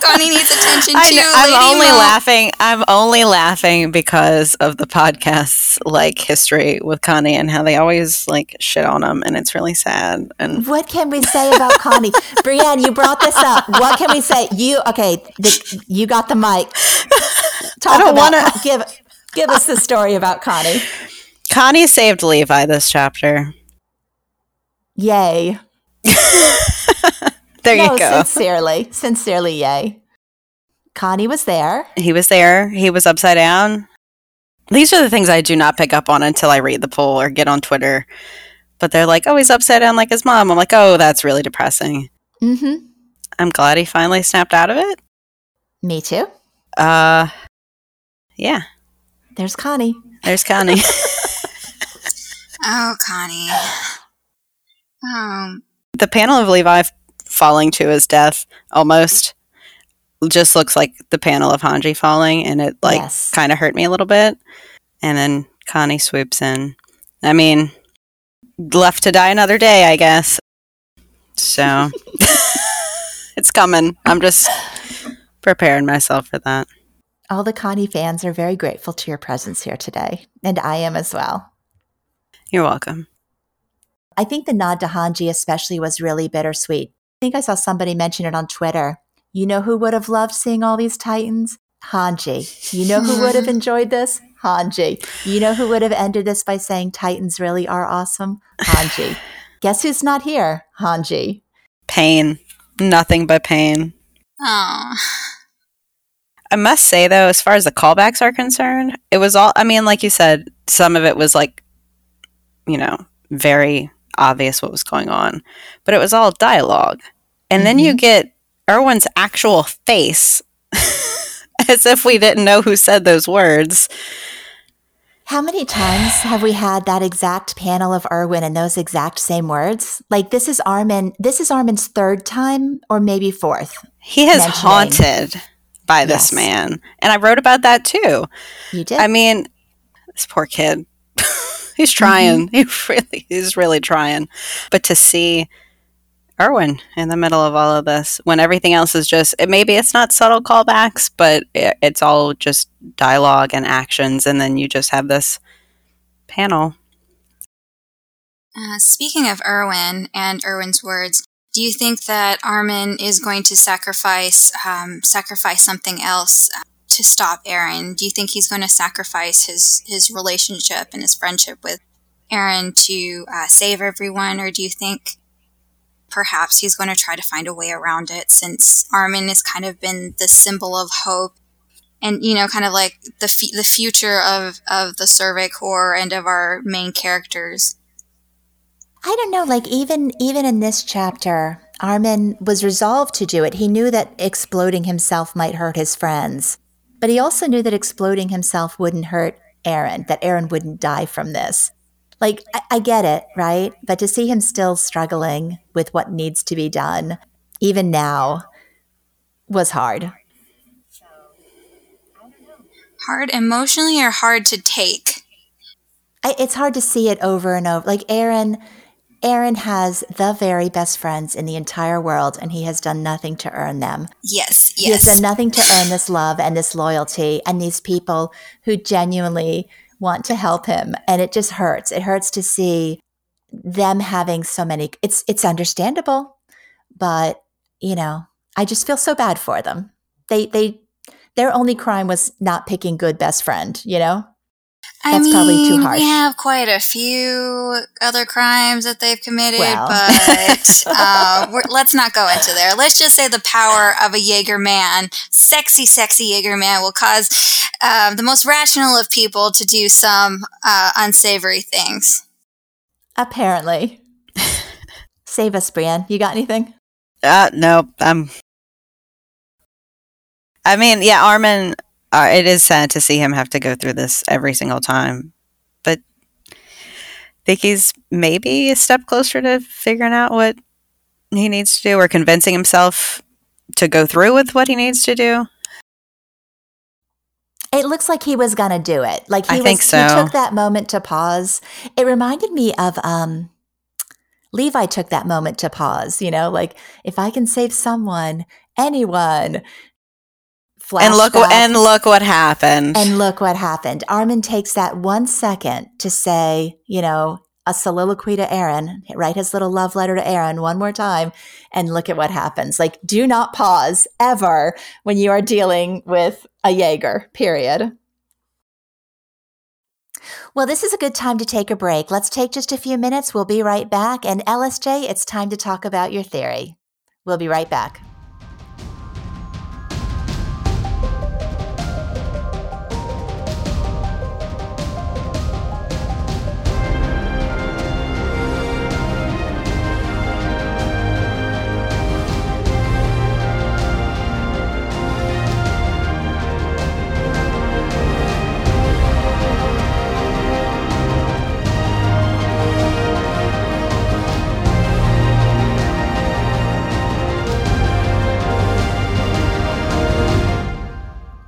Connie needs attention too. I am only Mo. laughing. I'm only laughing because of the podcast's like history with Connie and how they always like shit on him, and it's really sad. And what can we say about Connie? Brienne, you brought this up. What can we say? You okay? The, you got the mic. Talk I don't want to give give us the story about Connie. Connie saved Levi this chapter. Yay. There no, you go. Sincerely, sincerely, yay. Connie was there. He was there. He was upside down. These are the things I do not pick up on until I read the poll or get on Twitter. But they're like, oh, he's upside down like his mom. I'm like, oh, that's really depressing. Mm-hmm. I'm glad he finally snapped out of it. Me too. Uh, yeah. There's Connie. There's Connie. oh, Connie. Um, the panel of Levi falling to his death almost just looks like the panel of Hanji falling and it like yes. kind of hurt me a little bit. And then Connie swoops in. I mean, left to die another day, I guess. So it's coming. I'm just preparing myself for that. All the Connie fans are very grateful to your presence here today, and I am as well. You're welcome. I think the nod to Hanji especially was really bittersweet I think I saw somebody mention it on Twitter. You know who would have loved seeing all these Titans? Hanji. You know who would have enjoyed this? Hanji. You know who would have ended this by saying Titans really are awesome? Hanji. Guess who's not here? Hanji. Pain. Nothing but pain. Aww. I must say though, as far as the callbacks are concerned, it was all I mean, like you said, some of it was like, you know, very obvious what was going on, but it was all dialogue. And mm-hmm. then you mm-hmm. get Erwin's actual face as if we didn't know who said those words. How many times have we had that exact panel of Erwin and those exact same words? Like this is Armin this is Armin's third time or maybe fourth. He has haunted by this yes. man. And I wrote about that too. You did. I mean, this poor kid. he's trying. Mm-hmm. He really, he's really trying. But to see Erwin in the middle of all of this, when everything else is just, it, maybe it's not subtle callbacks, but it, it's all just dialogue and actions, and then you just have this panel. Uh, speaking of Erwin and Erwin's words, do you think that Armin is going to sacrifice um, sacrifice something else to stop Eren? Do you think he's going to sacrifice his his relationship and his friendship with Eren to uh, save everyone, or do you think perhaps he's going to try to find a way around it? Since Armin has kind of been the symbol of hope, and you know, kind of like the f- the future of of the Survey Corps and of our main characters. I don't know, like even even in this chapter, Armin was resolved to do it. He knew that exploding himself might hurt his friends, but he also knew that exploding himself wouldn't hurt Eren, that Eren wouldn't die from this. Like, I, I get it, right? But to see him still struggling with what needs to be done, even now, was hard. Hard emotionally or hard to take? I, it's hard to see it over and over. Like, Eren Eren has the very best friends in the entire world, and he has done nothing to earn them. Yes, yes. He has done nothing to earn this love and this loyalty and these people who genuinely want to help him. And it just hurts. It hurts to see them having so many. It's it's understandable, but you know, I just feel so bad for them. They they their only crime was not picking good best friend. You know. I mean, we have quite a few other crimes that they've committed, well. but uh, let's not go into there. Let's just say the power of a Yeager man, sexy, sexy Yeager man, will cause uh, the most rational of people to do some uh, unsavory things. Apparently. Save us, Brienne. You got anything? Uh, no. I'm. I mean, yeah, Armin uh, it is sad to see him have to go through this every single time. But I think he's maybe a step closer to figuring out what he needs to do or convincing himself to go through with what he needs to do. It looks like he was gonna do it. Like he I was, think so. he took that moment to pause. It reminded me of um Levi took that moment to pause, you know, like if I can save someone, anyone, Flashback, and look and look what happened. And look what happened. Armin takes that one second to say, you know, a soliloquy to Eren, write his little love letter to Eren one more time, and look at what happens. Like, do not pause ever when you are dealing with a Yeager, period. Well, this is a good time to take a break. Let's take just a few minutes. We'll be right back. And LSJ, it's time to talk about your theory. We'll be right back.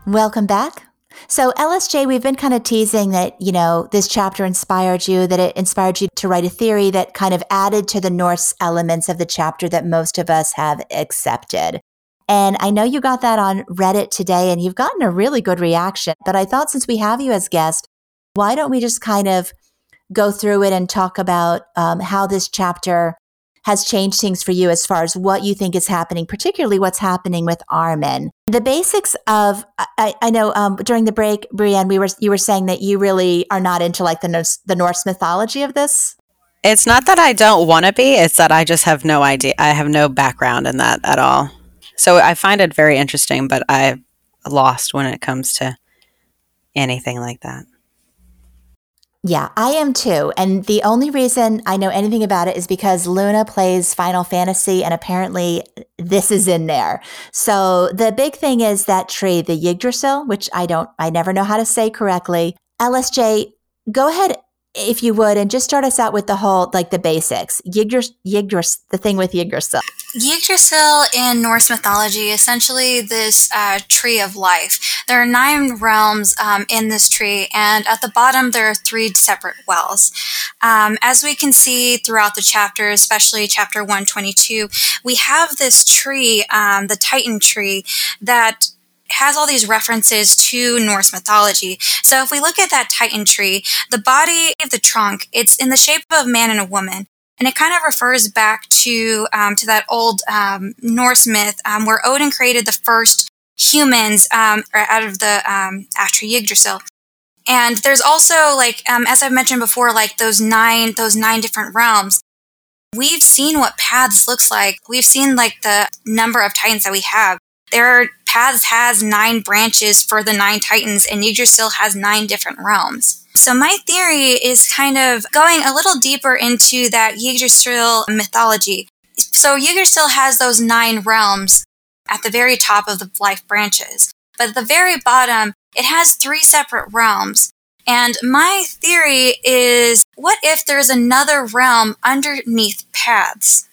Welcome back. So, LSJ, we've been kind of teasing that, you know, this chapter inspired you, that it inspired you to write a theory that kind of added to the Norse elements of the chapter that most of us have accepted. And I know you got that on Reddit today and you've gotten a really good reaction. But I thought since we have you as guest, why don't we just kind of go through it and talk about um, how this chapter has changed things for you as far as what you think is happening, particularly what's happening with Armin. The basics of I, I know um, during the break, Brienne, we were you were saying that you really are not into like the Norse, the Norse mythology of this. It's not that I don't want to be; it's that I just have no idea. I have no background in that at all. So I find it very interesting, but I'm lost when it comes to anything like that. Yeah, I am too. And the only reason I know anything about it is because Luna plays Final Fantasy and apparently this is in there. So the big thing is that tree, the Yggdrasil, which I don't, I never know how to say correctly. LSJ, go ahead if you would, and just start us out with the whole, like the basics. Yggdras, Yggdras, the thing with Yggdrasil. Yggdrasil in Norse mythology, essentially this uh, tree of life. There are nine realms um, in this tree, and at the bottom there are three separate wells. Um, as we can see throughout the chapter, especially chapter 122, we have this tree, um, the Titan tree, that has all these references to Norse mythology. So if we look at that Titan tree, the body of the trunk, it's in the shape of a man and a woman. And it kind of refers back to um, to that old um, Norse myth um, where Odin created the first humans um, out of the um, after Yggdrasil. And there's also like um, as I've mentioned before, like those nine those nine different realms. We've seen what paths looks like. We've seen like the number of titans that we have. There are paths has nine branches for the nine titans, and Yggdrasil has nine different realms. So my theory is kind of going a little deeper into that Yggdrasil mythology. So Yggdrasil has those nine realms at the very top of the life branches. But at the very bottom, it has three separate realms. And my theory is what if there's another realm underneath paths?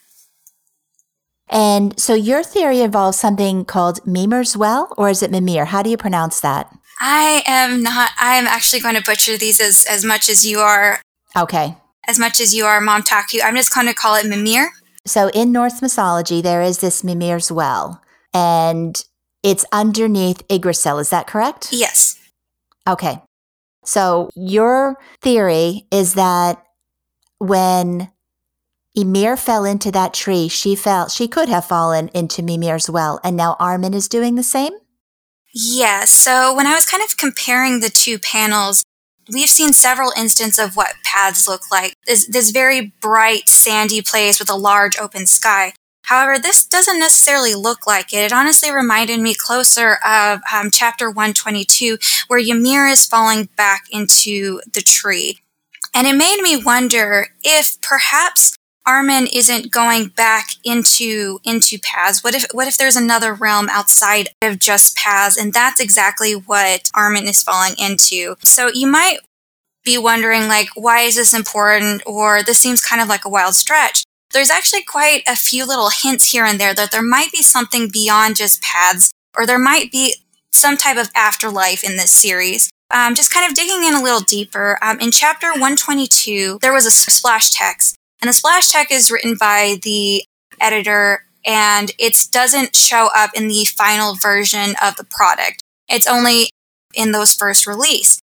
And so your theory involves something called Mimir's Well, or is it Mimir? How do you pronounce that? I am not, I'm actually going to butcher these as, as much as you are. Okay. As much as you are Mom Taku. I'm just going to call it Mimir. So in Norse mythology, there is this Mimir's Well, and it's underneath Yggdrasil. Is that correct? Yes. Okay. So your theory is that when Ymir fell into that tree, she fell she could have fallen into Mimir's well, and now Armin is doing the same? Yes. So when I was kind of comparing the two panels, we've seen several instances of what paths look like. This, this very bright, sandy place with a large open sky. However, this doesn't necessarily look like it. It honestly reminded me closer of um, chapter 122, where Ymir is falling back into the tree. And it made me wonder if perhaps Armin isn't going back into into paths. What if what if there's another realm outside of just paths? And that's exactly what Armin is falling into. So you might be wondering like why is this important or this seems kind of like a wild stretch there's actually quite a few little hints here and there that there might be something beyond just paths, or there might be some type of afterlife in this series. Um, just kind of digging in a little deeper, um, in chapter 122, there was a splash text, and the splash text is written by the editor, and it doesn't show up in the final version of the product. It's only in those first release.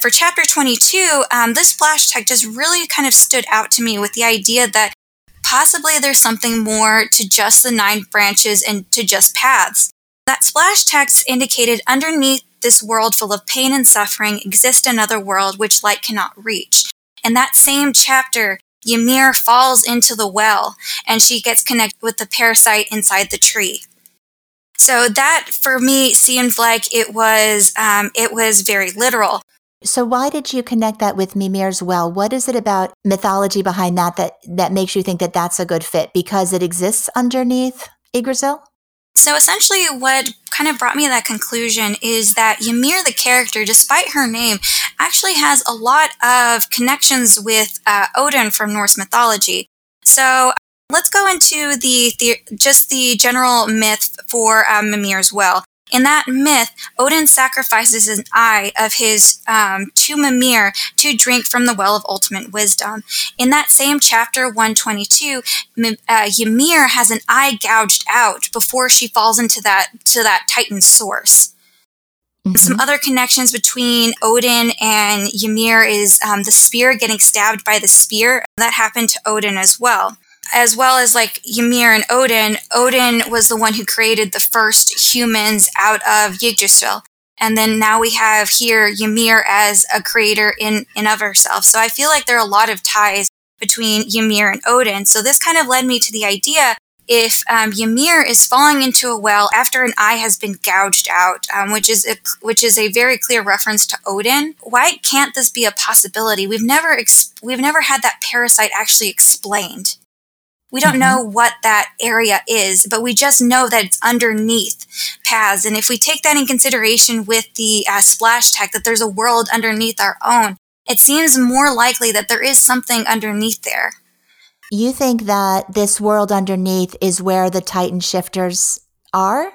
For chapter 22, um, this splash text just really kind of stood out to me with the idea that Possibly there's something more to just the nine branches and to just paths. That splash text indicated underneath this world full of pain and suffering exists another world which light cannot reach. In that same chapter, Ymir falls into the well and she gets connected with the parasite inside the tree. So that for me seemed like it was um, it was very literal. So why did you connect that with Mimir's well? What is it about mythology behind that that that makes you think that that's a good fit because it exists underneath Yggdrasil? So essentially, what kind of brought me to that conclusion is that Ymir, the character, despite her name, actually has a lot of connections with uh, Odin from Norse mythology. So let's go into the, the just the general myth for um, as well. In that myth, Odin sacrifices an eye of his um, to Mimir to drink from the well of ultimate wisdom. In that same chapter 122, uh, Ymir has an eye gouged out before she falls into that to that Titan source. Mm-hmm. Some other connections between Odin and Ymir is um, the spear getting stabbed by the spear. That happened to Odin as well as well as like Ymir and Odin, Odin was the one who created the first humans out of Yggdrasil. And then now we have here Ymir as a creator in, and of herself. So I feel like there are a lot of ties between Ymir and Odin. So this kind of led me to the idea if um, Ymir is falling into a well after an eye has been gouged out, um, which is a, which is a very clear reference to Odin. Why can't this be a possibility? We've never ex- we've never had that parasite actually explained. We don't mm-hmm. know what that area is, but we just know that it's underneath paths. And if we take that in consideration with the uh, splash tech, that there's a world underneath our own, it seems more likely that there is something underneath there. You think that this world underneath is where the Titan shifters are?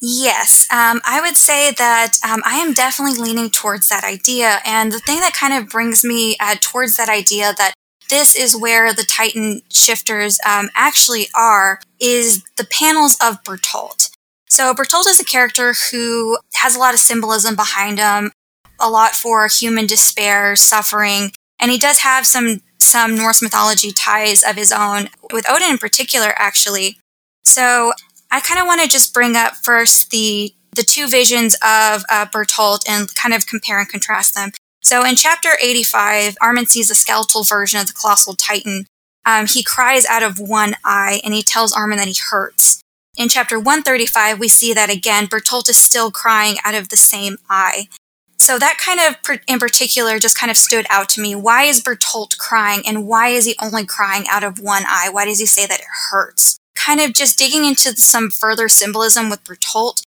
Yes, um, I would say that um, I am definitely leaning towards that idea. And the thing that kind of brings me uh, towards that idea that this is where the Titan shifters um, actually are, is the panels of Bertolt. So Bertolt is a character who has a lot of symbolism behind him, a lot for human despair, suffering, and he does have some some Norse mythology ties of his own, with Odin in particular, actually. So I kind of want to just bring up first the the two visions of uh, Bertolt and kind of compare and contrast them. So in chapter 85, Armin sees a skeletal version of the colossal titan. Um, he cries out of one eye and he tells Armin that he hurts. In chapter 135, we see that again, Bertolt is still crying out of the same eye. So that kind of, in particular, just kind of stood out to me. Why is Bertolt crying, and why is he only crying out of one eye? Why does he say that it hurts? Kind of just digging into some further symbolism with Bertolt.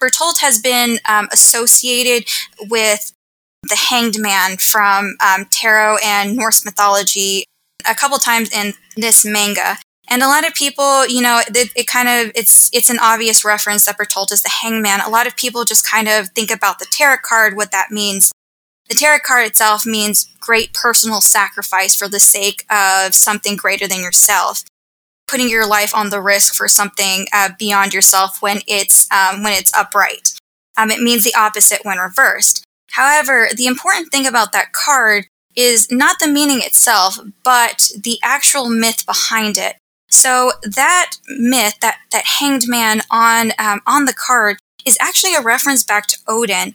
Bertolt has been um, associated with the hanged man from um, tarot and Norse mythology a couple times in this manga. And a lot of people, you know, it, it, kind of it's it's an obvious reference that Bertolt is the hangman. A lot of people just kind of think about the tarot card, what that means. The tarot card itself means great personal sacrifice for the sake of something greater than yourself, putting your life on the risk for something uh, beyond yourself when it's um, when it's upright. Um, it means the opposite when reversed. However, the important thing about that card is not the meaning itself, but the actual myth behind it. So that myth, that that hanged man on um, on the card, is actually a reference back to Odin.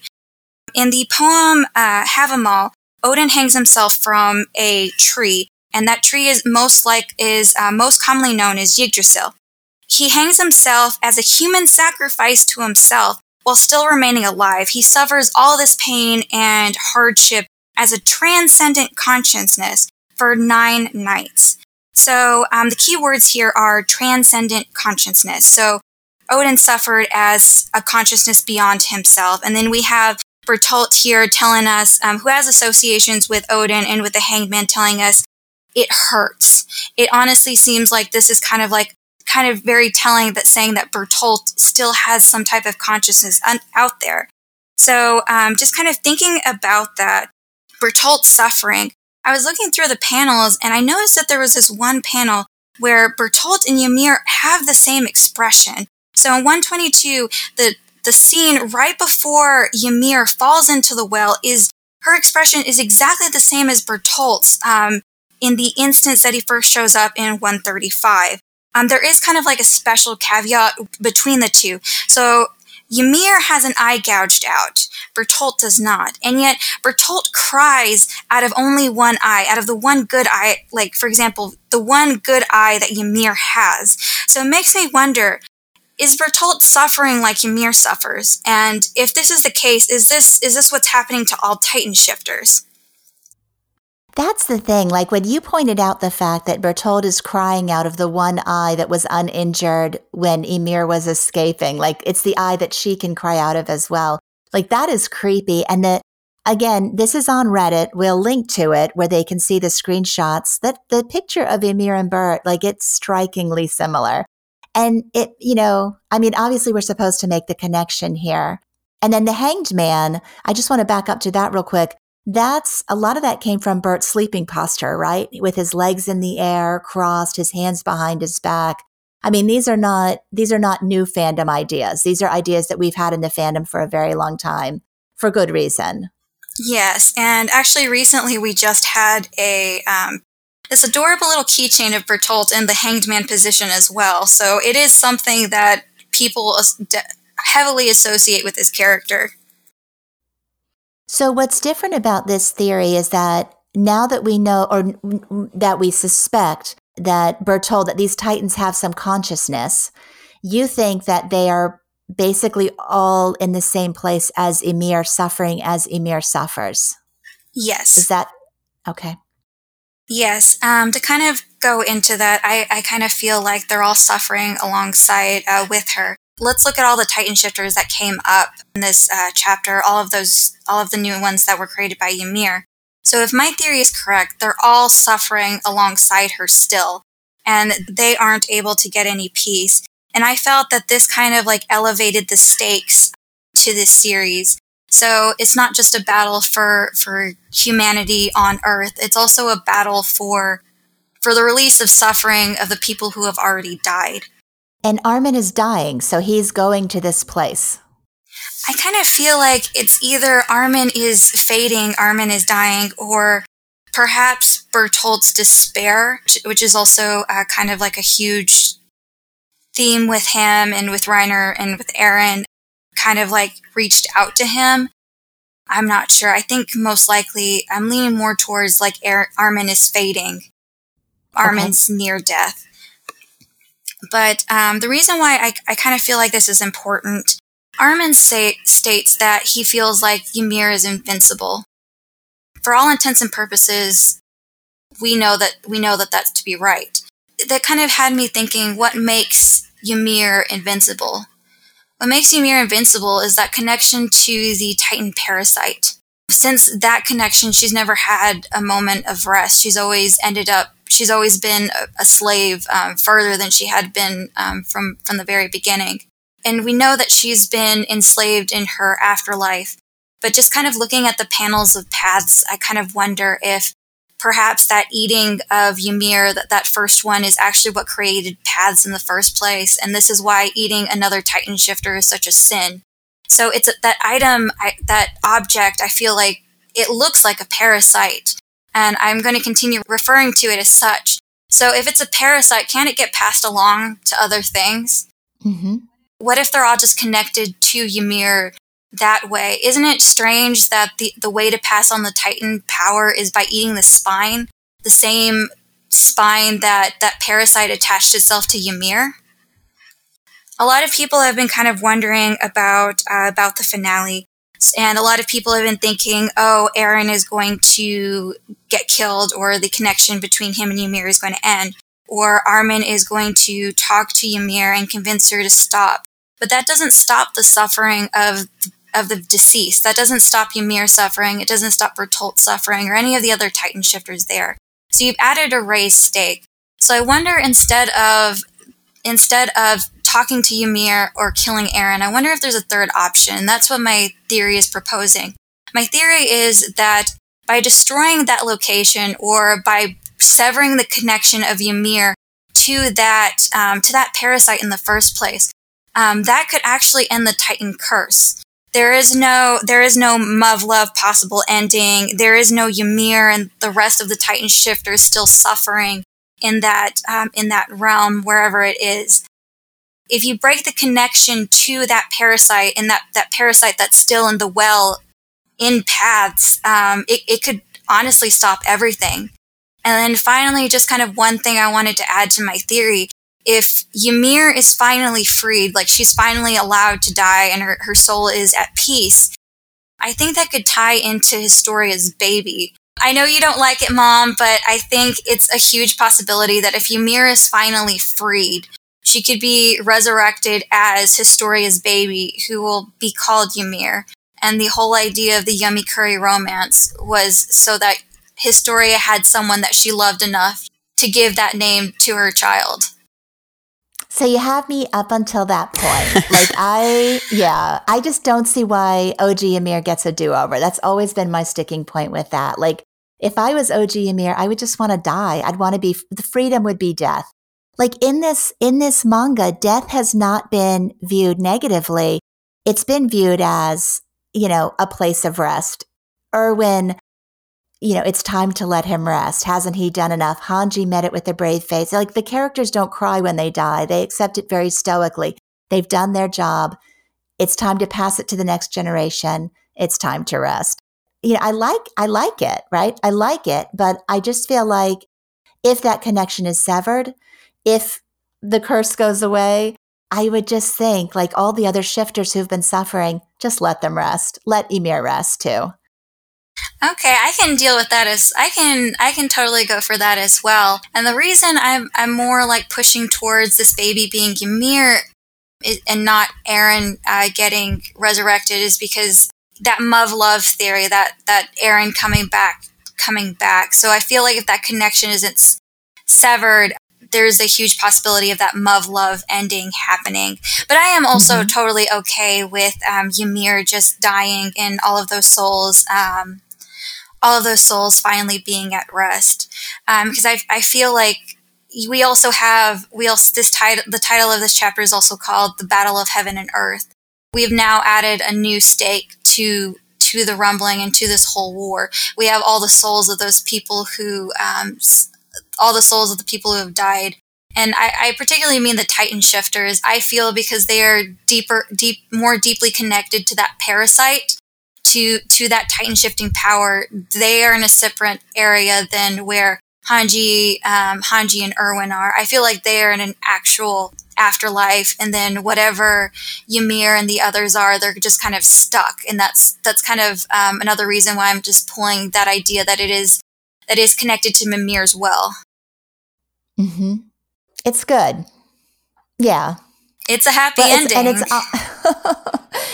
In the poem uh, Havamal, Odin hangs himself from a tree, and that tree is most like is uh, most commonly known as Yggdrasil. He hangs himself as a human sacrifice to himself while still remaining alive. He suffers all this pain and hardship as a transcendent consciousness for nine nights. So um, the key words here are transcendent consciousness. So Odin suffered as a consciousness beyond himself. And then we have Bertolt here telling us, um, who has associations with Odin and with the hangman, telling us it hurts. It honestly seems like this is kind of like, kind of very telling that saying that Bertolt still has some type of consciousness un- out there. So um, just kind of thinking about that, Bertolt's suffering, I was looking through the panels and I noticed that there was this one panel where Bertolt and Ymir have the same expression. So in 122, the the scene right before Ymir falls into the well is her expression is exactly the same as Bertolt's um, in the instance that he first shows up in 135. Um, there is kind of like a special caveat between the two. So Ymir has an eye gouged out. Bertolt does not. And yet, Bertolt cries out of only one eye, out of the one good eye, like, for example, the one good eye that Ymir has. So it makes me wonder is Bertolt suffering like Ymir suffers? And if this is the case, is this is this what's happening to all Titan shifters? That's the thing. Like when you pointed out the fact that Bertolt is crying out of the one eye that was uninjured when Ymir was escaping, like it's the eye that she can cry out of as well. Like that is creepy. And that again, this is on Reddit. We'll link to it where they can see the screenshots. That the picture of Ymir and Bert, like it's strikingly similar. And it, you know, I mean, obviously we're supposed to make the connection here. And then the hanged man, I just want to back up to that real quick. That's a lot of that came from Bert's sleeping posture, right? With his legs in the air, crossed, his hands behind his back. I mean, these are not these are not new fandom ideas. These are ideas that we've had in the fandom for a very long time for good reason. Yes, and actually recently we just had a um, this adorable little keychain of Bertolt in the hanged man position as well. So it is something that people heavily associate with this character. So, what's different about this theory is that now that we know, or that we suspect that Bertolt, that these Titans have some consciousness, you think that they are basically all in the same place as Ymir, suffering as Ymir suffers. Yes. Is that okay? Yes. Um, to kind of go into that, I, I kind of feel like they're all suffering alongside uh, with her let's look at all the Titan shifters that came up in this uh, chapter, all of those, all of the new ones that were created by Ymir. So if my theory is correct, they're all suffering alongside her still, and they aren't able to get any peace. And I felt that this kind of like elevated the stakes to this series. So it's not just a battle for, for humanity on Earth. It's also a battle for, for the release of suffering of the people who have already died. And Armin is dying, so he's going to this place. I kind of feel like it's either Armin is fading, Armin is dying, or perhaps Bertolt's despair, which is also uh, kind of like a huge theme with him and with Reiner and with Eren, kind of like reached out to him. I'm not sure. I think most likely I'm leaning more towards like Armin is fading. Armin's okay. near death. But um, the reason why I, I kind of feel like this is important Armin say, states that he feels like Ymir is invincible. For all intents and purposes, we know that we know that that's to be right. That kind of had me thinking, what makes Ymir invincible? What makes Ymir invincible is that connection to the Titan parasite. Since that connection, she's never had a moment of rest. She's always ended up. She's always been a, slave um, further than she had been um, from from the very beginning. And we know that she's been enslaved in her afterlife. But just kind of looking at the panels of paths, I kind of wonder if perhaps that eating of Ymir, that, that first one, is actually what created paths in the first place. And this is why eating another Titan shifter is such a sin. So it's that item, I, that object, I feel like it looks like a parasite. And I'm going to continue referring to it as such. So if it's a parasite, can it get passed along to other things? Mm-hmm what if they're all just connected to Ymir that way? Isn't it strange that the, the way to pass on the Titan power is by eating the spine, the same spine that that parasite attached itself to Ymir? A lot of people have been kind of wondering about uh, about the finale, and a lot of people have been thinking, "Oh, Eren is going to get killed, or the connection between him and Ymir is going to end." or Armin is going to talk to Ymir and convince her to stop. But that doesn't stop the suffering of of the deceased. That doesn't stop Ymir suffering. It doesn't stop Bertolt suffering or any of the other Titan shifters there. So you've added a raised stake. So I wonder instead of instead of talking to Ymir or killing Eren. I wonder if there's a third option. That's what my theory is proposing. My theory is that by destroying that location or by severing the connection of Ymir to that um, to that parasite in the first place, um, that could actually end the Titan curse. There is no there is no Muv-Luv possible ending. There is no Ymir and the rest of the Titan shifters still suffering in that um, in that realm wherever it is. If you break the connection to that parasite and that that parasite that's still in the well in paths, um, it, it could honestly stop everything. And then finally, just kind of one thing I wanted to add to my theory if Ymir is finally freed, like she's finally allowed to die and her, her soul is at peace, I think that could tie into Historia's baby. I know you don't like it, Mom, but I think it's a huge possibility that if Ymir is finally freed, she could be resurrected as Historia's baby, who will be called Ymir. And the whole idea of the YumiKuri romance was so that Historia had someone that she loved enough to give that name to her child. So you have me up until that point. like I, yeah, I just don't see why OG Ymir gets a do-over. That's always been my sticking point with that. Like if I was OG Ymir, I would just want to die. I'd want to be the freedom would be death. Like in this in this manga, death has not been viewed negatively. It's been viewed as, you know, a place of rest. Erwin you know, it's time to let him rest. Hasn't he done enough? Hanji met it with a brave face. Like the characters don't cry when they die. They accept it very stoically. They've done their job. It's time to pass it to the next generation. It's time to rest. You know, I like I like it, right? I like it, but I just feel like if that connection is severed, if the curse goes away, I would just think like all the other shifters who've been suffering, just let them rest. Let Ymir rest too. Okay, I can deal with that as I can I can totally go for that as well. And the reason I'm I'm more like pushing towards this baby being Ymir and not Eren uh, getting resurrected is because that Muv-Luv theory that that Eren coming back coming back. So I feel like if that connection isn't severed, there's a huge possibility of that Muv-Luv ending happening. But I am also mm-hmm. totally okay with um, Ymir just dying and all of those souls um, all of those souls finally being at rest. Because um, I, I feel like we also have we also this title the title of this chapter is also called the Battle of Heaven and Earth. We have now added a new stake to to the rumbling and to this whole war. We have all the souls of those people who, um, all the souls of the people who have died. And I, I, particularly mean the Titan shifters. I feel because they are deeper, deep, more deeply connected to that parasite to to that Titan shifting power, they are in a separate area than where Hanji, um, Hanji and Erwin are. I feel like they are in an actual afterlife and then whatever Ymir and the others are they're just kind of stuck and that's that's kind of um, another reason why I'm just pulling that idea that it is that is connected to Mimir's well. Mm-hmm. It's good. Yeah. It's a happy But ending. and it's uh,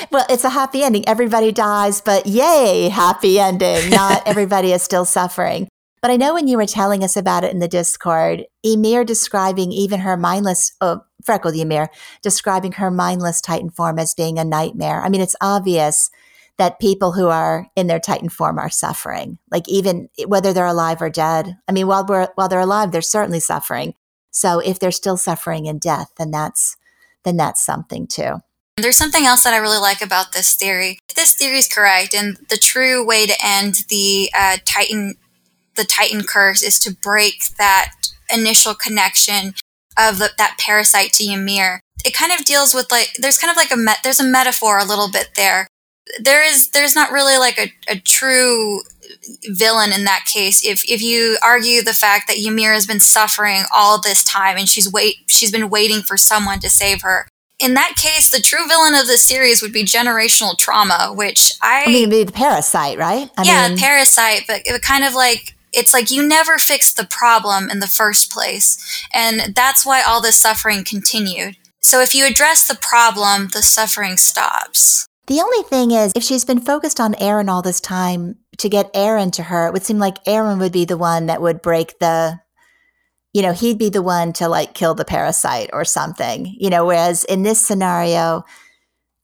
well, it's a happy ending. Everybody dies, but yay, happy ending. Not everybody is still suffering. But I know when you were telling us about it in the Discord, Ymir describing even her mindless, oh, freckled Ymir, describing her mindless Titan form as being a nightmare. I mean, it's obvious that people who are in their Titan form are suffering, like even whether they're alive or dead. I mean, while we're while they're alive, they're certainly suffering. So if they're still suffering in death, then that's then that's something too. There's something else that I really like about this theory. If this theory is correct, and the true way to end the uh, Titan, the Titan curse, is to break that initial connection of the, that parasite to Ymir. It kind of deals with like there's kind of like a met, there's a metaphor a little bit there. There is there's not really like a, a true villain in that case. If if you argue the fact that Ymir has been suffering all this time and she's wait she's been waiting for someone to save her. In that case, the true villain of the series would be generational trauma, which I, I mean, be the parasite, right? I yeah, mean, parasite, but it kind of like it's like you never fixed the problem in the first place, and that's why all this suffering continued. So if you address the problem, the suffering stops. The only thing is, if she's been focused on Eren all this time, to get Eren to her, it would seem like Eren would be the one that would break the, you know, he'd be the one to like kill the parasite or something, you know, whereas in this scenario,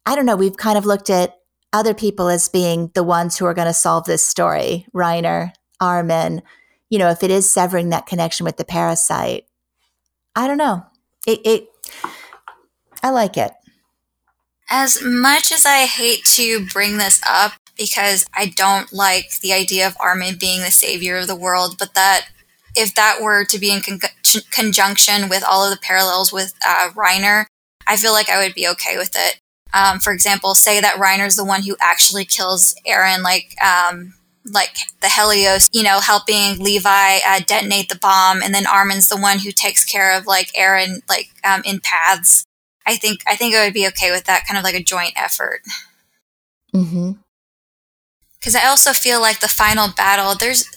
I don't know, we've kind of looked at other people as being the ones who are going to solve this story Reiner, Armin, you know, if it is severing that connection with the parasite. I don't know. It, it I like it. As much as I hate to bring this up because I don't like the idea of Armin being the savior of the world, but that if that were to be in con- conjunction with all of the parallels with uh, Reiner, I feel like I would be okay with it. Um, for example, say that Reiner's the one who actually kills Eren, like um, like the Helios, you know, helping Levi uh, detonate the bomb, and then Armin's the one who takes care of like Eren, like um, in paths. I think I think I would be okay with that kind of like a joint effort. Mm-hmm. Because I also feel like the final battle, there's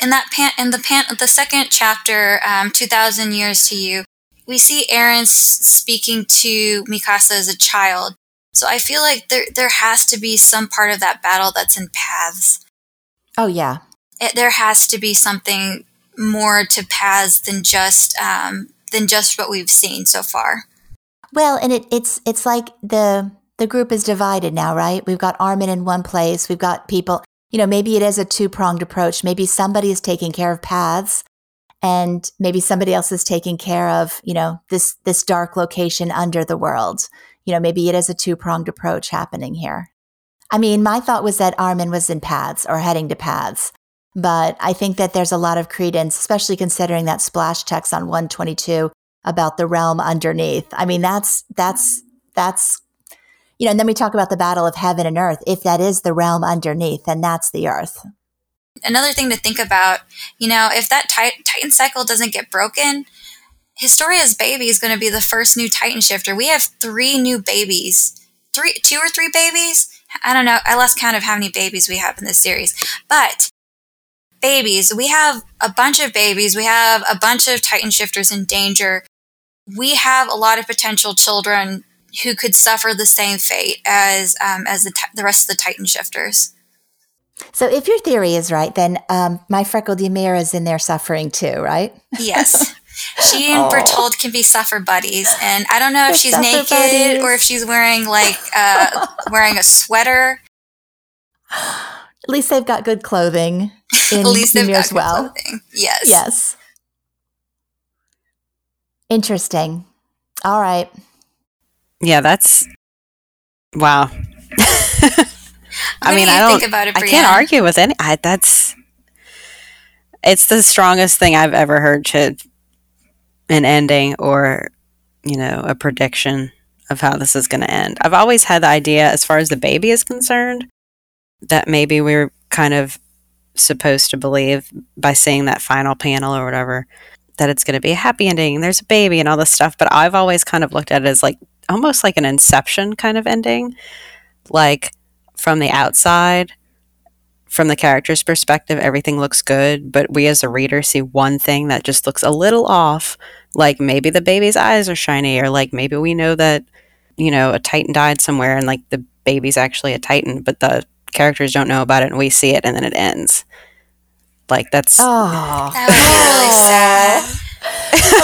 in that pan in the pan the second chapter, um, two thousand years to you, we see Eren speaking to Mikasa as a child. So I feel like there there has to be some part of that battle that's in paths. Oh, yeah. It, there has to be something more to paths than just um, than just what we've seen so far. Well, and it, it's it's like the the group is divided now, right? We've got Armin in one place. We've got people. You know, maybe it is a two pronged approach. Maybe somebody is taking care of paths, and maybe somebody else is taking care of you know this this dark location under the world. You know, maybe it is a two pronged approach happening here. I mean, my thought was that Armin was in paths or heading to paths. But I think that there's a lot of credence, especially considering that splash text on 122 about the realm underneath. I mean, that's that's that's you know, and then we talk about the battle of heaven and earth. If that is the realm underneath, then that's the earth. Another thing to think about, you know, if that tit- Titan cycle doesn't get broken, Historia's baby is going to be the first new Titan shifter. We have three new babies, three, two or three babies. I don't know. I lost count of how many babies we have in this series, but babies. We have a bunch of babies. We have a bunch of Titan shifters in danger. We have a lot of potential children who could suffer the same fate as um, as the, the rest of the Titan shifters. So, if your theory is right, then um, my freckled Ymir is in there suffering too, right? Yes. She and Aw. Bertolt can be suffer buddies, and I don't know if They're she's naked buddies. or if she's wearing like uh, wearing a sweater. At least they've got good clothing in At least they've Ymir's got good well. clothing. Yes. Yes. Interesting. All right. Yeah, that's wow. I mean, I don't. think about it, I can't argue with any. I, that's it's the strongest thing I've ever heard to an ending or you know a prediction of how this is going to end. I've always had the idea, as far as the baby is concerned, that maybe we're kind of supposed to believe by seeing that final panel or whatever that it's going to be a happy ending there's a baby and all this stuff. But I've always kind of looked at it as like almost like an inception kind of ending. Like from the outside, from the character's perspective, everything looks good, but we as a reader see one thing that just looks a little off. Like maybe the baby's eyes are shiny, or like maybe we know that, you know, a Titan died somewhere and like the baby's actually a Titan, but the characters don't know about it and we see it and then it ends. Like that's Oh. That was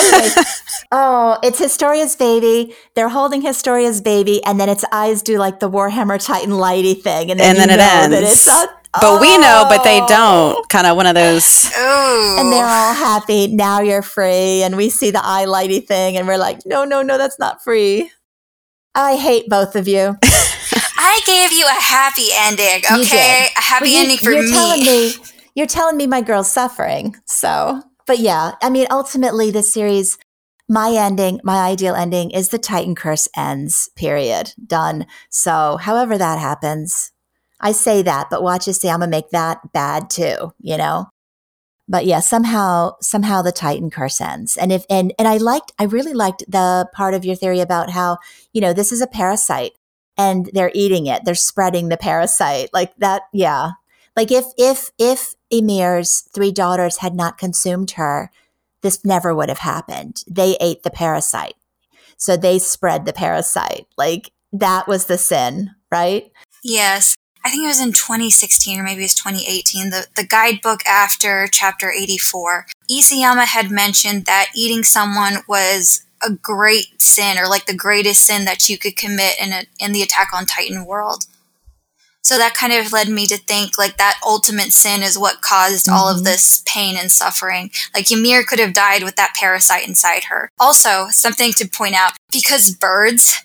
really sad. okay. Oh, it's Historia's baby. They're holding Historia's baby, and then its eyes do like the Warhammer Titan lighty thing, and then, And then it ends. it's a- but we know, but they Oh. don't. Kind of one of those Ooh. And they're all happy. Now you're free, and we see the eye lighty thing, and we're like, no, no, no, that's not free. I hate both of you. I gave you a happy ending, okay? A happy Well, you- ending for you're me. Telling me. You're telling me my girl's suffering. So, but yeah, I mean, ultimately, this series, my ending, my ideal ending is the Titan curse ends, period. Done. So, however that happens, I say that, but watch us see, I'm going to make that bad too, you know? But yeah, somehow, somehow the Titan curse ends. And if, and, and I liked, I really liked the part of your theory about how, you know, this is a parasite and they're eating it. They're spreading the parasite like that. Yeah. Like if, if, if Ymir's three daughters had not consumed her, this never would have happened. They ate the parasite. So they spread the parasite. Like that was the sin, right? Yes. I think it was in 2016 or maybe it was 2018, the, the guidebook after chapter 84. Isayama had mentioned that eating someone was a great sin or like the greatest sin that you could commit in a, in the Attack on Titan world. So that kind of led me to think like that ultimate sin is what caused all of Mhm. this pain and suffering. Like Ymir could have died with that parasite inside her. Also, something to point out because birds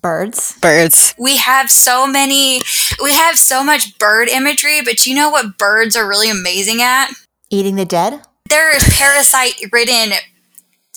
Birds. birds. we have so many we have so much bird imagery but you know what birds are really amazing at Eating the dead? they're parasite ridden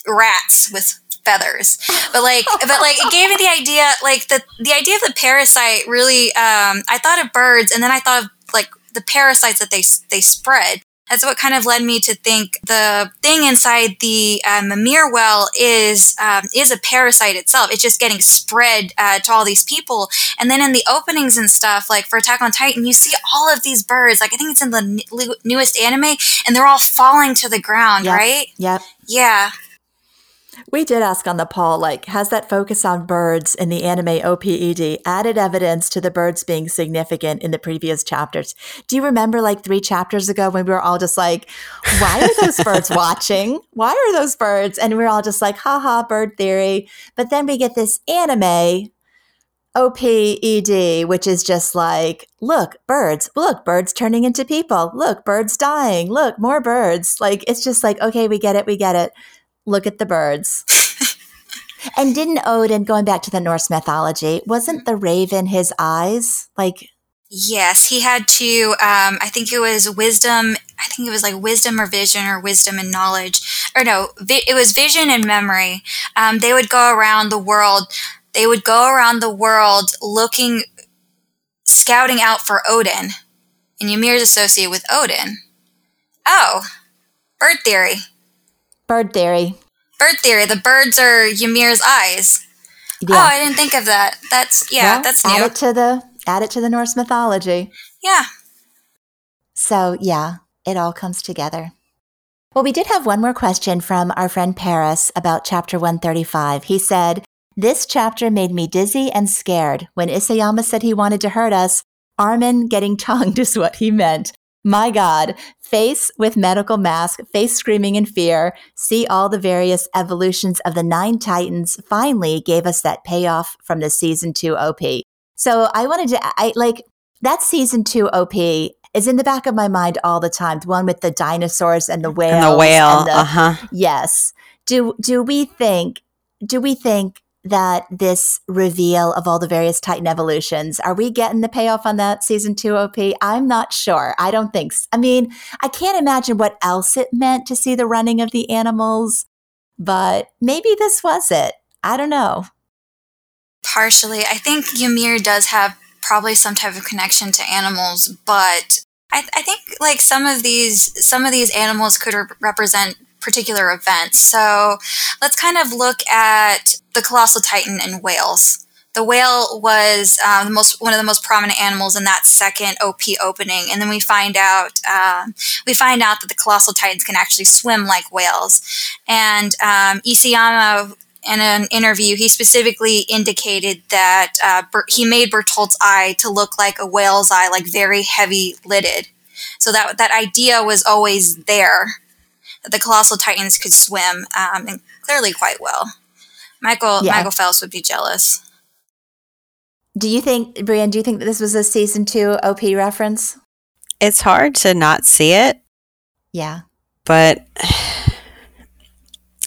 rats with feathers but like but like it gave me the idea like the the idea of the parasite really um i thought of birds and then i thought of like the parasites that they they spread that's what kind of led me to think the thing inside the uh, Mimir well is um, is a parasite itself. It's just getting spread uh, to all these people, and then in the openings and stuff, like for Attack on Titan, you see all of these birds. Like I think it's in the n- newest anime, and they're all falling to the ground, Yep. right? Yep. Yeah. We did ask on the poll, like, has that focus on birds in the anime OPED added evidence to the birds being significant in the previous chapters? Do you remember like three chapters ago when we were all just like, why are those birds watching? Why are those birds? And we are all just like, haha, bird theory. But then we get this anime OPED, which is just like, look, birds, look, birds turning into people, look, birds dying, look, more birds. Like, it's just like, okay, we get it, we get it. Look at the birds. and didn't Odin, going back to the Norse mythology, wasn't the raven his eyes? Like, Yes, he had to. Um, I think it was wisdom. I think it was like wisdom or vision or wisdom and knowledge. Or no, vi- it was vision and memory. Um, they would go around the world. They would go around the world looking, scouting out for Odin. And Ymir's associated with Odin. Oh, bird theory. Bird theory. Bird theory. The birds are Ymir's eyes. Oh, I didn't think of that. That's yeah, Well, that's add it to the add it to the Norse mythology. Yeah. So yeah, it all comes together. Well, we did have one more question from our friend Paris about chapter 135. He said, This chapter made me dizzy and scared. When Isayama said he wanted to hurt us, Armin getting tongued is what he meant. My God, face with medical mask, face screaming in fear, see all the various evolutions of the nine titans finally gave us that payoff from the season two OP. So I wanted to, I like that season two OP is in the back of my mind all the time. The one with the dinosaurs and the whales. And the whale. Uh huh. Yes. Do do we think do we think that this reveal of all the various Titan evolutions, are we getting the payoff on that season 2 OP? I'm not sure. I don't think so. I mean, I can't imagine what else it meant to see the running of the animals, but maybe this was it. I don't know. Partially. I think Ymir does have probably some type of connection to animals, but I, I think like some of these some of these animals could re- represent particular events. So let's kind of look at the colossal titan and whales. The whale was um, the most one of the most prominent animals in that second OP opening, and then we find out uh, we find out that the colossal titans can actually swim like whales. And um, Isayama in an interview, he specifically indicated that uh, he made Bertolt's eye to look like a whale's eye, like very heavy lidded. So that that idea was always there the colossal titans could swim, um, and clearly quite well. Michael yeah. Michael Phelps would be jealous. Do you think, Brienne, do you think that this was a season two OP reference? It's hard to not see it. Yeah. But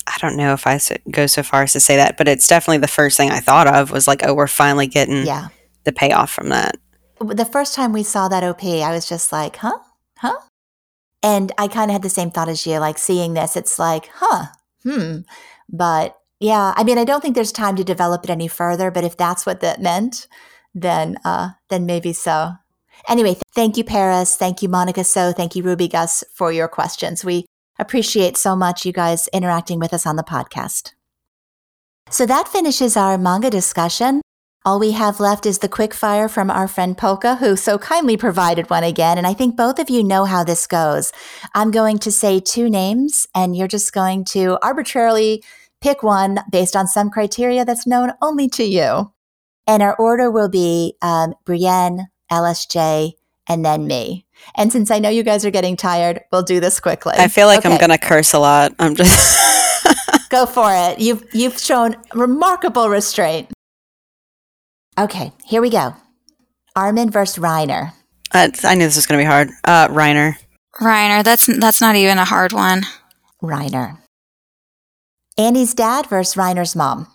I don't know if I go so far as to say that, but it's definitely the first thing I thought of was like, oh, we're finally getting yeah. the payoff from that. The first time we saw that OP, I was just like, huh? Huh? And I kind of had the same thought as you, like seeing this, it's like, huh, hmm. But yeah, I mean, I don't think there's time to develop it any further, but if that's what that meant, then uh, then maybe so. Anyway, th- thank you, Paris. Thank you, Monica. So, thank you, Ruby Gus, for your questions. We appreciate so much you guys interacting with us on the podcast. So that finishes our manga discussion. All we have left is the quick fire from our friend Polka, who so kindly provided one again. And I think both of you know how this goes. I'm going to say two names, and you're just going to arbitrarily pick one based on some criteria that's known only to you. And our order will be um, Brienne, LSJ, and then me. And since I know you guys are getting tired, we'll do this quickly. I feel like okay. I'm going to curse a lot. I'm just go for it. You've you've shown remarkable restraint. Okay, here we go. Armin versus Reiner. Uh, I knew this was going to be hard. Uh, Reiner. Reiner. That's that's not even a hard one. Reiner. Annie's dad versus Reiner's mom.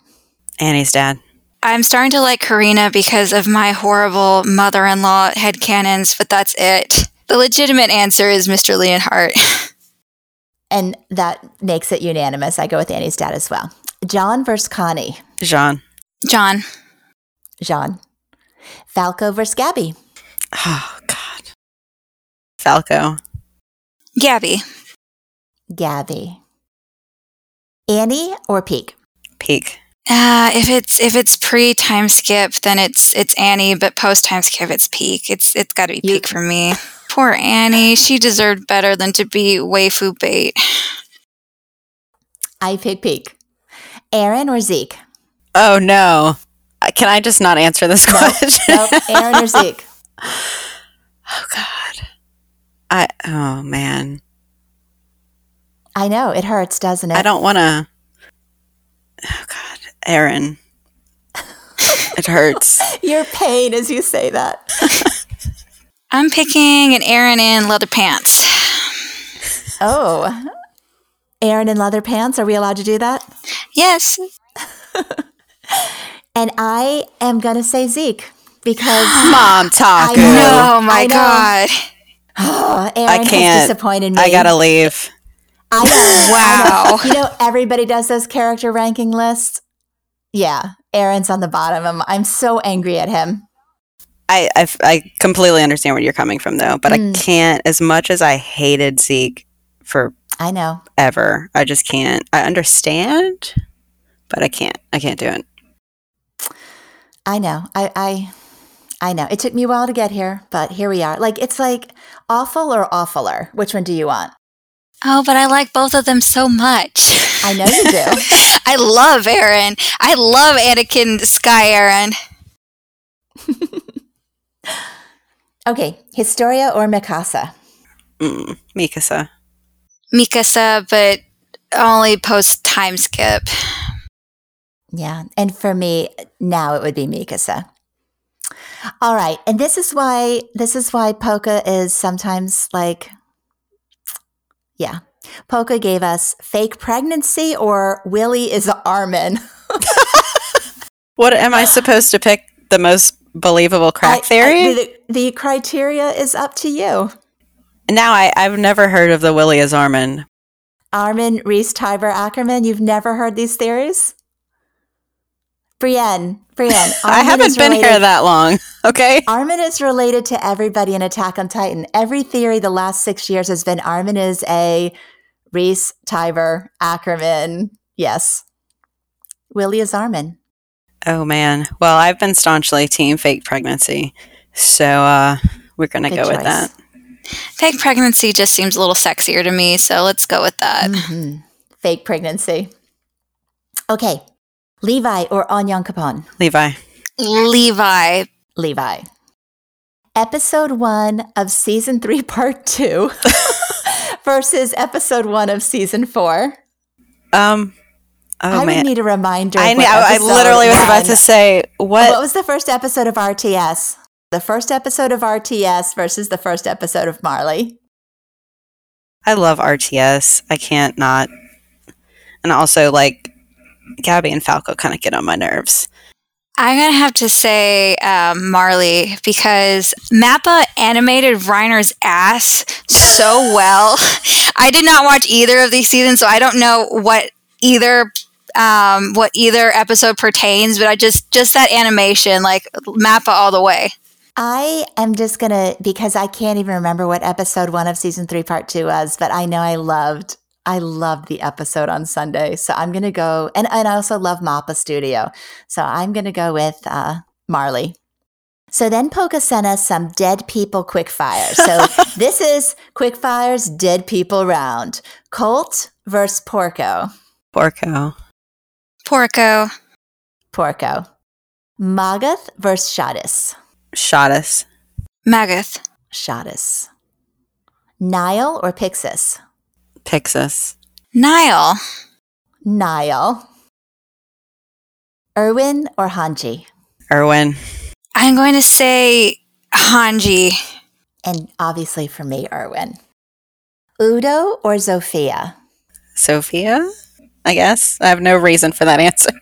Annie's dad. I'm starting to like Karina because of my horrible mother in law head canons, but that's it. The legitimate answer is Mr. Leonhardt. and that makes it unanimous. I go with Annie's dad as well. Jean versus Connie. Jean. Jean. Jean. Falco versus Gabi. Oh, God. Falco. Gabi. Gabi. Annie or Pieck? Pieck. Uh, if it's if it's pre time skip, then it's it's Annie, but post time skip, it's Pieck. It's it's got to be you- Pieck for me. Poor Annie. She deserved better than to be waifu bait. I pick Pieck. Eren or Zeke? Oh no! Can I just not answer this question? Nope. nope. Eren or Zeke? oh God. I oh man. I know it hurts, doesn't it? I don't want to. Oh God, Eren. it hurts. Your pain as you say that. I'm picking an Eren in leather pants. Oh, Eren in leather pants. Are we allowed to do that? Yes. And I am gonna say Zeke because mom talk. Oh my god. Oh, Eren I can't. Disappointed me. I gotta leave. I know. wow. you know, everybody does those character ranking lists. Yeah, Eren's on the bottom. I'm, I'm so angry at him. I, I, I completely understand where you're coming from, though, but mm. I can't. As much as I hated Zeke for I know ever, I just can't. I understand, but I can't. I can't do it. I know. I, I I know. It took me a while to get here, but here we are. Like it's like awful or awfuler. Which one do you want? Oh, but I like both of them so much. I know you do. I love Eren. I love Anakin Sky Aaron. okay, Historia or Mikasa? Mm, Mikasa. Mikasa, but only post time skip. Yeah, and for me now it would be Mikasa. All right, and this is why this is why Polka is sometimes like yeah. Polka gave us fake pregnancy or Willy is Armin. what am I supposed to pick the most believable crack I, theory? I, the, the, criteria is up to you. Now I, I've never heard of the Willy is Armin. Armin Reiss Tybur Ackerman. You've never heard these theories? Brienne, Brienne. I haven't been related, here that long. Okay. Armin is related to everybody in Attack on Titan. Every theory the last six years has been Armin is a Reiss, Tybur, Ackerman. Yes. Willy Armin. Oh man. Well, I've been staunchly team fake pregnancy. So uh we're gonna Good go with that. Fake pregnancy just seems a little sexier to me, so let's go with that. Mhm. Fake pregnancy. Okay. Levi or Onyankopon? Levi. Levi. Levi. Episode one of season three, part two versus episode one of season four. Um Oh I would need a reminder. I, what know, I literally was about to say what, What was the first episode of RTS? The first episode of RTS versus the first episode of Marley. I love RTS. I can't not. And also like Gabi and Falco kind of get on my nerves. I'm gonna have to say um, Marley because Mappa animated Reiner's ass so well. I did not watch either of these seasons, so I don't know what either um, what either episode pertains. But I just just that animation, like Mappa all the way. I am just gonna because I can't even remember what episode one of season three, part two was, but I know I loved I loved the episode on Sunday. So I'm gonna go and, and I also love Mappa Studio. So I'm gonna go with uh, Marley. So then Polka sent us some dead people quick fire. So this is quick fire's dead people round. Colt versus Porco. Porco. Porco. Porco. Magath versus Shadis. Shot us. Magath. Shadis. Nile or Pixis? Pixis. Niall. Nile. Erwin or Hanji? Erwin. I'm going to say Hanji. And obviously for me, Erwin. Udo or Zofia? Sophia? I guess. I have no reason for that answer.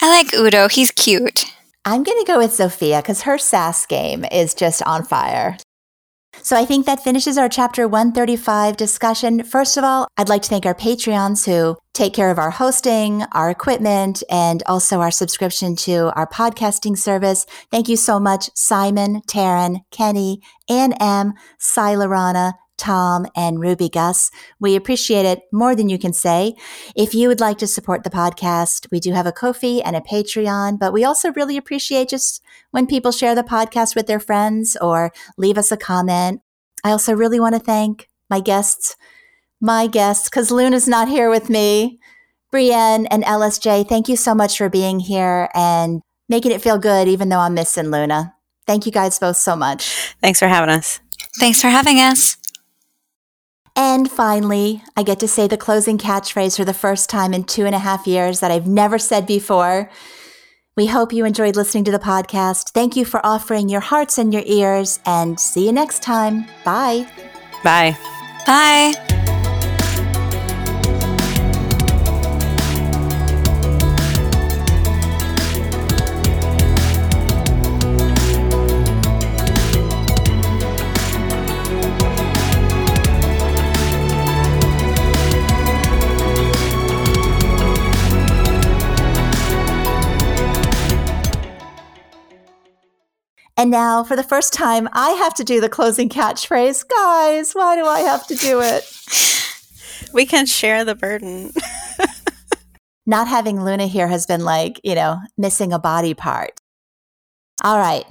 I like Udo. He's cute. I'm going to go with Zofia because her sass game is just on fire. So I think that finishes our chapter 135 discussion. First of all, I'd like to thank our Patreons who take care of our hosting, our equipment, and also our subscription to our podcasting service. Thank you so much, Simon, Taryn, Kenny, Ann M, Silarana, Tom, and Ruby Gus. We appreciate it more than you can say. If you would like to support the podcast, we do have a Ko-fi and a Patreon, but we also really appreciate just when people share the podcast with their friends or leave us a comment. I also really want to thank my guests, my guests, because Luna's not here with me. Brienne and LSJ, thank you so much for being here and making it feel good, even though I'm missing Luna. Thank you guys both so much. Thanks for having us. Thanks for having us. And finally, I get to say the closing catchphrase for the first time in two and a half years that I've never said before. We hope you enjoyed listening to the podcast. Thank you for offering your hearts and your ears, and see you next time. Bye. Bye. Bye. And now, for the first time, I have to do the closing catchphrase. Guys, why do I have to do it? We can share the burden. Not having Luna here has been like, you know, missing a body part. All right,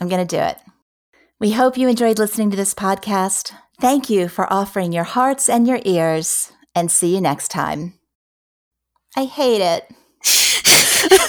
I'm going to do it. We hope you enjoyed listening to this podcast. Thank you for offering your hearts and your ears, and see you next time. I hate it.